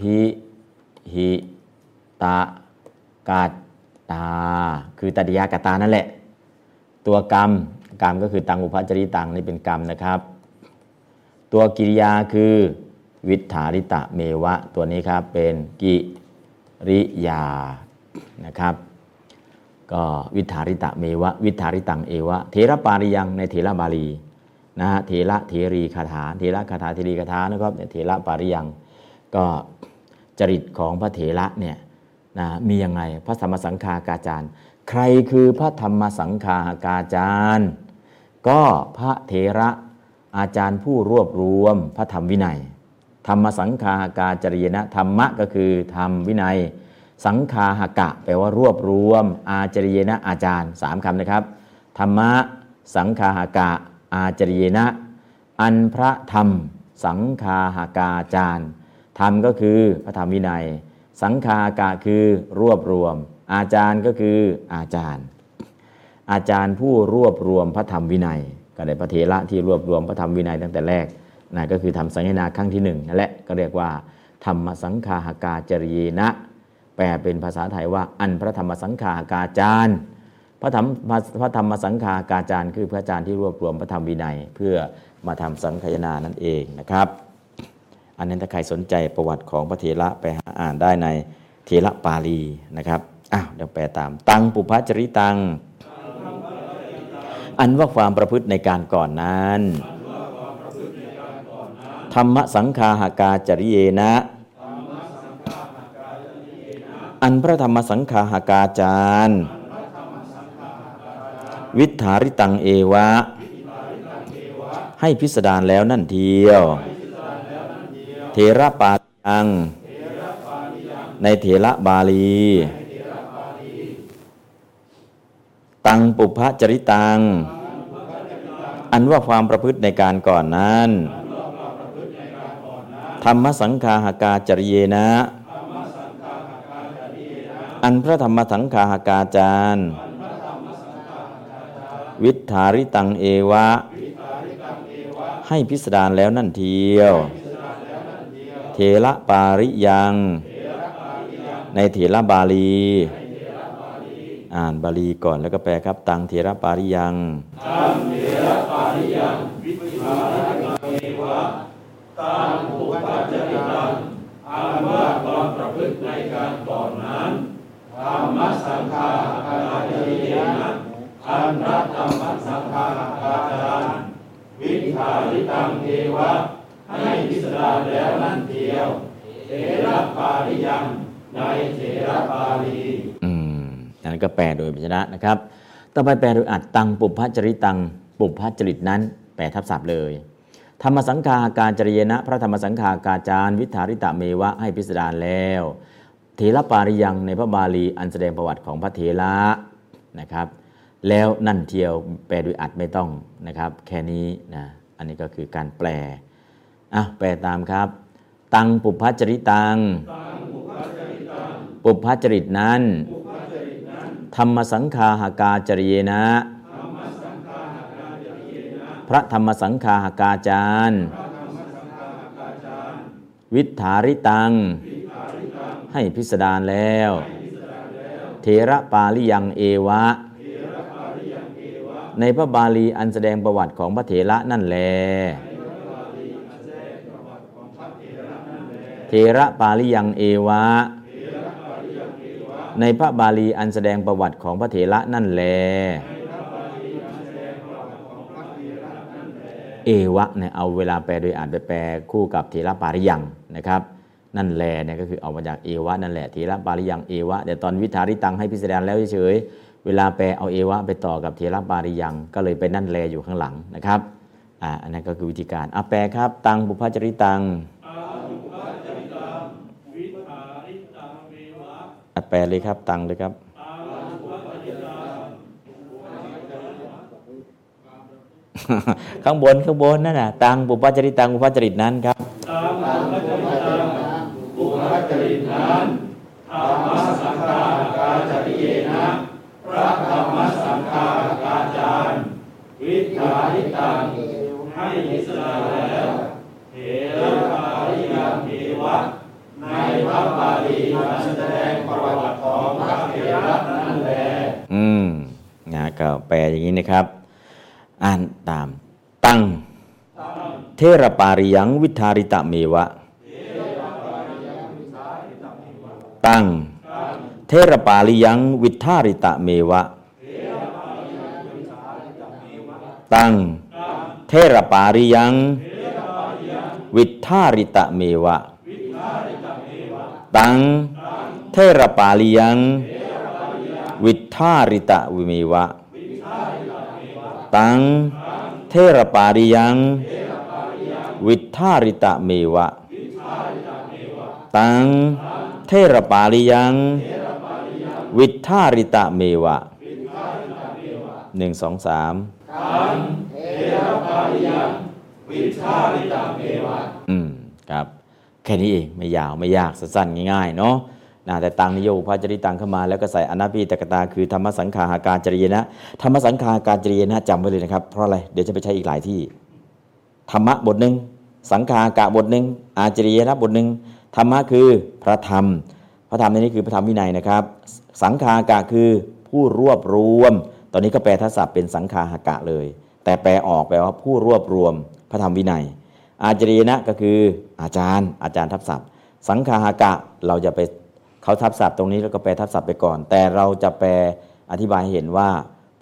พิ หิตกัตตา คือตติยากตานั่นแหละ ตัวกรรมกรรมก็คือตังอุปจริตังนี่เป็นกรรมนะครับ ตัวกิริยาคือวิถาริตะเมวะ ตัวนี้ครับเป็นกิริยานะครับ ก็วิถาริตะเมวะ วิถาริตังเอวะเทระปาริยังในเทระบาลีนะฮะเทระเทรีคาถาเทระคาถาเทรีคาถานะครับเทระปาริยังก็ จริตของพระเถระเนี่ยนะมียังไงพระธรรมสังฆากาจารย์ ใครคือพระธรรมสังฆากาจารย์ ก็พระเถระอาจารย์ผู้รวบรวมพระธรรมวินัย ธรรมสังฆากาจริยนะธรรมะก็คือธรรมวินัย สังฆาหกะแปลว่ารวบรวม อาจริยนะอาจารย์สามคำนะครับ ธรรมะสังฆาหกะอาจริยนะ อันพระธรรม สังฆาหกาจารย์ ธรรมก็คือพระธรรมวินัย สังฆากะคือรวบรวม อาจารย์ก็คืออาจารย์ อาจารย์ผู้รวบรวมพระธรรมวินัย ก็ได้พระเถระที่รวบรวมพระธรรมวินัยตั้งแต่แรกนะก็คือทำสัญญนาครั้งที่หนึ่งนั่นแหละก็เรียกว่า ธรรมสังฆาหกาจริยนะ แปลเป็นภาษาไทยว่า อันพระธรรมสังฆาหกาจารย์พระธรรมพระธรรมสังฆาหกาจารย์คือพระอาจารย์ที่รวบรวมพระธรรมวินัย เพื่อมาทำสังคยนานั่นเองนะครับ อันนั้นถ้าใครสนใจประวัติของพระเถระไปหาอ่านได้ในเถระปาลีนะครับอ้าวเดี๋ยวแปลตาม ตังปุพพจริตัง อันว่าความประพฤติในการก่อนนั้นธรรมสังฆาหากาจริเยนะ อันพระธรรมสังฆาหากาจารย์วิถาริตังเอวะ ให้พิสดารแล้วนั่นเทียว เทระปาตัง ในเถระบาลี ตังปุพพจริตัง อันว่าความประพฤติในการก่อนนั้น ธรรมสังฆาหากาจริเยนะ อันพระธรรมสังฆาหากาจารย์ วิทาริตังเอวะให้พิสดารแล้วนั่นเทียว เทระปาริยัง ในเถระบาลี อ่านบาลีก่อนแล้วก็แปลครับ ตังเถระปาริยังตังเถระปาริยังวิปาระเมวะตังภูปัจจตังอัาว่าความประพฤติในการก่อนนั้นธรรมสังฆาอาจารยนะอันรัตธรรมสังฆาอาจารย์วิทาริตังเทวะ ให้พิสดารแล้วนั่นเทียวเถระปาริยังในเถระปาลีอืมอันนั้นก็แปลโดยพิจนะนะครับ ต่อไปแปลโดยอัดตังปุพพจริตังปุพพจริตนั้น แปลทับศัพท์เลย ธรรมสังฆาการจริยนะ พระธรรมสังฆากาจารวิทาริตะเมวะให้พิสดารแล้วเถระปาริยังในพระบาลีอันแสดงประวัติของพระเถระนะครับ แล้วนั่นเทียวแปลโดยอัดไม่ต้องนะครับ แค่นี้นะอันนี้ก็คือการแปล อะแปลตามครับ ตังปุพพจริตัง ปุพพจริตนั้น ธรรมสังฆาหากาจริยนะ พระธรรมสังฆาหากาจารย์ วิทธาริตัง ให้พิสดารแล้วเถระปาลิยังเอวะในพระบาลีอันแสดงประวัติของพระเถระนั่นแล เถระปาลิยังเอวะ ในพระบาลีอันแสดงประวัติของพระเถระนั่นแล เอวะเนี่ยเอาเวลาแปลโดยอ่านไปแปลคู่กับเถระปาริยังนะครับนั่นแลเนี่ยก็คือเอามาจากเอวะนั่นแหละเถระปาริยังเอวะแต่ตอนวิธาริตังให้พิสดารแล้วเฉยเวลาแปลเอาเอวะไปต่อกับเถระปาริยัง ก็เลยไปนั่นแลอยู่ข้างหลังนะครับอ่าอันนั้นก็คือวิธีการอะแปลครับ ตังบุพจริตังอะ แปลเลยครับตังเลยครับข้างบนข้างบนนั่นน่ะตังบุพจริตตังบุพจริตนั้นครับปุพพจริตนั้นธรรมสังฆาการจริเยนะพระธรรมสังฆาการจารย์วิทาริตังให้พิสดารแล้วเถระปาริยังเทวะ ในพระบาลีอันแสดงประวัติของพระเถระนั่นแหละอืมนะก็แปลอย่างนี้นะครับ อ่านตาม ตังเทระปาริยังวิทาริตะเมวะ ตังเทระปาริยังวิทาริตะเมวะ ตังเทระปาริยังวิทาริตะเมวะ ตัง เทระปาริยัง วิทาริตะวิเมวะ ตัง เทระปาริยัง วิทาริตะเมวะ ตัง เทระปาริยัง วิทาริตะเมวะหนึ่งสองสามอืม ครับ แค่นี้เองไม่ยาวไม่ยากสั้นๆง่ายๆเนาะนะแต่ตังนิโยพระจริตังเข้ามาแล้วก็ใส่อนาพีตกตาคือธรรมสังขาหาการจริยนะธรรมสังขาหาการจริยนะจำไว้เลยนะครับ เพราะอะไรเดี๋ยวจะไปใช้อีกหลายที่ ธรรมะบทหนึ่งสังขากะบทหนึ่งอาจริยนะบทหนึ่งธรรมะคือพระธรรม พระธรรมในนี้คือพระธรรมวินัยนะครับ สังขากะคือผู้รวบรวม ตอนนี้ก็แปลทัศศัพท์เป็นสังขาหากะเลย แต่แปลออกแปลว่าผู้รวบรวมพระธรรมวินัย อาจริยนะก็คืออาจารย์ อาจารย์ทับศัพท์ สังขาหากะเราจะไปเขาทับศัพท์ตรงนี้แล้วก็แปลทับศัพท์ไปก่อน แต่เราจะแปลอธิบายให้เห็นว่า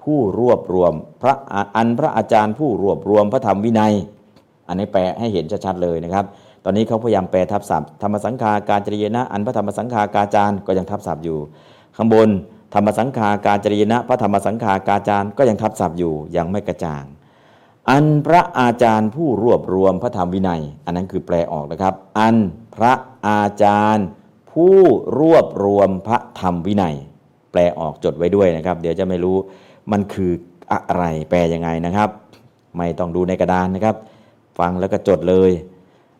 ผู้รวบรวมพระอันพระอาจารย์ผู้รวบรวมพระธรรมวินัย อันนี้แปลให้เห็นชัดๆเลยนะครับ ตอนนี้เขาพยายามแปลทับศัพท์ธรรมสังฆาการจริยนะ อันพระธรรมสังฆากาจารย์ก็ยังทับศัพท์อยู่ ข้างบนธรรมสังฆาการจริยนะ พระธรรมสังฆากาจารย์ก็ยังทับศัพท์อยู่ยังไม่กระจ่าง อันพระอาจารย์ผู้รวบรวมพระธรรมวินัย อันนั้นคือแปลออกนะครับ อันพระอาจารย์ ผู้รวบรวมพระธรรมวินัย แปลออกจดไว้ด้วยนะครับ เดี๋ยวจะไม่รู้มันคืออะไรแปลยังไงนะครับ ไม่ต้องดูในกระดานนะครับ ฟังแล้วก็จดเลย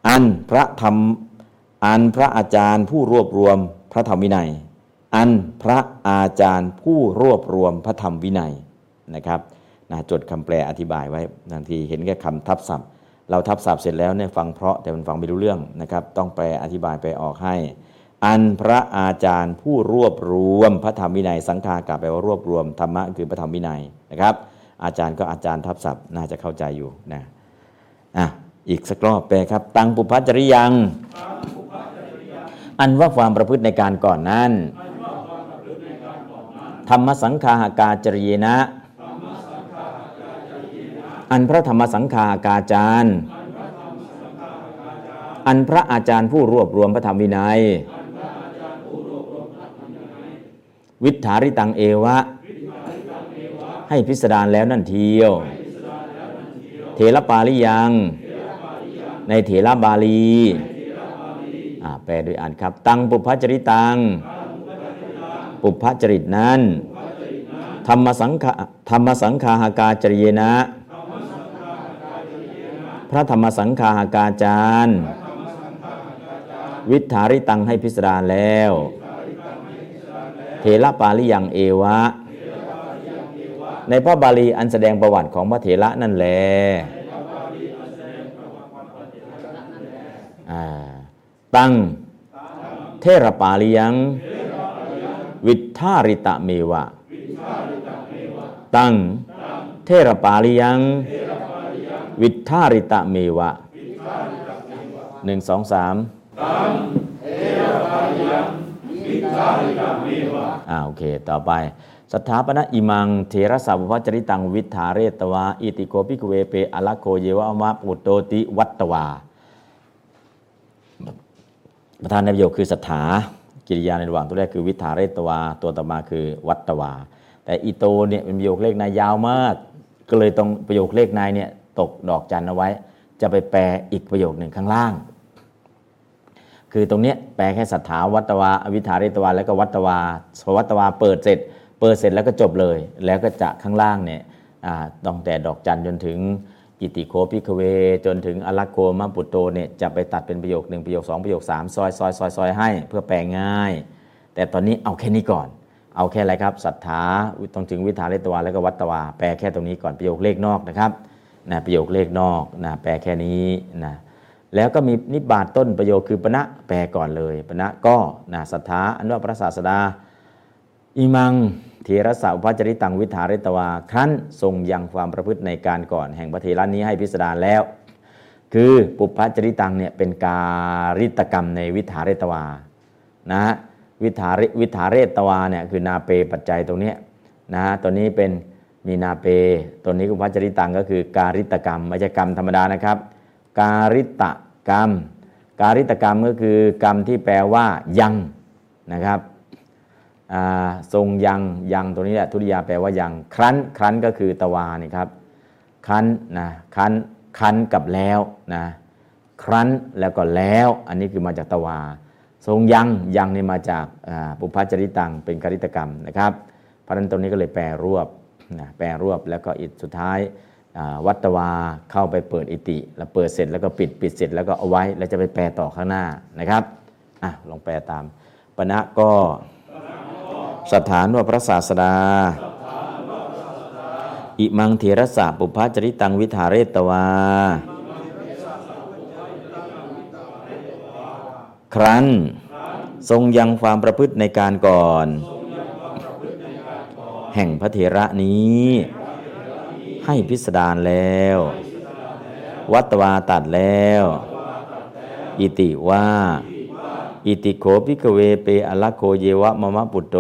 อันพระธรรมอันพระอาจารย์ผู้รวบรวมพระธรรมวินัย อันพระอาจารย์ผู้รวบรวมพระธรรมวินัยนะครับ นะจดคำแปลอธิบายไว้บางทีเห็นแค่คำทับศัพท์ เราทับศัพท์เสร็จแล้วเนี่ยฟังเพราะแต่มันฟังไม่รู้เรื่องนะครับ ต้องแปลอธิบายไปออกให้ อันพระอาจารย์ผู้รวบรวมพระธรรมวินัย สังฆากะแปลว่ารวบรวมธรรมะคือพระธรรมวินัยนะครับ อาจารย์ก็อาจารย์ทับศัพท์น่าจะเข้าใจอยู่นะอะอีกสักรอบแปลครับ ตังปุพพจริยัง อันว่าความประพฤติในการก่อนนั้นธรรมสังฆาหากาจริยนะ อันพระธรรมสังฆากาจารย์ อันพระอาจารย์ผู้รวบรวมพระธรรมวินัย วิถาริตังเอวะ ให้พิสดารแล้วนั่นเทียว เถระปาลิยัง ในเถระบาลีอ่าแปลโดยอ่านครับ ตังปุพพจริตัง ปุพพจริตนั้น ธรรมสังฆาธรรมสังฆาหากาจริเยนะ ระธรรมสังฆาหากาจารย์ วิถาริตังให้พิสดารแล้วเถระปาลิยังเอวะ ในพระบาลีอันแสดงประวัติของพระเถระนั่นแหละตั้งเทระปาลิยังวิทาริตะเมวะ ตั้งเทระปาลิยัง วิทาริตะเมวะหนึ่งสองสามอ่าโอเค ต่อไป สถาปนะอิมัง เทระสาวพจริตังวิทธาเรตวา อิติโกภิกขเวเปอลักโคเยวะมะปุตโตติวัตตวา ประธานในประโยคคือสถากิริยาในระหว่างตัวแรกคือวิถาเรตวา ตัวต่อมาคือวัตตวา แต่อีโตเนี่ยเป็นประโยคเลขในยาวมาก ก็เลยตรงประโยคเลขในเนี่ย ตกดอกจันเอาไว้ จะไปแปลอีกประโยคหนึ่งข้างล่าง คือตรงนี้แปลแค่สัทธาวัตวาอวิธาเรตวาแล้วก็วัตวาพอวัตวาเปิดเสร็จ เปิดเสร็จแล้วก็จบเลย แล้วก็จะข้างล่างเนี่ยตั้งแต่ดอกจันจนถึงอิติโคพิกเว จนถึงอลักโคมปุตโตเนี่ยจะไปตัดเป็นประโยคหนึ่งประโยคสองประโยคสามซอยซอยซอยซอยให้เพื่อแปลง่าย แต่ตอนนี้เอาแค่นี้ก่อน เอาแค่อะไรครับศรัทธาต้องถึงวิธาเรตวาแล้วก็วัตวา แปลแค่ตรงนี้ก่อนประโยคเลขนอกนะครับ นะประโยคเลขนอกนะแปลแค่นี้นะแล้วก็มีนิบาตต้นประโยคคือปณะแปลก่อนเลยปณะก็นะศรัทธาอันว่าพระศาสดาอิมังเทระสาวพระจริตังวิถาเรตวาครั้นทรงยังความประพฤติในการก่อนแห่งพระเทระนี้ให้พิสดารแล้ว คือปุพพจริตังเนี่ยเป็นการิตกรรมในวิถาเรตวานะวิถาริวิถาเรตวาเนี่ยคือนาเปปัจจัยตรงนี้นะตัวนี้เป็น มีนาเปตัวนี้ปุพพจริตังก็คือ การิตกรรมไม่ใช่กรรมธรรมดานะครับ การิตกรรม การิตกรรมก็คือกรรมที่แปลว่ายังนะครับทรงยังยังตัวนี้แหละทุติยาแปลว่ายังครั้นครั้นก็คือตะวานี่ครับครั้นนะครั้นครั้นกับแล้วนะครั้นแล้วก็แล้ว อันนี้คือมาจากตะวา ทรงยังยังนี่มาจากปุพพจริตังเป็นกริตกรรมนะครับเพราะฉะนั้นตรงนี้ก็เลยแปลรวบ นะแปลรวบแล้วก็อีกสุดท้ายวัตวาเข้าไปเปิดอิติ แล้วเปิดเสร็จแล้วก็ปิดปิดเสร็จแล้วก็เอาไว้ แล้วจะไปแปลต่อข้างหน้านะครับอะลองแปลตามปณะก็สถานว่าพระศาสดา อิมังเถระสะปุพพจริตังวิธาเรตวา ครั้น ทรงยังความประพฤติในการก่อน แห่งพระเถระนี้ ให้พิสดารแล้ว วัตวา ตรัสแล้ว อิติว่า อิติโขพิกเวเปอลักโคเยวะมะมะปุตโต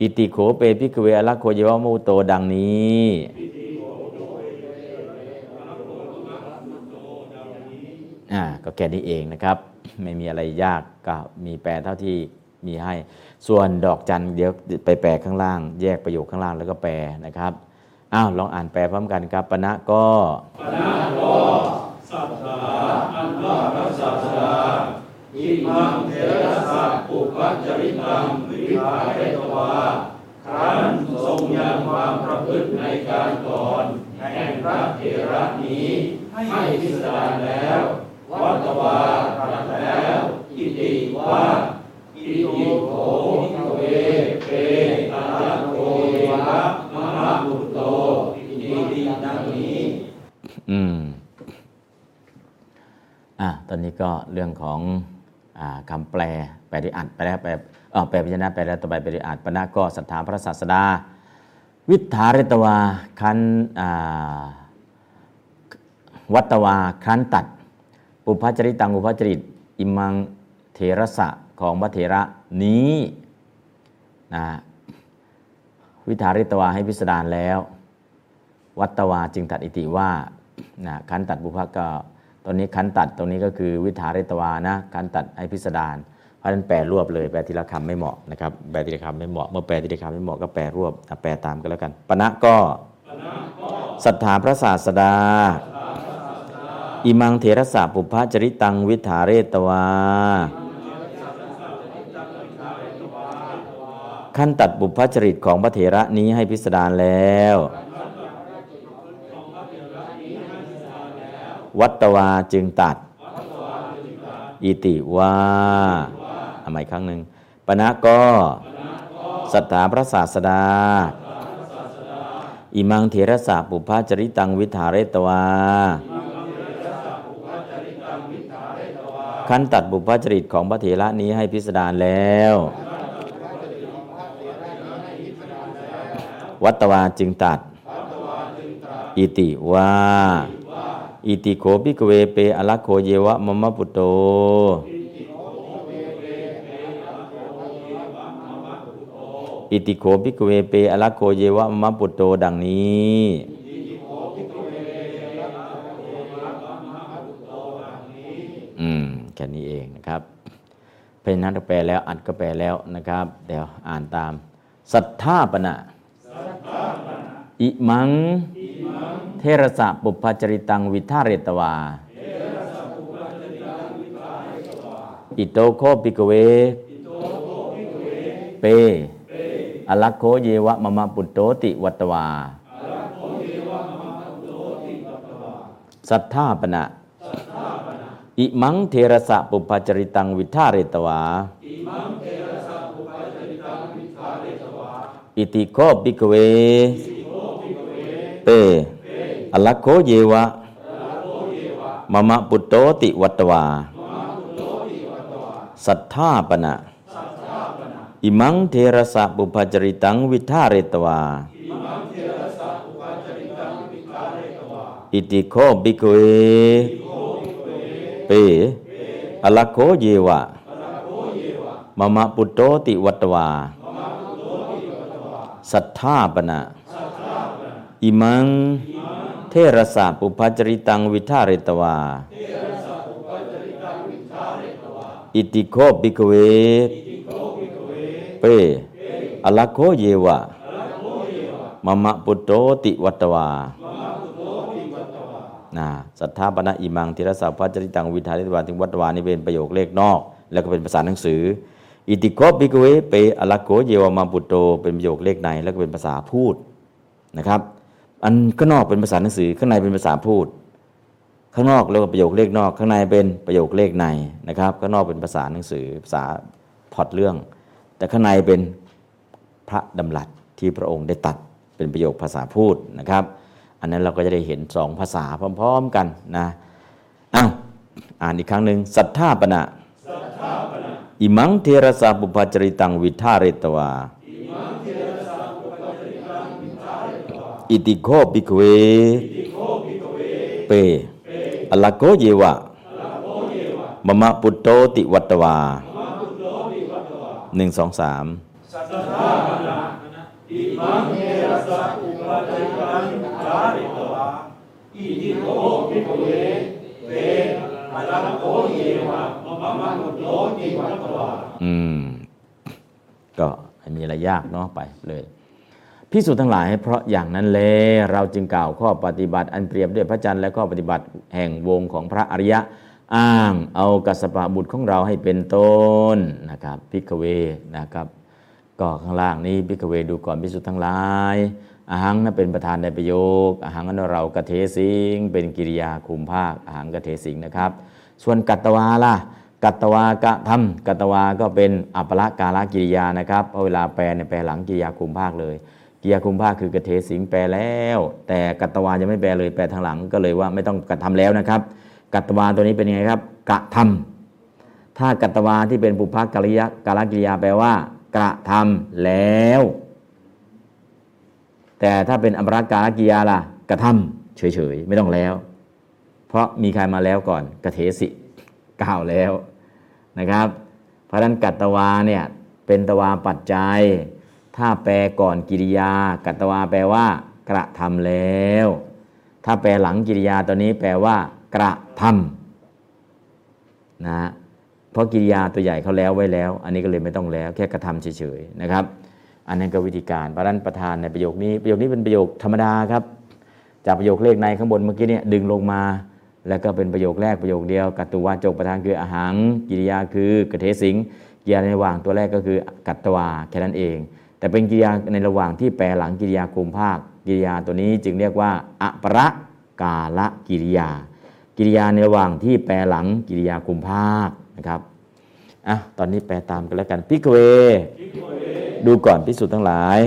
อิติโขเปพิกเวอลักโคเยวะมะปุตโตดังนี้ อ่า ก็แค่นี้เองนะครับ ไม่มีอะไรยากก็มีแปลเท่าที่มีให้ ส่วนดอกจันเดี๋ยวไปแปลข้างล่าง แยกประโยคข้างล่างแล้วก็แปลนะครับอ้าวลองอ่านแปลพร้อมกันครับปณะก็ปณะก็สัทธาอันว่าพระศาสดาอิมังเทระสัตปุปัจริตังวิภาเทตวาครั้นทรงยังความประพฤติในการก่อนแห่งพระเทระนี้ให้พิสดารแล้ว วัตวาตรัสแล้วอิติว่าอิโยโขเวเปตาโกวะมหาบุตโตอิติดังนี้อืมอะตอนนี้ก็เรื่องของอ่าคำแปลแปลริอัดแปลแปลแปลพิจารณาแปลแล้วต่อไปปฏิอาดปนะก็สัทธาพระศาสดา วิถาริตวาคันวัตวาคันตัด ปุพพจริตังอุพจริต อิมังเถระสะของพระเถระนี้นะวิธาริตวาให้พิสดารแล้ว วัตตวาจึงตัดอิติว่านะขันตัดบุพก็ ตอนนี้ขันตัดตรงนี้ก็คือวิธาริตวานะขันตัดให้พิสดารเพราะฉะนั้นแปลรวบเลยแปลทีละคำไม่เหมาะนะครับแปลทีละคำไม่เหมาะเมื่อแปลทีละคำไม่เหมาะก็แปลรวบอะแปลตามกันแล้วกันปณะก็ศรัทธาพระศาสดา อิมังเถรสาปุพพจริตังวิธาเรตวา ขั้นตัดบุพจริตของพระเถระนี้ให้พิสดารแล้ว วัตวาจึงตัด อิติวาเอาใหม่ครั้งหนึ่งปณะก็ศรัทธาพระศาสดา อิมังเถรสาปุพพจริตังวิธาเรตวา ขั้นตัดบุพจริตของพระเถระนี้ให้พิสดารแล้ว วัตวาจึงตัด อิติว่าอิติโขปิกเวเปอลักโขเยวะมมะปุตโต อิติโขปิกเวเปอลักโขเยวะมมะปุตโตดังนี้ อืม แค่นี้เองนะครับเพราะฉะนั้นแปลแล้วอัดก็แปลแล้วนะครับ เดี๋ยวอ่านตาม สัทธาปณะอิมัง เทระสะปุพพจริตังวิทาเรตวา อิติโคปิกเว เป อลักโคเยวะมะมะปุตโตติวัตวา สัทธาปณะ อิมังเทระสะปุพพจริตังวิทาเรตวา อิติโคปิกเวเปอลักโคเยวะมะมะปุตโตติวัตวา สัทธาปณะอิมังเทระสะปุพพจริตังวิทาเรตวา อิติโคบิกเว เป อลักโคเยวะมะมะปุตโตติวัตวา สัทธาปณะอิมัง เทระสะปุพจริตังวิทาเรตวา อิติโคบิกเว เป อลักโคเยวะมะมะปุตโตติวัตวา นะสัทธาปณะอิมังเทรสะปุพพจริตังวิทาเรตวาถึงวัตวานี่เป็นประโยคเลขนอก แล้วก็เป็นภาษาหนังสือ อิติโคบิกเวเปอลักโคเยวะมะปุตโตเป็นประโยคเลขในแล้วก็เป็นภาษาพูดนะครับ อันข้างนอกเป็นภาษาหนังสือข้างในเป็นภาษาพูด ข้างนอกเรียกว่าประโยคเลขนอก ข้างในเป็นประโยคเลขในนะครับข้างนอกเป็นภาษาหนังสือภาษาพอตเรื่อง แต่ข้างในเป็นพระดำรัสที่พระองค์ได้ตัดเป็นประโยคภาษาพูดนะครับ อันนั้นเราก็จะได้เห็นสองภาษาพร้อมๆกันนะอ้าวอ่านอีกครั้งหนึ่งสัทธาปณะอิมังเทระสาปุพพจริตังวิทาเรตวาอิติโคปิกเวเปอลักโกเยวะมะมะปุตโตติวัตวาหนึ่งสองสามสัทธาปณะอิมังเทระสะอุ ปจริตังวิทารตวาอิติโกภิกขเวเปอลักโขเยวะมะมะปุตโตติวัตวาอืม ก็ไม่มีอะไรยากเนาะไปเลยพิสูจน์ทั้งหลายเพราะอย่างนั้นแลเราจึงกล่าวข้อปฏิบัติอันเปรียบด้วยพระจันทร์และข้อปฏิบัติแห่งวงศ์ของพระอริยะ อ้างเอากัสสปะบุตรของเราให้เป็นต้นนะครับพิกเวนะครับ ก็ข้างล่างนี้พิกเวดูก่อนพิสุทธ์ทั้งหลาย อหังนั้นเป็นประธานในประโยคอาหังนั้นเรากระเทสิง เป็นกิริยาคุมภาคอาหังกระเทสิงนะครับ ส่วนกัตตวาล่ะกัตตวากะทำกัตตวาก็เป็นอัปละกาลกิริยานะครับเพราะเวลาแปลเนี่ยแปลหลังกิริยาคุมภาคเลยกิริยาคุมภาคคือกระเทสิงแปลแล้ว แต่กัตตวายังไม่แปลเลยแปลทางหลังก็เลยว่าไม่ต้องกระทำแล้วนะครับ กัตตวาตัวนี้เป็นยังไงครับกระทำถ้ากัตตวาที่เป็นปุพพกริยากาลกิริยาแปลว่ากระทำแล้ว แต่ถ้าเป็นอัปปละกาลกิยาล่ะกระทำเฉยๆไม่ต้องแล้ว เพราะมีใครมาแล้วก่อนกระเทสิกล่าวแล้วนะครับเพราะนั้นกัตตวาเนี่ยเป็นตวาปัจจัย ถ้าแปลก่อนกิริยา กัตตวาแปลว่ากระทำแล้ว ถ้าแปลหลังกิริยาตัวนี้แปลว่ากระทำนะเพราะกิริยาตัวใหญ่เขาแล้วไว้แล้ว อันนี้ก็เลยไม่ต้องแล้ว แค่กระทำเฉยๆนะครับ อันนั้นก็วิธีการเพราะนั้นประธานในประโยคนี้ประโยคนี้เป็นประโยคธรรมดาครับ จากประโยคเลขในข้างบนเมื่อกี้เนี่ยดึงลงมา แล้วก็เป็นประโยคแรกประโยคเดียวกัตตุวาจกประธานคืออาหังกิริยาคือกเทสิงกิริยาในระหว่างตัวแรกก็คือกัตตวาแค่นั้นเอง แต่เป็นกิริยาในระหว่างที่แปลหลังกิริยาคุมภาคกิริยาตัวนี้จึงเรียกว่าอปรกาละกิริยา กิริยาในระหว่างที่แปลหลังกิริยาคุมภาคนะครับอะตอนนี้แปลตามกันแล้วกันพิกเว ดูก่อนพิสูจน์ทั้งหลาย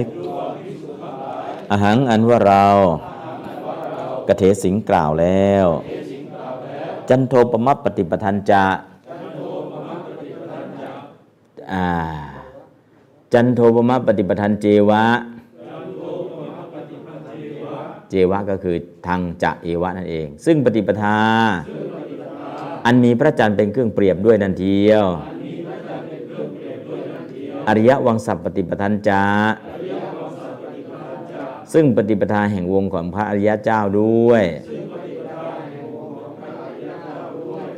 อาหังอันว่าเรากเทสิงกล่าวแล้ว จันโทปมัปปฏิปทันจะจันโทปมัปปฏิปทันเจวะ เจวะก็คือทางจะเอวะนั่นเอง ซึ่งปฏิปทา อันมีพระจันทร์เป็นเครื่องเปรียบด้วยนั่นเทียว อริยวังสัพปฏิปทันจาซึ่งปฏิปทาแห่งวงของพระอริยเจ้าด้วย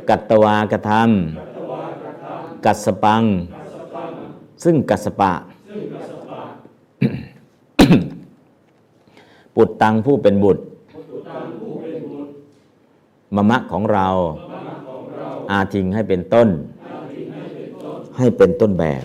กัตตวากระทำกัสสปัง ซึ่งกัสสปะ ปุตตังผู้เป็นบุตร มมะของเรา อาทิงให้เป็นต้น ให้เป็นต้นแบบ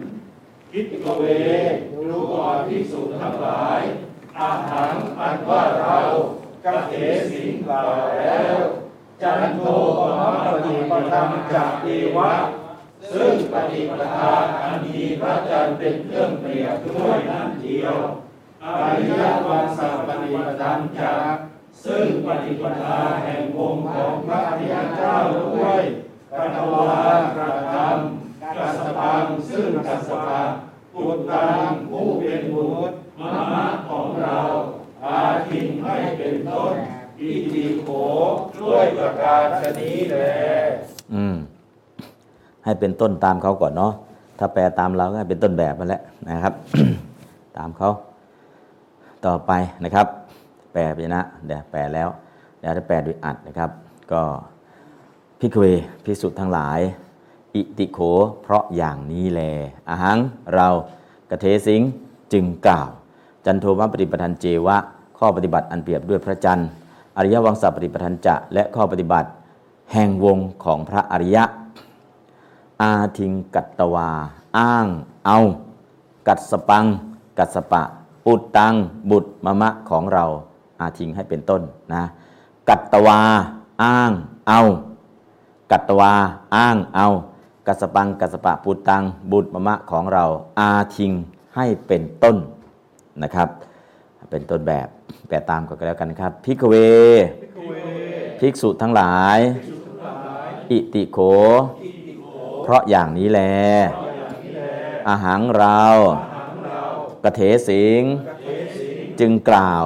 พิกเวรู้ก่อนภิกษุทั้งหลาย อาหังอันว่าเรากเถสิงกล่าวแล้วจันโทปมปฏิปทังจากเอวะ ซึ่งปฏิปทาอันมีพระจันทร์เป็นเครื่องเปรียบด้วยนั่นเดียวอริยวังสัพปฏิปทังจากซึ่งปฏิปทาแห่งวงของพระอริยเจ้าด้วยกัตวากระทำ สปังซึ่งกัสปะปุตตังผู้เป็นบุตรมมะของเราอาทิงให้เป็นต้นอิติโขด้วยประการชนี้แลอืม ให้เป็นต้นตามเขาก่อนเนาะถ้าแปลตามเราก็เป็นต้นแบบมาแล้วนะครับ ตามเขา ต่อไปนะครับ แปลไปนะเดี๋ยวแปลแล้วเดี๋ยวจะแปลโดยอัดนะครับ ก็พิกเวพิสุทธ์ทั้งหลาย อิติโข เพราะอย่างนี้แลอาหังเรากเทสิงจึงกล่าว จันโทมปฏิปทันเจวะ ข้อปฏิบัติอันเปรียบด้วยพระจันทร์ อริยวังสปฏิปทันจะ และข้อปฏิบัติ แห่งวงของพระอริยะ อาทิงกัตตวา อ้าง เอา กัดสปัง กัดสปะปุตตัง บุตรมะมะของเรา อาทิงให้เป็นต้นนะ กัตตวา อ้าง เอา กัตตวา อ้าง เอา กัสปังกัสปะปุตตังบุตรมะมะของเราอาทิงให้เป็นต้นนะครับ เป็นต้นแบบแปลตามกันก็แล้วกันครับพิกเว ภิกษุทั้งหลาย อิติโข เพราะอย่างนี้แล อาหังเรากเถสิง จึงกล่าว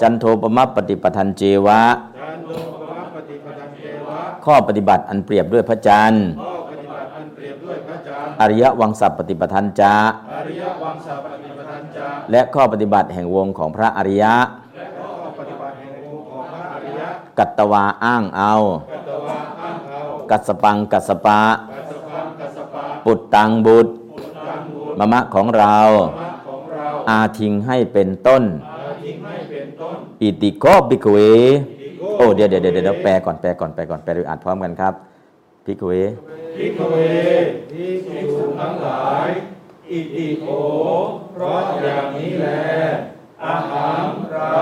จันโทปมัปปฏิปทันเจวะการโลภะปฏิปทังเทวะ ข้อปฏิบัติอันเปรียบด้วยพระจันทร์ อริยวังสัพปฏิปทันจาอริยวังสาปฏิปทันจาและข้อปฏิบัติแห่งวงของพระอริยะและข้อปฏิบัติแห่งองค์ของพระอริยะกัตตวาอ้างเอา กัตตวาอ้างเอากัสสปังกัสสปะ กัสสปังกัสสปะปุตตังบุตรปุตตังบุตรมะมะของเรามะของเราอาทิงให้เป็นต้นอาทิงให้เป็นต้น อิติโกบิกเว โอ้เดี๋ยวเดี๋ยวเดี๋ยวเดี๋ยวแปลก่อนแปลก่อนแปลก่อนแปลโดยอ่านพร้อมกันครับพิกเว พิกเว ภิกษุทั้งหลาย อิติโขเพราะอย่างนี้แล อหัง เรา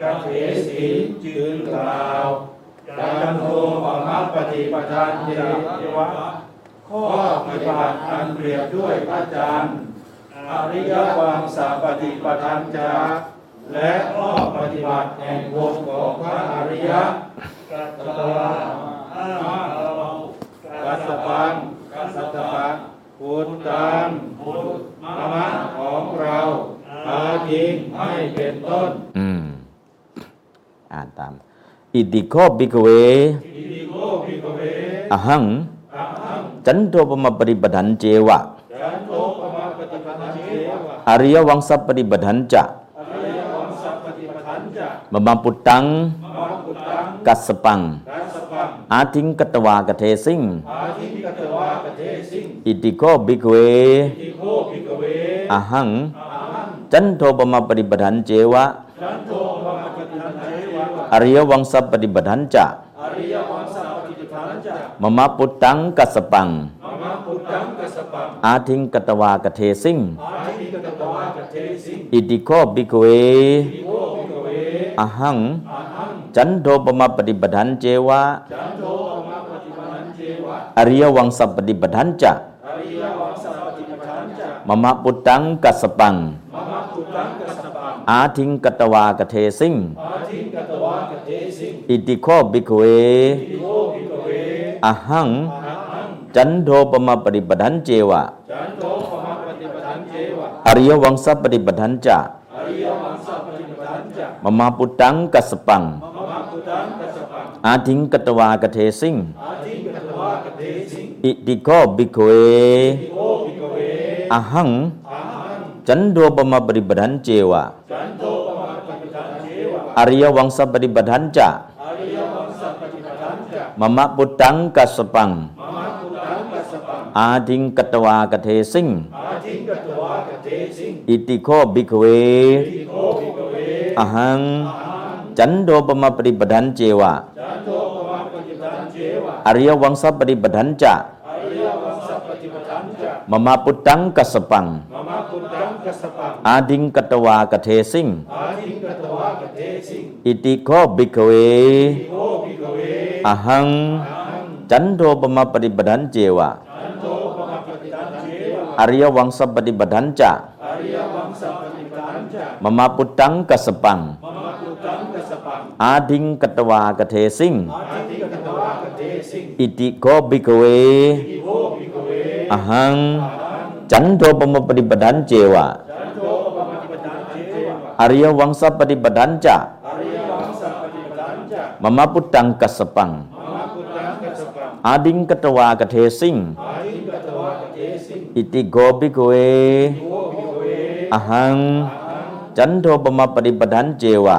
กะเถสินจืนกล่าวจันโทปมัปปฏิปทานเจวะข้อปฏิบัติอันเปรียบด้วยพระจันทร์อริยวังสาปฏิปทานจาและข้อปฏิบัติแห่งวงของพระอริยกัตตา กัตตปังกัตตปังพุทธังพุทธมะของเราอาทิงให้เป็นต้น อืม อ่านตาม อิติโคบิกเว อิติโกภิกขเวอหังอะหัง จันโทปมปริปทันเจวะ จันโทปมาปฏิปทานเทวะ อริยวังสัปปฏิปทันจะอริยวังสัพปฏิปทานจะมมาปุตตังมะ กุตังกัสสปังกัสสปัง อาทิงกตวากเทสิงอาทิกตวากเทสิงอิติโคบิกเวอิติโกภิกขเวอหังอะหังจันโทปมปริปทันเจวะจันโทปมาปฏิปทานเทวะ อริยวังสัปปฏิปทันจะอริยวังสัพปฏิปทานจะมมาปุตตังกัสสปังมะมะกุตังกัสสปัง อาทิงกตวากเทสิงอาทิกตวากเทสิงอิติโคบิกเวอิติโกภิกขเวอหังอะหัง จันโทปมปฏิปทันเจวะจันโทปมาปฏิปทานเทวะอริยวังสัปปฏิปทันจะอริยวังสัพปฏิปทานจะมมะปุตตังกัสสปังมะมะกุตังกัสสปังอาทิงกตวากเทสิงอาทิกตวากเทสิงอิติโคบิกเวอิติโกภิกขเวอหังอะหังจันโทปมปฏิปทันเจวะจันโทปมาปฏิปทานเทวะอริยวังสัปปฏิปทันจะอริยวังสัพปฏิปทานจะมมะปุตตังกัสสปังมะมะกุตังกัสสปัง อาทิงกตวากเทสิงอาทิกตวากเทสิงอิติโคบิกเวอิติโกภิกขเวอหังอะหังจันโทปมปฏิปทันเจวะจันโทปมาปฏิปทานเทวะอริยวังสัปปฏิปทันจะอริยวังสัพปฏิปทานจะมมะปุตตังกัสสปังมะมะกุตังกัสสปังอาทิงกตวากเทสิงอาทิกตวากเทสิงอิติโคบิกเวอิติโกภิกขเวอหัง จันโทปมปฏิปทันเจวะจันโทปมาปฏิปทานเทวะอริยวังสัปปฏิปทันจะอริยวังสัพปฏิปทานจะมมะปุตตังกัสสปังมะมะกุตังกัสสปังอาทิง อาทิงกตวากเทสิงอาทิกตวากเทสิงอิติโคบิกเวอิติโกภิกขเวอหังจันโทปมปฏิปทันเจวะจันโทปมาปฏิปทานเทวะอริยวังสัปปฏิปทันจะอริยวังสัพปฏิปทานจะมมะปุตตังกัสสปังมะมะกุตังกัสสปังอาดิงกตวากเทสิงอาทิกตวากเทสิงอิติโกบิกเวอิติโกภิกขเวอหังจันโทปมปฏิปทันเจวะ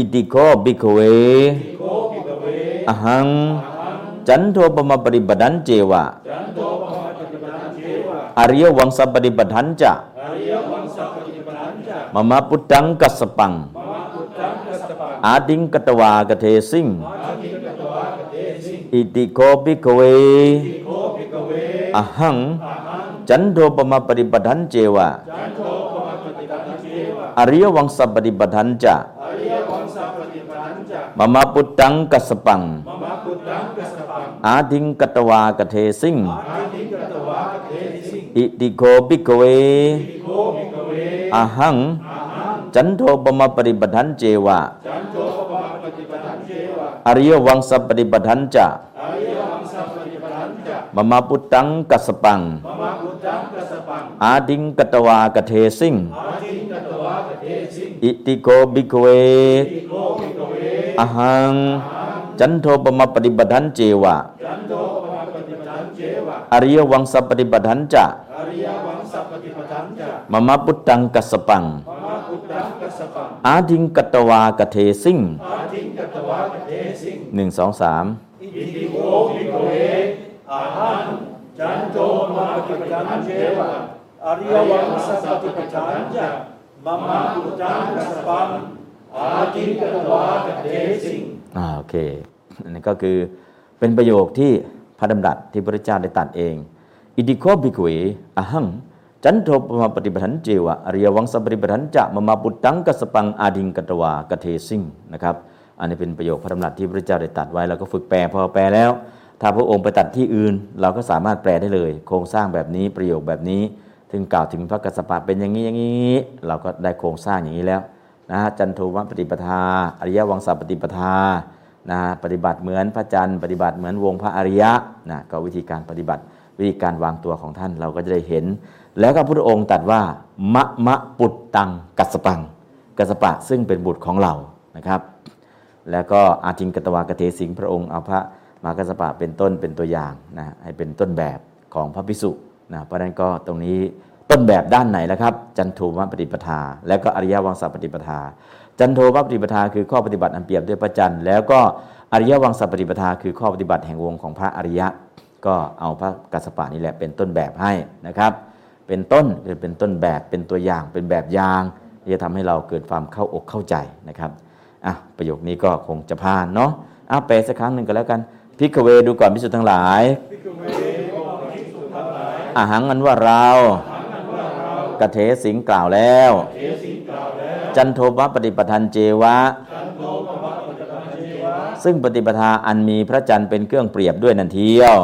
อิติโกบิกเวอิติโกภิกขเวอหัง จันโทปมปฏิปทันเจวะจันโทปมาปฏิปทานเทวะอริยวังสัปฏิปทันจะอริยวังสัพปฏิปทานจะมมะปุตตังกัสปังมะมะกุตังกัสสปัง อาดิงกตวากเทสิงอิตวากเทสิงอิติโกบิกเวอิติโกภิกขเวอหัง จันโทปมปฏิปทันเจวะจันโทปมาปฏิปทานเทวะอริยวังสัปฏิปทันจะ อริยวังสัพปฏิปทานจะ มมะปุตตังกัสสปังมะมะกุตังกัสสปัง อาดิงกตวากเทสิงอาทิกตวากเทสิง อิติโกบิกเวอิติโกภิกขเวอหังอะหัง จันโทปมปฏิปทันเจวะ จันโทปมาปฏิปทานเทวะ อริยวังสัปปฏิปทันจะอริยวังสัพปฏิปทานจะมมะปุตตังกัสสปังมะมะกุตังกัสสปัง อาดิงกตวากเทสิงอาทิกตวากเทสิง อิติโกบิกเวอิติโกภิกขเว อหัง จันโทปมปฏิปทันเจวะจันโทปมาปฏิปทานเทวะอริยวังสัปปฏิปทันจะอริยวังสัพปฏิปทานจะมมะปุตตังกัสสปังมะมะกุตังกัสสปังอาดิงกตวากเทสิงอาทิกตวากเทสิงหนึ่งสองสามอิติโกภิกขเวอาหังจันโทมาปฏิปทันเจวะ อริยวังสัปฏิปทันจะมัมมาปุตตังกัสสปัง อาทิกตวากเทสิงอ่าโอเคอันนี้ก็คือเป็นประโยคที่พระดำรัสที่พระเจ้าได้ตัดเอง อิติโคบิกเวอหังจันโทปมาปฏิปทันเจวะอริยวังสปฏิปทันจะมามาปุตตังกัสปังอาดิงกตวากเทสิงนะครับ อันนี้เป็นประโยคพระดำรัสที่พระเจ้าได้ตัดไว้เราก็ฝึกแปลพอแปลแล้ว ถ้าพระองค์ไปตัดที่อื่น เราก็สามารถแปลได้เลย โครงสร้างแบบนี้ประโยคแบบนี้ถึงกล่าวถึงพระกัสสปะเป็นอย่างนี้อย่างนี้ เราก็ได้โครงสร้างอย่างนี้แล้ว นะฮะจันโทวปฏิปทา อริยวังสปฏิปทานะฮะปฏิบัติเหมือนพระจันทร์ปฏิบัติเหมือนวงพระอริยะนะก็วิธีการปฏิบัติวิธีการวางตัวของท่านเราก็จะได้เห็น แล้วก็พระองค์ตัดว่ามะมะปุตตังกัสปัง กัสปะซึ่งเป็นบุตรของเรานะครับ แล้วก็อาทิงกตวากเทสิงพระองค์เอาพระมากัสปะเป็นต้นเป็นตัวอย่างนะให้เป็นต้นแบบของพระพิสุนะเพราะฉะนั้นก็ตรงนี้ ต้นแบบด้านไหนแล้วครับ จันโทมปฏิปทา แล้วก็อริยวังสปฏิปทา จันโทมปฏิปทาคือข้อปฏิบัติอันเปรียบด้วยพระจันทร์แล้วก็อริยวังสปฏิปทา คือข้อปฏิบัติแห่งวงของพระอริยะ ก็เอาพระกัสสปะนี่แหละเป็นต้นแบบให้นะครับ เป็นต้นคือเป็นต้นแบบเป็นตัวอย่างเป็นแบบอย่างที่จะทำให้เราเกิดความเข้าอกเข้าใจนะครับอะประโยคนี้ก็คงจะผ่านเนาะอะแปลสักครั้งหนึ่งก็แล้วกันพิกเวดูก่อนพิสุทธ์ทั้งหลายอาหังอันว่าเรา กระเทสิงกล่าวแล้ว จันโทปปฏิปทันเจวะ ซึ่งปฏิปทาอันมีพระจันทร์เป็นเครื่องเปรียบด้วยนันเทียว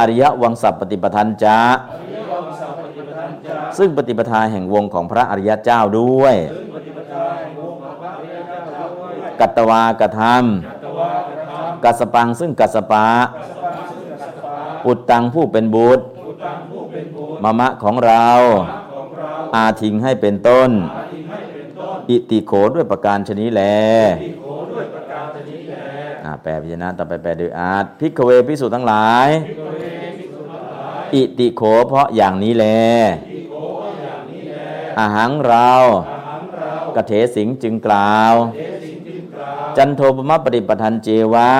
อริยวังสัพปฏิปทันจะซึ่งปฏิปทาแห่งวงของพระอริยเจ้าด้วย กัตตวากระทำกัสสปังซึ่งกัสสปะอุตตังผู้เป็นบุตร มะมะของเรา อาทิงให้เป็นต้น อิติโขด้วยประการชนี้แลอ่าแปลพิจารณาต่อไปแปลโดยอาร์ตพิกเวพิสูจน์ทั้งหลาย อิติโขเพราะอย่างนี้แล อาหังเรากเถสิงจึงกล่าว จันโทปมะปฏิปทันเจวะ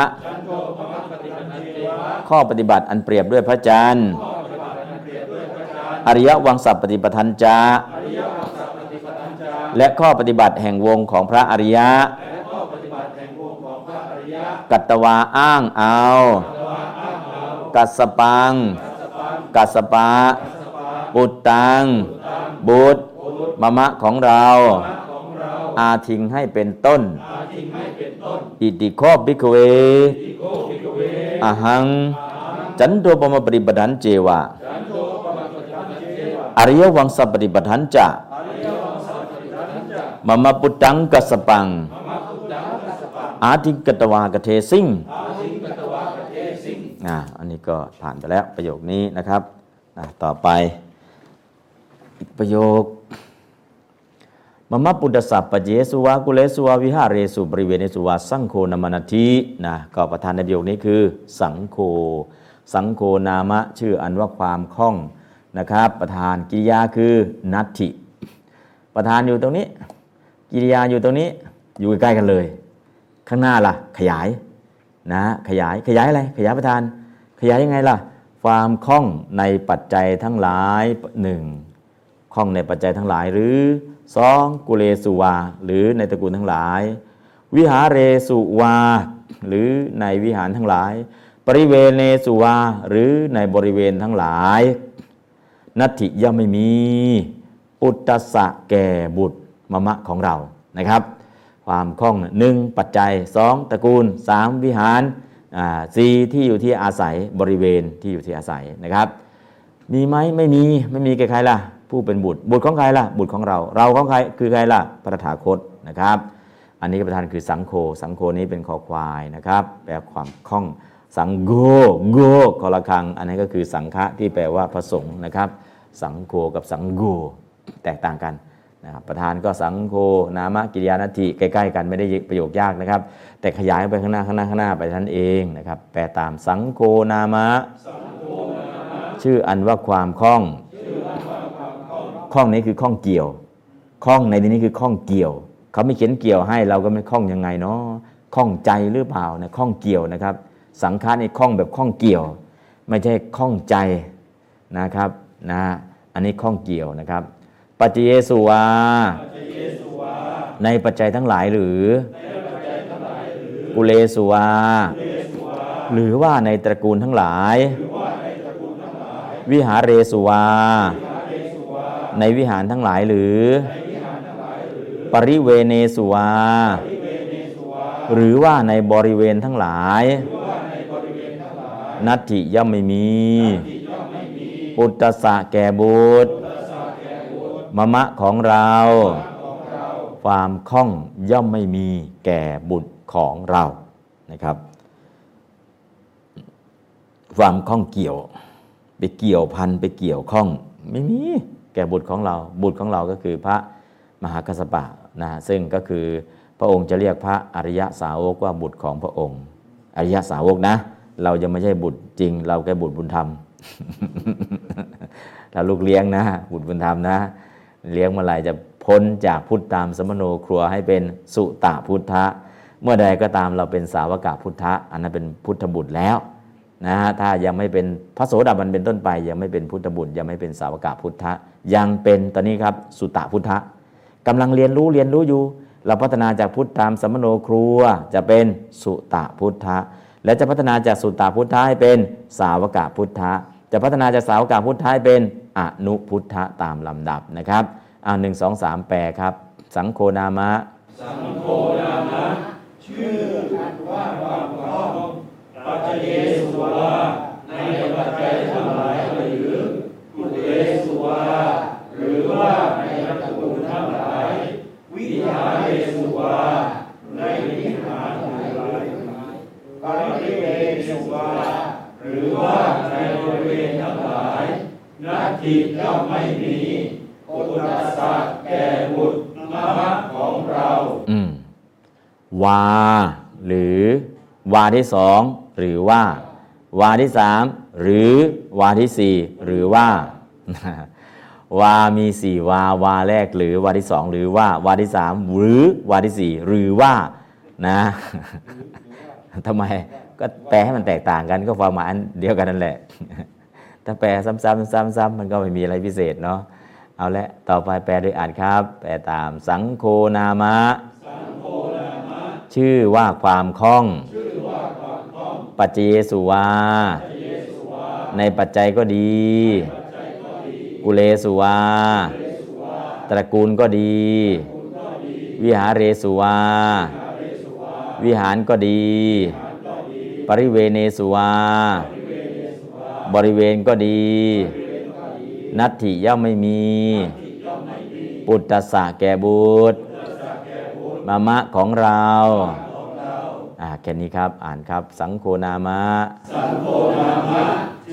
ข้อปฏิบัติอันเปรียบด้วยพระจันทร์ อริยวังสัพปฏิปทันจา และข้อปฏิบัติแห่งวงของพระอริยะ กัตตวาอ้างเอา กัสสปัง กัสสปะปุตตัง บุตรมะมะของเรา อาทิงให้เป็นต้น อิติโคบิกเวอาหัง จันโทปมปฏิปทันเจวะ อริยวังสัพปฏิปทันจะมะมะปุตตังกัสสปัง อาทิกตวากเทสิงอ่าอันนี้ก็ผ่านไปแล้วประโยคนี้นะครับอะต่อไปอีกประโยคมมะปุตตสัพปะเจสุวากุเลสุวาวิหาเรสุบริเวณสุวาสังโฆนามนาทินะก็ประธานในประโยคนี้คือ สังโฆสังโฆนามะชื่ออันว่าความคล่อง นะครับ ประธานกิริยาคือนัตถิประธานอยู่ตรงนี้ กิริยาอยู่ตรงนี้อยู่ใกล้กันเลย ข้างหน้าล่ะ ขยายนะขยายขยายอะไรขยายประธาน ขยายยังไงล่ะ ความคล่องในปัจจัยทั้งหลายหนึ่งคล่องในปัจจัยทั้งหลายหรือสองกุเลสุวา หรือในตระกูลทั้งหลาย วิหารเรสุวา หรือในวิหารทั้งหลาย ปริเวณเนสุวา หรือในบริเวณทั้งหลาย นัตถิย่อมไม่มี อุตตสะแก่บุตรมะมะของเรานะครับ ความคล่องหนึ่งปัจจัยสองตระกูลสามวิหารสี่ที่อยู่ที่อาศัยบริเวณที่อยู่ที่อาศัยนะครับ มีไหมไม่มีไม่มีแก่ใครล่ะ ผู้เป็นบุตร บุตรของใครล่ะ บุตรของเรา เราของใครคือใครล่ะพระตถาคตนะครับ อันนี้ประธานคือสังโฆสังโฆนี้เป็นคอควายนะครับ แปลความคล่อง สังโฆโกคอละคัง อันนี้ก็คือสังฆะที่แปลว่าพระสงฆ์นะครับ สังโฆกับสังโฆแตกต่างกันนะครับประธานก็สังโฆนามกิริยานาทีใกล้ๆกันไม่ได้ประโยคยากนะครับ แต่ขยายไปข้างหน้าข้างหน้าข้างหน้าไปท่านเองนะครับ แปลตามสังโฆนามะ ชื่ออันว่าความคล่องคล่องนี้คือคล่องเกี่ยวคล่องในที่นี้คือคล่องเกี่ยว เขาไม่เขียนเกี่ยวให้เราก็ไม่คล่องยังไงเนาะคล่องใจหรือเปล่านี่ยคล่องเกี่ยวนะครับ สังขารนี่คล้องแบบคล้องเกี่ยว ไม่ใช่คล้องใจนะครับนะอันนี้ข้องเกี่ยวนะครับ ปัจเจเยสุวาในปัจจัยทั้งหลายหรือ กุเลสุวาหรือว่าในตระกูลทั้งหลาย วิหารเรสุวา ในวิหารทั้งหลายหรือ ปริเวเนสุวา หรือว่าในบริเวณทั้งหลาย นัตถิย่อมไม่มีปุตตสะแก่บุตรมะมะของเรา ความคล่องย่อมไม่มีแก่บุตรของเรานะครับ ความคล่องเกี่ยว ไปเกี่ยวพันไปเกี่ยวข้อง ไม่มีแก่บุตรของเรา บุตรของเราก็คือพระมหากัสสปะนะซึ่งก็คือพระองค์จะเรียกพระอริยสาวกว่าบุตรของพระองค์ อริยสาวกนะ เราจะไม่ใช่บุตรจริง เราแค่บุตรบุญธรรมถ้าลูกเลี้ยงนะ บุตรบุญธรรมนะ เลี้ยงเมื่อไหร่จะพ้นจากพุทธตามสมโนครัวให้เป็นสุตะพุทธะ เมื่อใดก็ตามเราเป็นสาวกาพุทธะ อันนั้นเป็นพุทธบุตรแล้วนะฮะถ้ายังไม่เป็นพระโสดาบันเป็นต้นไป ยังไม่เป็นพุทธบุตรยังไม่เป็นสาวกาพุทธะ ยังเป็นตอนนี้ครับสุตะพุทธะกำลังเรียนรู้เรียนรู้อยู่ เราพัฒนาจากพุทธตามสมโนครัวจะเป็นสุตะพุทธะ และจะพัฒนาจากสุตตาพุทธะให้เป็นสาวกพุทธะ จะพัฒนาจากสาวกพุทธะให้เป็นอนุพุทธะตามลำดับนะครับอ่าหนึ่งสองสามแปลครับ สังโฆนามะปัจเจเยสุวา ในปัจจัยทั้งหลายหรือกุเลสุวา หรือว่าในตระกูลทั้งหลาย วิหารเรสุวา ในวิหารทั้งหลายปริเวณสุวา หรือว่าในบริเวณทั้งหลายนาทิย่อมไม่มีปุตตสะแก่บุตรมะของเรา อืมวา หรือวาที่สองหรือว่า วาที่สามหรือวาที่สี่หรือว่า วามีสี่วา วาแรกหรือวาที่สองหรือว่า วาที่สามหรือวาที่สี่หรือว่านะทำไมก็แปลให้มันแตกต่างกันก็ความหมายอันเดียวกันนั่นแหละ ถ้าแปลซ้ำๆซ้ำๆมันก็ไม่มีอะไรพิเศษเนาะเอาละต่อไปแปลโดยอ่านครับ แปลตามสังโฆนามะ ชื่อว่าความคล่อง ปัจเจสุวา ในปัจจัยก็ดี กุเลสุวา ตระกูลก็ดี วิหารเรสุวา วิหารก็ดี ปริเวเนสุวา บริเวณก็ดี นัตถิย่อมไม่มี ปุตตสะแก่บุตรมามะของเรา อ่าแค่นี้ครับอ่านครับ สังโฆนามะ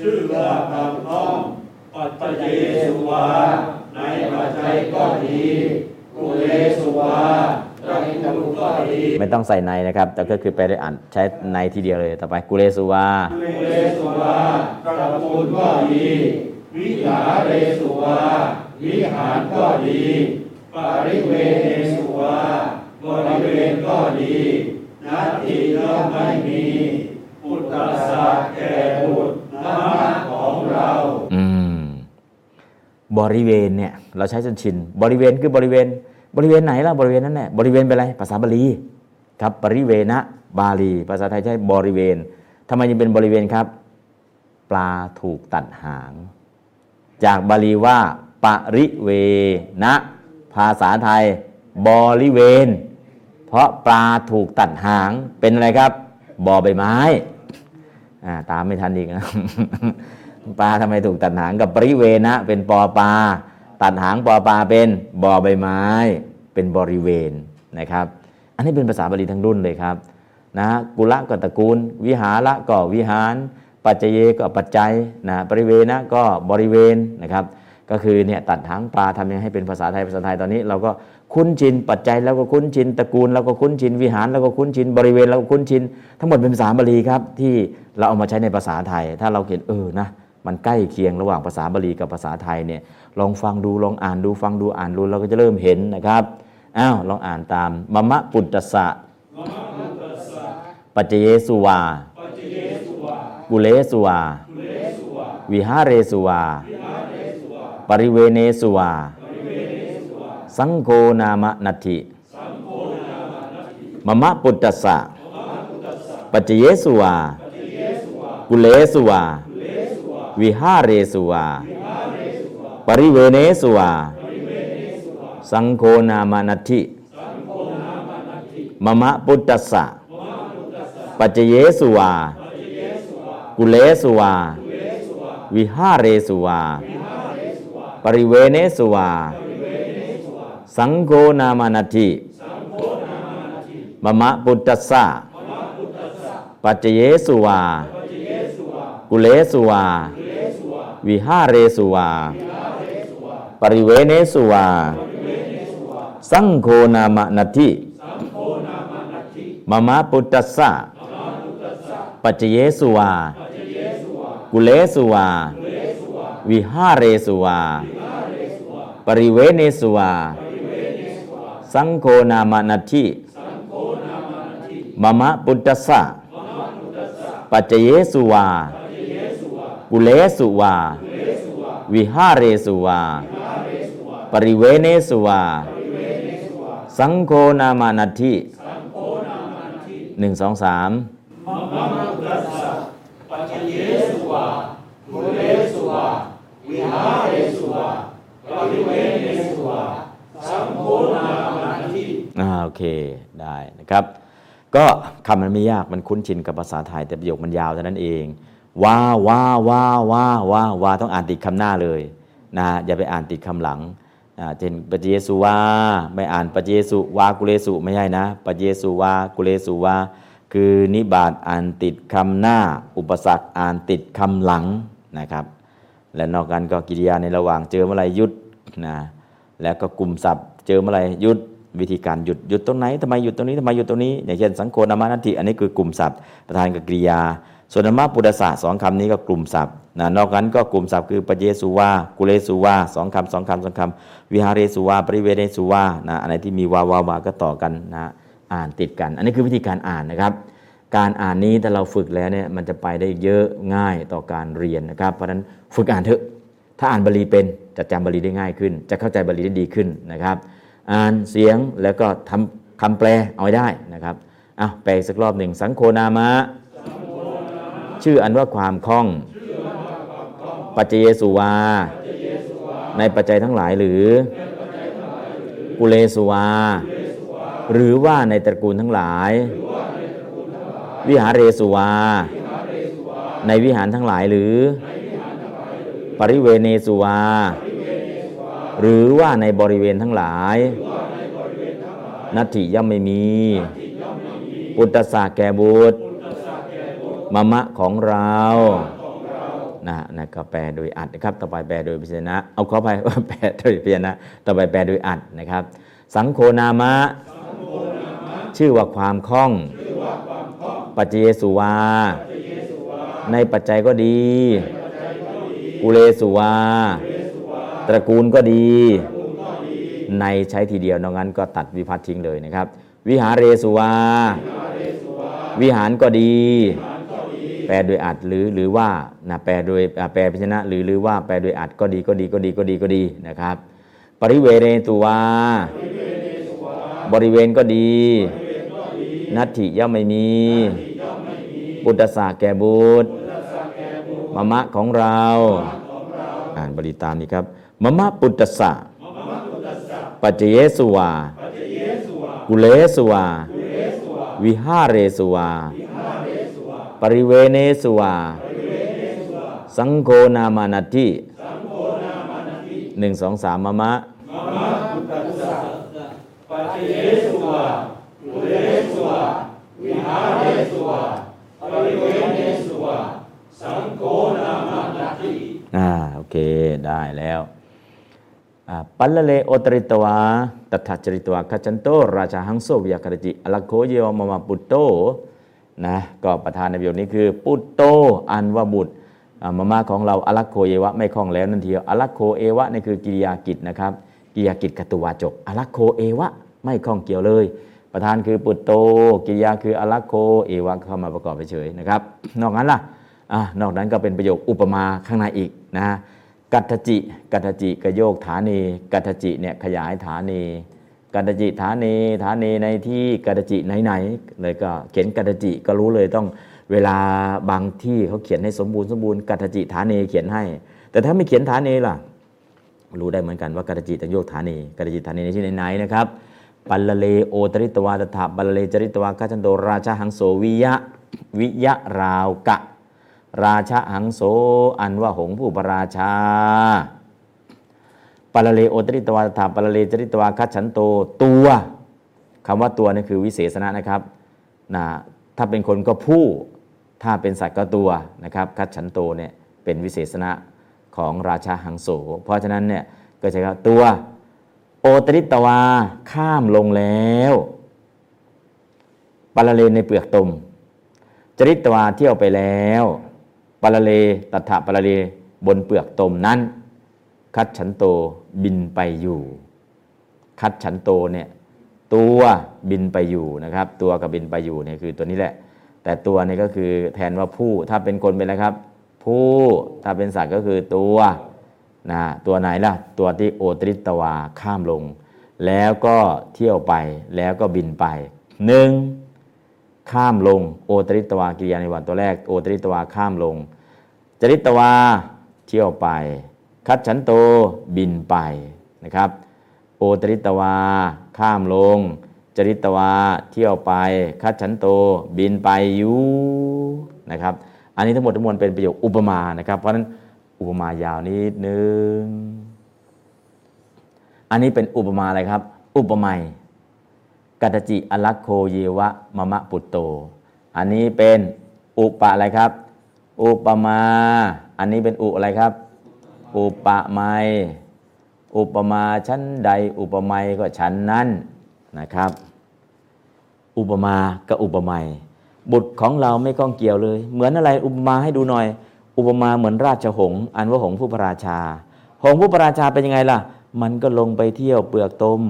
ชื่อว่าคำพ้องปัจเจเยสุวา ในปัจจัยก็ดีกุเลสุวาตระกูลก็ดีไม่ต้องใส่ในนะครับ แต่ก็คือไปได้อ่านใช้ในทีเดียวเลย ต่อไปกุเลสุวากุเลสุวาตระกูลก็ดี วิหารเรสุวา วิหารก็ดี ปริเวณสุวาบริเวณก็ดี นัตถิย่อมไม่มีพุทธสาแก่บุตรมะของเราอืมบริเวณเนี่ยเราใช้จนชินบริเวณคือบริเวณ บริเวณไหนล่ะบริเวณนั้นแหละบริเวณเป็นอะไรภาษาบาลีครับบริเวณะบาลี ภาษาไทยใช้บริเวณทำไมยังเป็นบริเวณครับ ปลาถูกตัดหาง จากบาลีว่าปริเวณะภาษาไทยบริเวณ เพราะปลาถูกตัดหางเป็นอะไรครับบอใบไม้ตามไม่ทันอีกนะปลาทำไมถูกตัดหางกับปริเวณะเป็นปอปลาตัดหางปอปลาเป็นบอใบไม้ เป็นบริเวณนะครับ อันนี้เป็นภาษาบาลีทั้งรุ่นเลยครับนะกุละก็ตระกูล วิหาระก็วิหาร ปัจเจเยก็ปัจจัยนะปริเวณะก็บริเวณนะครับ ก็คือเนี่ยตัดหางปลาทำยังไงให้เป็นภาษาไทยภาษาไทยตอนนี้ เราก็ คุ้นชินปัจจัยแล้วก็คุ้นชินตระกูลแล้วก็คุ้นชินวิหารแล้วก็คุ้นชินบริเวณแล้วก็คุ้นชิน ทั้งหมดเป็นภาษาบาลีครับ ที่เราเอามาใช้ในภาษาไทย ถ้าเราเห็นเออนะมันใกล้เคียงระหว่างภาษาบาลีกับภาษาไทยเนี่ยลองฟังดูลองอ่านดูฟังดูอ่านดูเราก็จะเริ่มเห็นนะครับอ้าวลองอ่านตามมะมะปุตตสะปัจเจเยสุวา กุเลสุวา วิหาเรสุวา ปริเวเนสุวา สังโฆนามนัตถิมมะปุตตสสะปัจเจเยสุวากุเลสุวาวิหาเรสุวาปริเวเนสุวาสังโฆนามนัตถิมมะปุตตสสะปัจเจเยสุวากุเลสุวาวิหาเรสุวาปริเวเนสุวา สังโฆนามนัตถิมมะปุตตสสะปัจเจเยสุวา กุเลสุวา วิหาเรสุวา ปริเวเนสุวา สังโฆนามนัตถิมมะปุตตสสะปัจเจเยสุวา กุเลสุวา วิหาเรสุวา ปริเวเนสุวา สังโฆนามนัตถิมมะปุตตสสะปัจเจเยสุวากุเลสุวา วิหาเรสุวา ปริเวเนสุวา สังโฆนามนัตถิหนึ่งสองสามอ่าโอเลศุวา วิหะ คได้นะครับก็คำมันไม่ยากมันคุ้นชินกับภาษาไทยแต่ประโยคมันยาวเท่านั้นเองว้าว้าว้าว้าว้าว้าต้องอ่านติดคำหน้าเลยนะอย่าไปอ่านติดคำหลังเช่นปเยสุวาไม่อ่านปเยสุวากุเลสุไม่ใช่นะปเยสุวากุเลสุวาคือนิบาตอ่านติดคำหน้า อุปสรรคอ่านติดคำหลังนะครับ และนอกนั้นก็กิริยาในระหว่างเจอเมื่อไหรยุดนะแล้วก็กลุ่มศัพท์ เจอเมื่อไหรยุด วิธีการหยุดหยุดตรงไหนทำไมหยุดตรงนี้ทำไมหยุดตรงนี้อย่างเช่นสังโฆนามานัตติอันนี้คือกลุ่มศัพท์ประธานกับกริยา ส่วนธรรมะปุตตะสะสองคำนี้ก็กลุ่มศัพท์นะนอกนั้นก็กลุ่มศัพท์คือปเยสุวากุเลสุวาสองคำสองคำสองคำวิหาเรสุวาปริเวเนสุวานะอันไหนที่มีวาวาวาก็ต่อกันนะอ่านติดกัน อันนี้คือวิธีการอ่านนะครับ การอ่านนี้ถ้าเราฝึกแล้วเนี่ยมันจะไปได้เยอะง่ายต่อการเรียนนะครับเพราะฉะนั้นฝึกอ่านเถอะถ้าอ่านบาลีเป็นจะจำบาลีได้ง่ายขึ้น จะเข้าใจบาลีได้ดีขึ้นนะครับ อ่านเสียงแล้วก็ทำคำแปลเอาได้นะครับอะแปลอีกสักรอบหนึ่งสังโฆนามะ ชื่ออันว่าความคล่อง ปัจเจเยสุวา ในปัจจัยทั้งหลายหรือ กุเลสุวา หรือว่าในตระกูลทั้งหลาย วิหาเรสุวา ในวิหารทั้งหลายหรือ ปริเวเนสุวา หรือว่าในบริเวณทั้งหลายนัตถิย่อมไม่มี ปุตตสาแก่บุตรมะมะของเรานะนะก็แปลโดยอัดนะครับ ต่อไปแปลโดยพิจารณะเอาขอไปแปลโดยพิจารณะต่อไปแปลโดยอัดนะครับ สังโฆนามะ ชื่อว่าความคล่อง ปัจเจสุวา ในปัจจัยก็ดี กุเลสุวา ตระกูลก็ดี ในใช้ทีเดียวนอกนั้นก็ตัดวิพัฒน์ทิ้งเลยนะครับ วิหารเรสุวา วิหารก็ดี แปลโดยอัดหรือหรือว่านะแปลโดยแปลพิชนะหรือหรือว่าแปลโดยอัดก็ดีก็ดีก็ดีก็ดีก็ดีนะครับ ปริเวเรตุวา บริเวณก็ดี นัตถิย่อมไม่มี ปุตตสาแก่บุตรมะมะของเรา อ่านบริตามนี้ครับ มะมะปุตตสะปัจเจเยสุวา กุเลสุวา วิหาเรสุวา ปริเวเนสุวา สังโฆนามานัตถิหนึ่งสองสามมะมะอ่าโอเคได้แล้วอ่า ปัลลเลโอตริตวาตถาจริตวาคัจันโต ราชาหังโซวิยากรจิอลักโคเยวมมาปุตโตนะก็ประธานในประโยคนี้คือ ปุตโตอันว่าบุตรมามาของเราอลักโคเยวะไม่คล่องแล้วนั่นเดียวอลักโคเอวะนี่คือกิริยากิจนะครับกิริยากิจกตุวาจกอลักโคเอวะไม่คล่องเกี่ยวเลย ประธานคือปุตโต กิริยาคืออลักโคเอวะเข้ามาประกอบไปเฉยนะครับ นอกนั้นล่ะอะนอกนั้นก็เป็นประโยคอุปมาข้างในอีกนะ กัตจิ กัตจิกโยกฐานี กัตจิเนี่ยขยายฐานี กัตจิฐานีฐานีในที่กัตจิไหนๆเลยก็เขียนกัตจิก็รู้เลยต้องเวลาบางที่เขาเขียนให้สมบูรณ์สมบูรณ์กัตจิฐานีเขียนให้ แต่ถ้าไม่เขียนฐานีล่ะ รู้ได้เหมือนกันว่ากัตจิต้งโยกฐานีกัตจิฐานีในที่ไหนๆนะครับปัลเลโอตริตวาตถาปัลลเลจริตวากัจันโตราชาหังโสวิยะวิยะราวกะ ราชาหังโสอันว่าหงผู้พระราชาปัลลเลโอตริตวาถาปัลลเลจริตวาคัจฉันโตตัวคำว่าตัวนี่คือวิเศษณะนะครับนะถ้าเป็นคนก็ผู้ ถ้าเป็นสัตว์ก็ตัวนะครับคัจฉันโตเนี่ยเป็นวิเศษณะของราชาหังโส เพราะฉะนั้นเนี่ยก็ใช้คำตัว โอตริตวาข้ามลงแล้วปาลเลในเปลือกตมจริตวาเที่ยวไปแล้ว ปาเลตัถะปาเลบนเปลือกตมนั้น คัดฉันโตบินไปอยู่ คัดฉันโตเนี่ยตัวบินไปอยู่นะครับ ตัวกับบินไปอยู่เนี่ยคือตัวนี้แหละ แต่ตัวนี่ก็คือแทนว่าผู้ถ้าเป็นคนเป็นอะไรครับ ผู้ถ้าเป็นสัตว์ก็คือตัวนะตัวไหนล่ะ ตัวที่โอตริตวาข้ามลง แล้วก็เที่ยวไปแล้วก็บินไปหนึ่ง ข้ามลง โอตริตวากิริยาในวันตัวแรก โอตริตวาข้ามลง จริตวาเที่ยวไป คัดฉันโตบินไปนะครับ โอตริตวาข้ามลง จริตวาเที่ยวไป คัดฉันโตบินไปอยู่นะครับอันนี้ทั้งหมดทั้งมวลเป็นประโยคอุปมานะครับ เพราะฉะนั้นอุปมายาวนิดนึง อันนี้เป็นอุปมาอะไรครับ อุปไมย กัตจิอลักโคเยวะมะมะปุตโต อันนี้เป็นอุปะอะไรครับ อุปมา อันนี้เป็นอุอะไรครับ อุปไมยอุปมาชั้นใด อุปไมยก็ชั้นนั้นนะครับ อุปมากับอุปไมยบุตรของเราไม่ก้องเกี่ยวเลย เหมือนอะไรอุปมาให้ดูหน่อย อุปมาเหมือนราชหงส์อันว่าหงส์ผู้พระราชา หงส์ผู้พระราชาเป็นยังไงล่ะ มันก็ลงไปเที่ยวเปลือกตม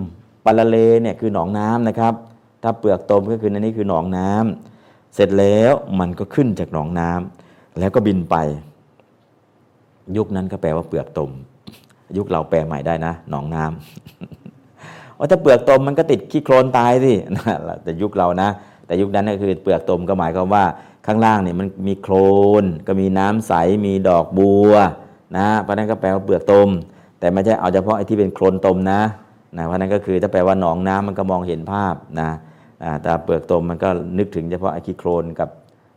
ปลาเลเนี่ยคือหนองน้ำนะครับ ถ้าเปลือกตมก็คืออันนี้คือหนองน้ำเสร็จแล้วมันก็ขึ้นจากหนองน้ำแล้วก็บินไป ยุคนั้นก็แปลว่าเปลือกตม ยุคเราแปลใหม่ได้นะ หนองน้ำว่าถ้าเปลือกตมมันก็ติดขี้โคลนตายสิแหละแต่ยุคเรานะ แต่ยุคนั้นก็คือเปลือกตมก็หมายความว่าข้างล่างเนี่ยมันมีโคลนก็มีน้ำใสมีดอกบัวนะเพราะนั้นก็แปลว่าเปลือกตม แต่ไม่ใช่เอาเฉพาะไอ้ที่เป็นโคลนตมนะ นะเพราะนั้นก็คือถ้าแปลว่าหนองน้ำมันก็มองเห็นภาพนะอ่าแต่เปลือกตมมันก็นึกถึงเฉพาะไอ้ขี้โคลนกับ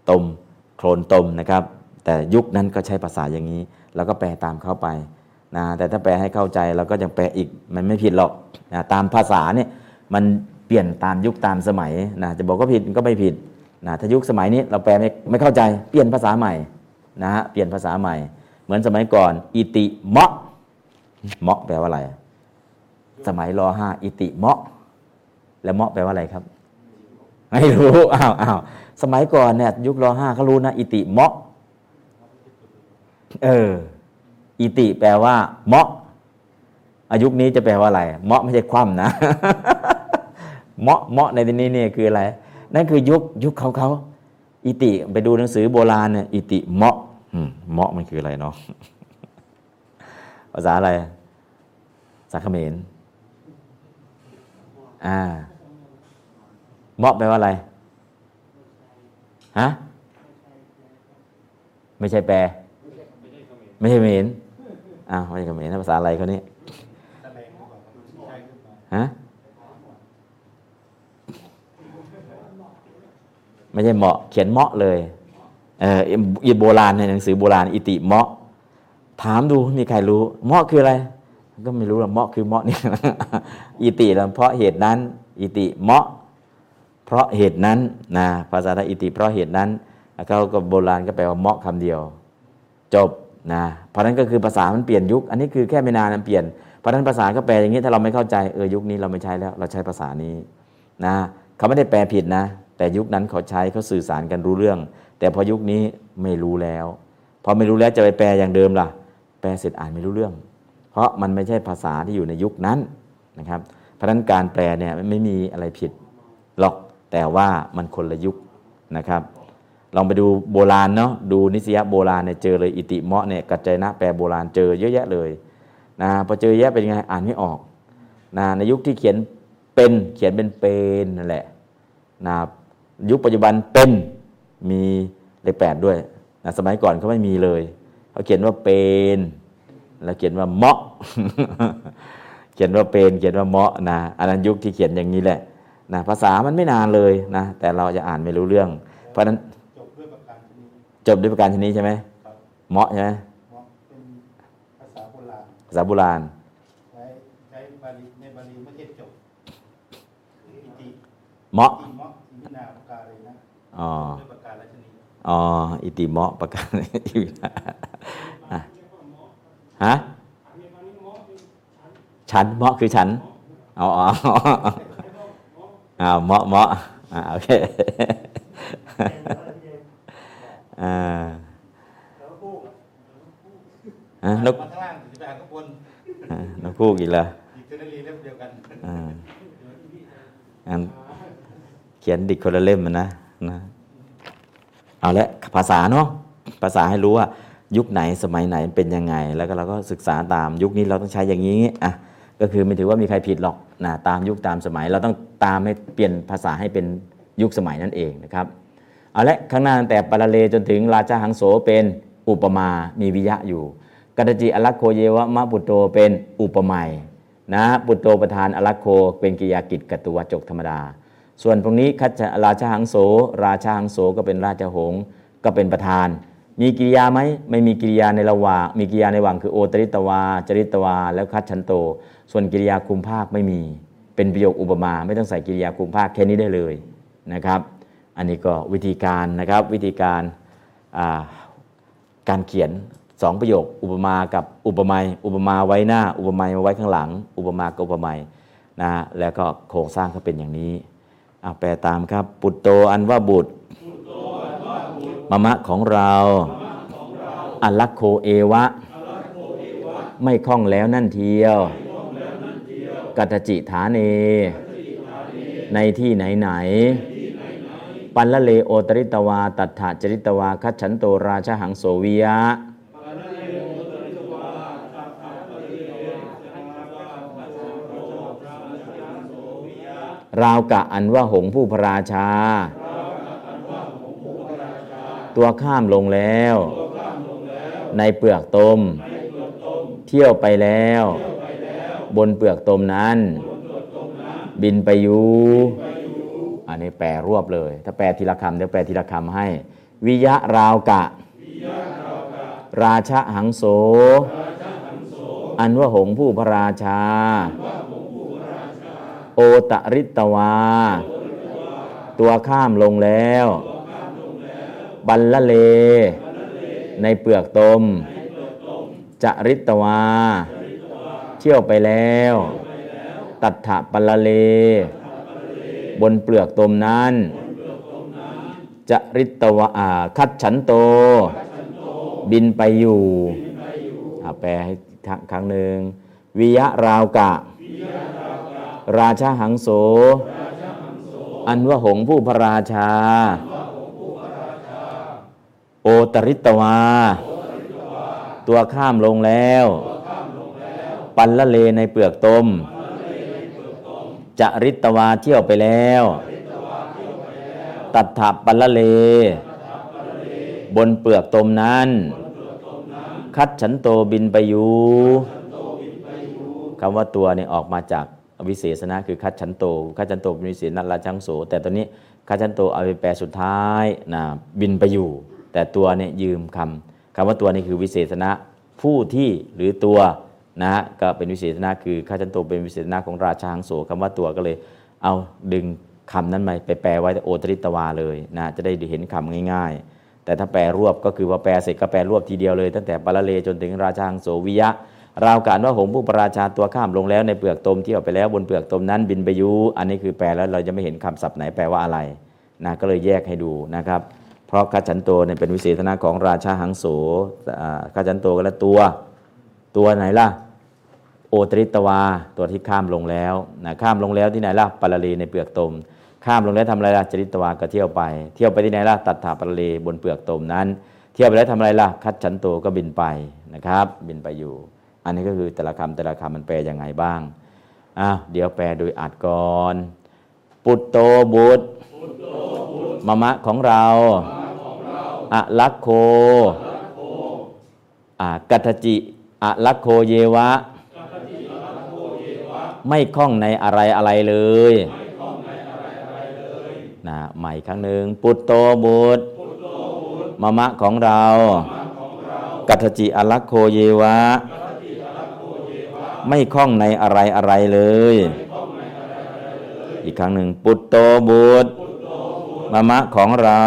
ตมโคลนตมนะครับ แต่ยุคนั้นก็ใช้ภาษาอย่างนี้ แล้วก็แปลตามเข้าไปนะแต่ถ้าแปลให้เข้าใจเราก็ยังแปลอีกมันไม่ผิดหรอกนะตามภาษาเนี่ยมันเปลี่ยนตามยุคตามสมัยนะจะบอกก็ผิดก็ไม่ผิดนะถ้ายุคสมัยนี้เราแปลไม่ไม่เข้าใจเปลี่ยนภาษาใหม่นะฮะเปลี่ยนภาษาใหม่ เหมือนสมัยก่อนอิติมะมะแปลว่าอะไร สมัยรอห้าอิติเมาะ แล้วเมาะแปลว่าอะไรครับ ไม่รู้อ้าวอ้าวสมัยก่อนเนี่ยยุครอห้าเขารู้นะ อิติเมาะเออ อิติแปลว่าเมาะอายุคนี้จะแปลว่าอะไร เมาะไม่ใช่คว่ำนะ เมาะเมาะในที่นี้เนี่ยคืออะไร นั่นคือยุคยุคเขาเขาอิติไปดูหนังสือโบราณเนี่ยอิติเมาะอืมเมาะมันคืออะไรเนาะภาษาอะไรภาษาเขมร อ่าเมาะแปลว่าอะไรฮะไม่ใช่แปล ไม่ใช่เขมรอ้าวไม่ใช่เขมรภาษาอะไรเขานี่ฮะไม่ใช่เหมาะ เขียนเหมาะเลยเอออีโบราณในหนังสือโบราณ อิติเหมาะ ถามดูมีใครรู้เหมาะคืออะไร ก็ไม่รู้หรอกเหมาะคือเหมาะนี่ อิติล้วเพราะเหตุนั้น อิติเหมาะ เพราะเหตุนั้นนะภาษาไทยอิติเพราะเหตุนั้นเขาก็โบราณก็แปลว่าเหมาะคำเดียว จบนะเพราะนั้นก็คือภาษามันเปลี่ยนยุค อันนี้คือแค่ไม่นานมันเปลี่ยนเพราะนั้นภาษาก็แปลอย่างนี้ถ้าเราไม่เข้าใจเออยุคนี้เราไม่ใช้แล้ว เราใช้ภาษานี้นะเขาไม่ได้แปลผิดนะ แต่ยุคนั้นเขาใช้เขาสื่อสารกันรู้เรื่อง แต่พอยุคนี้ไม่รู้แล้วพอไม่รู้แล้วจะไปแปลอย่างเดิมล่ะ แปลเสร็จอ่านไม่รู้เรื่อง เพราะมันไม่ใช่ภาษาที่อยู่ในยุคนั้น นะครับ เพราะนั้นการแปลเนี่ยไม่มีอะไรผิดหรอกแต่ว่ามันคนละยุคนะครับ ลองไปดูโบราณเนาะดูนิสยโบราณเนี่ยเจอเลยอิติเมาะเนี่ยกัจจนะแปลโบราณเจอเยอะแยะเลยนะพอเจอเยอะเป็นยังไงอ่านไม่ออกนะในยุคที่เขียนเป็นเขียนเป็นเป็นนั่นแหละนะยุคปัจจุบันเป็นมีเลขแปดด้วยนะสมัยก่อนเขาไม่มีเลยเขาเขียนว่าเป็นแล้วเขียนว่าเมาะ เขียนว่าเป็นเขียนว่าเมาะนะอันนั้นยุคที่เขียนอย่างนี้แหละนะภาษามันไม่นานเลยนะแต่เราจะอ่านไม่รู้เรื่อง เพราะฉะนั้นจบด้วยประการชนิดจบด้วยประการชนี้ใช่ไหมครับเมาะใช่ไหมเหมาะเป็นภาษาโบราณภาษาโบราณใช้ใช้บาลีในบาลีไม่ใช่จบอิติเมาะอิเหมาะอิมินาประการเลยนะอ๋อด้วยประการละชนิดอ๋ออิติเมาะประการอะฮะ ฉันเมาะคือฉันอ๋ออ๋ออ้าวเมาะเมาะอ่าโอเคอ่าฮะนกมาข้างล่างจะไปอ่านข้างบนอ่านกพูกอีกแล้วดิกชันนารีเล่มเดียวกันอ่างั้นเขียนดิกคนละเล่มมันนะนะเอาละภาษาเนาะภาษาให้รู้ว่า ยุคไหนสมัยไหนเป็นยังไง แล้วก็เราก็ศึกษาตามยุคนี้เราต้องใช้อย่างนี้อะ ก็คือไม่ถือว่ามีใครผิดหรอกนะตามยุคตามสมัย เราต้องตามให้เปลี่ยนภาษาให้เป็นยุคสมัยนั่นเองนะครับเอาละข้างหน้าตั้งแต่ปาราเลจนถึงราชาหังโสเป็นอุปมามีวิยะอยู่กัตจิอลักโคเยวะมะปุตโตเป็นอุปไมยนะปุตโตประธานอลักโคเป็นกิยากิจกตุวจกธรรมดา ส่วนตรงนี้คัจราชาหังโส ราชาหังโสก็เป็นราชหงก็เป็นประธาน มีกิริยาไหมไม่มีกิริยาในระหว่าง มีกิริยาในหว่างคือโอตริตวา จริตวา แล้วคัจฉันโต ส่วนกิริยาคุมภาคไม่มี เป็นประโยคอุปมา ไม่ต้องใส่กิริยาคุมภาคแค่นี้ได้เลยนะครับ อันนี้ก็วิธีการนะครับวิธีการาการเขียนสองประโยค อุปมากับอุปไมยอุปมาไว้หน้า อุปไมยมาไว้ข้างหลัง อุปมากับอุปไมยนะแล้วก็โครงสร้างก็เป็นอย่างนี้อาแปลตามครับ ปุตโตอันว่าบุตร มะมะของเราอัลลักโคเอวะ ไม่คล่องแล้วนั่นเทียว กัตจิฐานเน ในที่ไหนไหน ปันละเลโอตริตวา ตัฏฐจริตวา คัจฉันโตราชหังโสวิยะราวกะอันว่าหงผู้พระราชา ตัวข้ามลงแล้ว ในเปลือกตม เที่ยวไปแล้ว บนเปลือกตมนั้น บินไปอยู่ อันนี้แปลรวบเลย ถ้าแปลทีละคำเดี๋ยวแปลทีละคำให้ วิยะราวกะ ราชหังโส อันว่าหงผู้พระราชา โอตริตวา ตัวข้ามลงแล้ว บัลละเล ในเปลือกตมจริตวา เที่ยวไปแล้ว ตัทธะปัลละเล บนเปลือกตมนั้นจริตวาคัดฉันโต บินไปอยู่แปลให้ครั้งหนึ่งวิยะราวกะ ราชาหังโส อันว่าหงผู้พระราชา โอตริตวา ตัวข้ามลงแล้ว ปันละเลในเปลือกตม จะริตวาเที่ยวไปแล้ว ตัดถับปันละเล บนเปลือกตมนั้น คัดฉันโตบินไปอยู่คำว่าตัวเนี่ยออกมาจากวิเศษณะคือคัดฉันโตคัดฉันโตเป็นวิเศษนัราชังโสแต่ตอนนี้คัดฉันโตเอาไปแปลสุดท้ายนะบินไปอยู่ แต่ตัวเนี่ยยืมคำคำว่าตัวนี่คือวิเศษณะผู้ที่หรือตัวนะฮะก็เป็นวิเศษณะคือคัดฉันโตเป็นวิเศษณะของราชาหังโสคำว่าตัวก็เลยเอาดึงคำนั้นมาไปแปลไว้โอตริตวาเลยนะจะได้เห็นคำง่าย ๆ แต่ถ้าแปลรวบก็คือว่าแปลเสร็จก็แปลรวบทีเดียวเลย ตั้งแต่ปาละเลจนถึงราชาหังโสวิยะราวการว่าหงผู้ประราชาตัวข้ามลงแล้วในเปลือกตมที่ออกไปแล้วบนเปลือกตมนั้นบินไปยูอันนี้คือแปลแล้วเราจะไม่เห็นคำศัพท์ไหนแปลว่าอะไรนะก็เลยแยกให้ดูนะครับ เพราะข้าฉันโตเนี่ยเป็นวิเศษณะของราชาหังโสอ่าข้าฉันโตก็แล้วตัว ตัวไหนล่ะ โอตริตวา ตัวที่ข้ามลงแล้วนะข้ามลงแล้วที่ไหนล่ะปาราลีในเปลือกตม ข้ามลงแล้วทำอะไรล่ะจริตวาก็เที่ยวไป เที่ยวไปที่ไหนล่ะตัดถาปรเลบนเปลือกตมนั้น เที่ยวไปแล้วทำอะไรล่ะ คัดฉันโตก็บินไปนะครับ บินไปอยู่ อันนี้ก็คือแต่ละคำแต่ละคำมันแปลยังไงบ้างอ้าวเดี๋ยวแปลโดยอัดก่อน ปุตโตบุตร มะมะของเรา อะลักโคกัตจิอะลักโคเยวะ ไม่คล้องในอะไรอะไรเลยนะใหม่ครั้งหนึ่งปุตโตบุตรมะมะของเรา กัตจิอลักโคเยวะ ไม่คล้องในอะไรอะไรเลย อีกครั้งหนึ่งปุตโตบุตร มะมะของเรา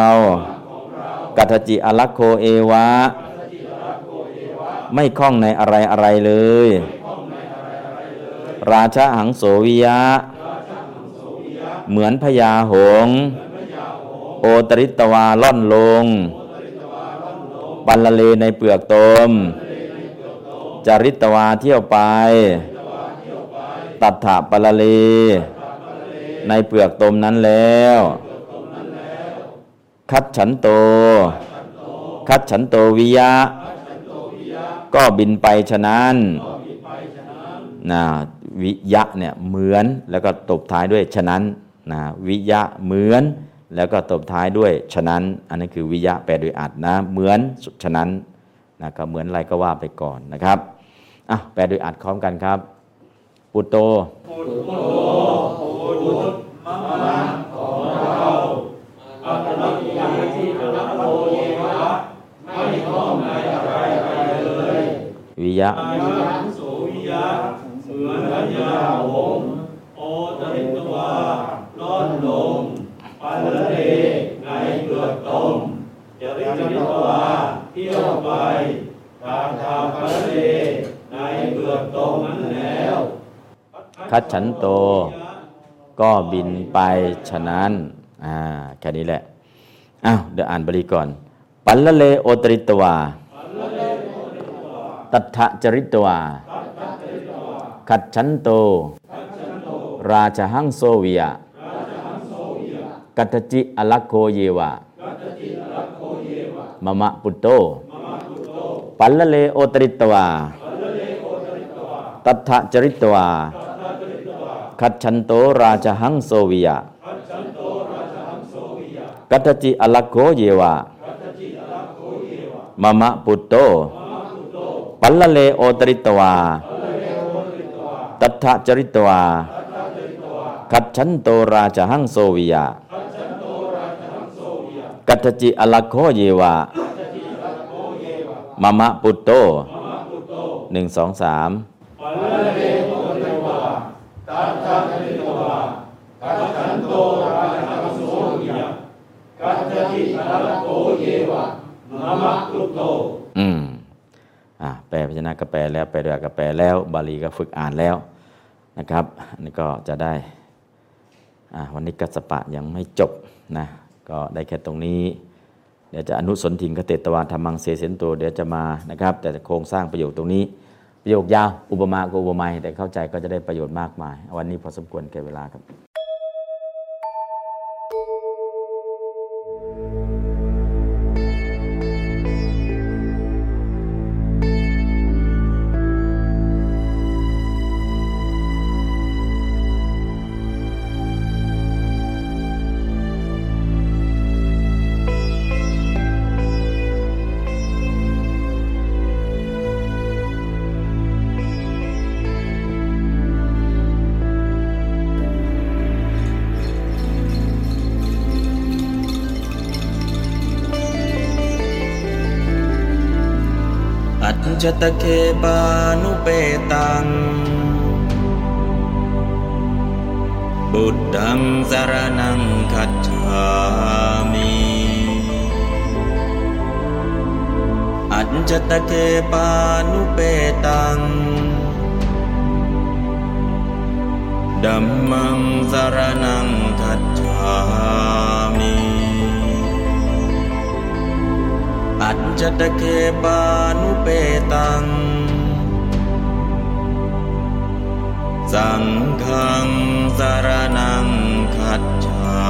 กัตจิอลักโคเอวะ ไม่คล้องในอะไรอะไรเลย ราชาหังโสวิยะ เหมือนพญาหง โอตริตวาล่อนลง ปัลละเลในเปลือกตมจาริตวาเที่ยวไป ตัดถาปัลละเล ในเปลือกตมนั้นแล้ว คัดฉันโต คัดฉันโตวิยะ ก็บินไปฉะนั้นนะวิยะเนี่ยเหมือนแล้วก็ตบท้ายด้วยฉะนั้นนะวิยะเหมือนแล้วก็ตบท้ายด้วยฉะนั้น อันนี้คือวิยะแปลโดยอัดนะเหมือนฉะนั้นนะก็เหมือนอะไรก็ว่าไปก่อนนะครับอะแปลโดยอัดพร้อมกันครับ ปุตโต วิยะโสวิยะเหมือนพญาหงส์โอตริตวาล่อนลงปัลเลในเปลือกตมจริตตวาเที่ยวไปตามทางปัลเลในเปลือกตมนั้นแล้วคัดฉันโตก็บินไปฉะนั้น อ่า แค่นี้แหละ อ้าว เดี๋ยวอ่านบาลีก่อน ปัลละเลโอตริตวา ตัทธจริตวาคัดฉันโต ราชหังโซเวีย กัตจิอลักโคเยวะ มะมะปุตโต ปัลละเลโอตริตวา ตัทธจริตวาคัดฉันโตราชหังโซเวีย กัตจิอลักโคเยวะ มะมะปุตโต ปัลละเลโอตริตวา ตัทธจริตวาคัดฉันโตราชหังโซเวียกัตจิอลักโคเยวะมะมะปุตโตหนึ่งสองสามอืมอ่า แปลพยัญชนะก็แปลแล้วแปลด้วยก็แปลแล้ว บาลีก็ฝึกอ่านแล้วนะครับอันนี้ก็จะได้อ่าวันนี้กัสสปะยังไม่จบนะก็ได้แค่ตรงนี้ เดี๋ยวจะอนุสนทิงคเตตวาธรรมังเสเสนโตเดี๋ยวจะมานะครับ แต่โครงสร้างประโยคตรงนี้ ประโยคยาว อุปมาก็อุปไมยแต่เข้าใจก็จะได้ประโยชน์มากมาย วันนี้พอสมควรแก่เวลาครับ จจตเคปานุเปตังบุตตังสารนังคัจฉามิอัจจตเคปานุเปตังดัมมังสารนังคัจฉา จตเคปานุเปตัง สังฆังสารนังขัดฉา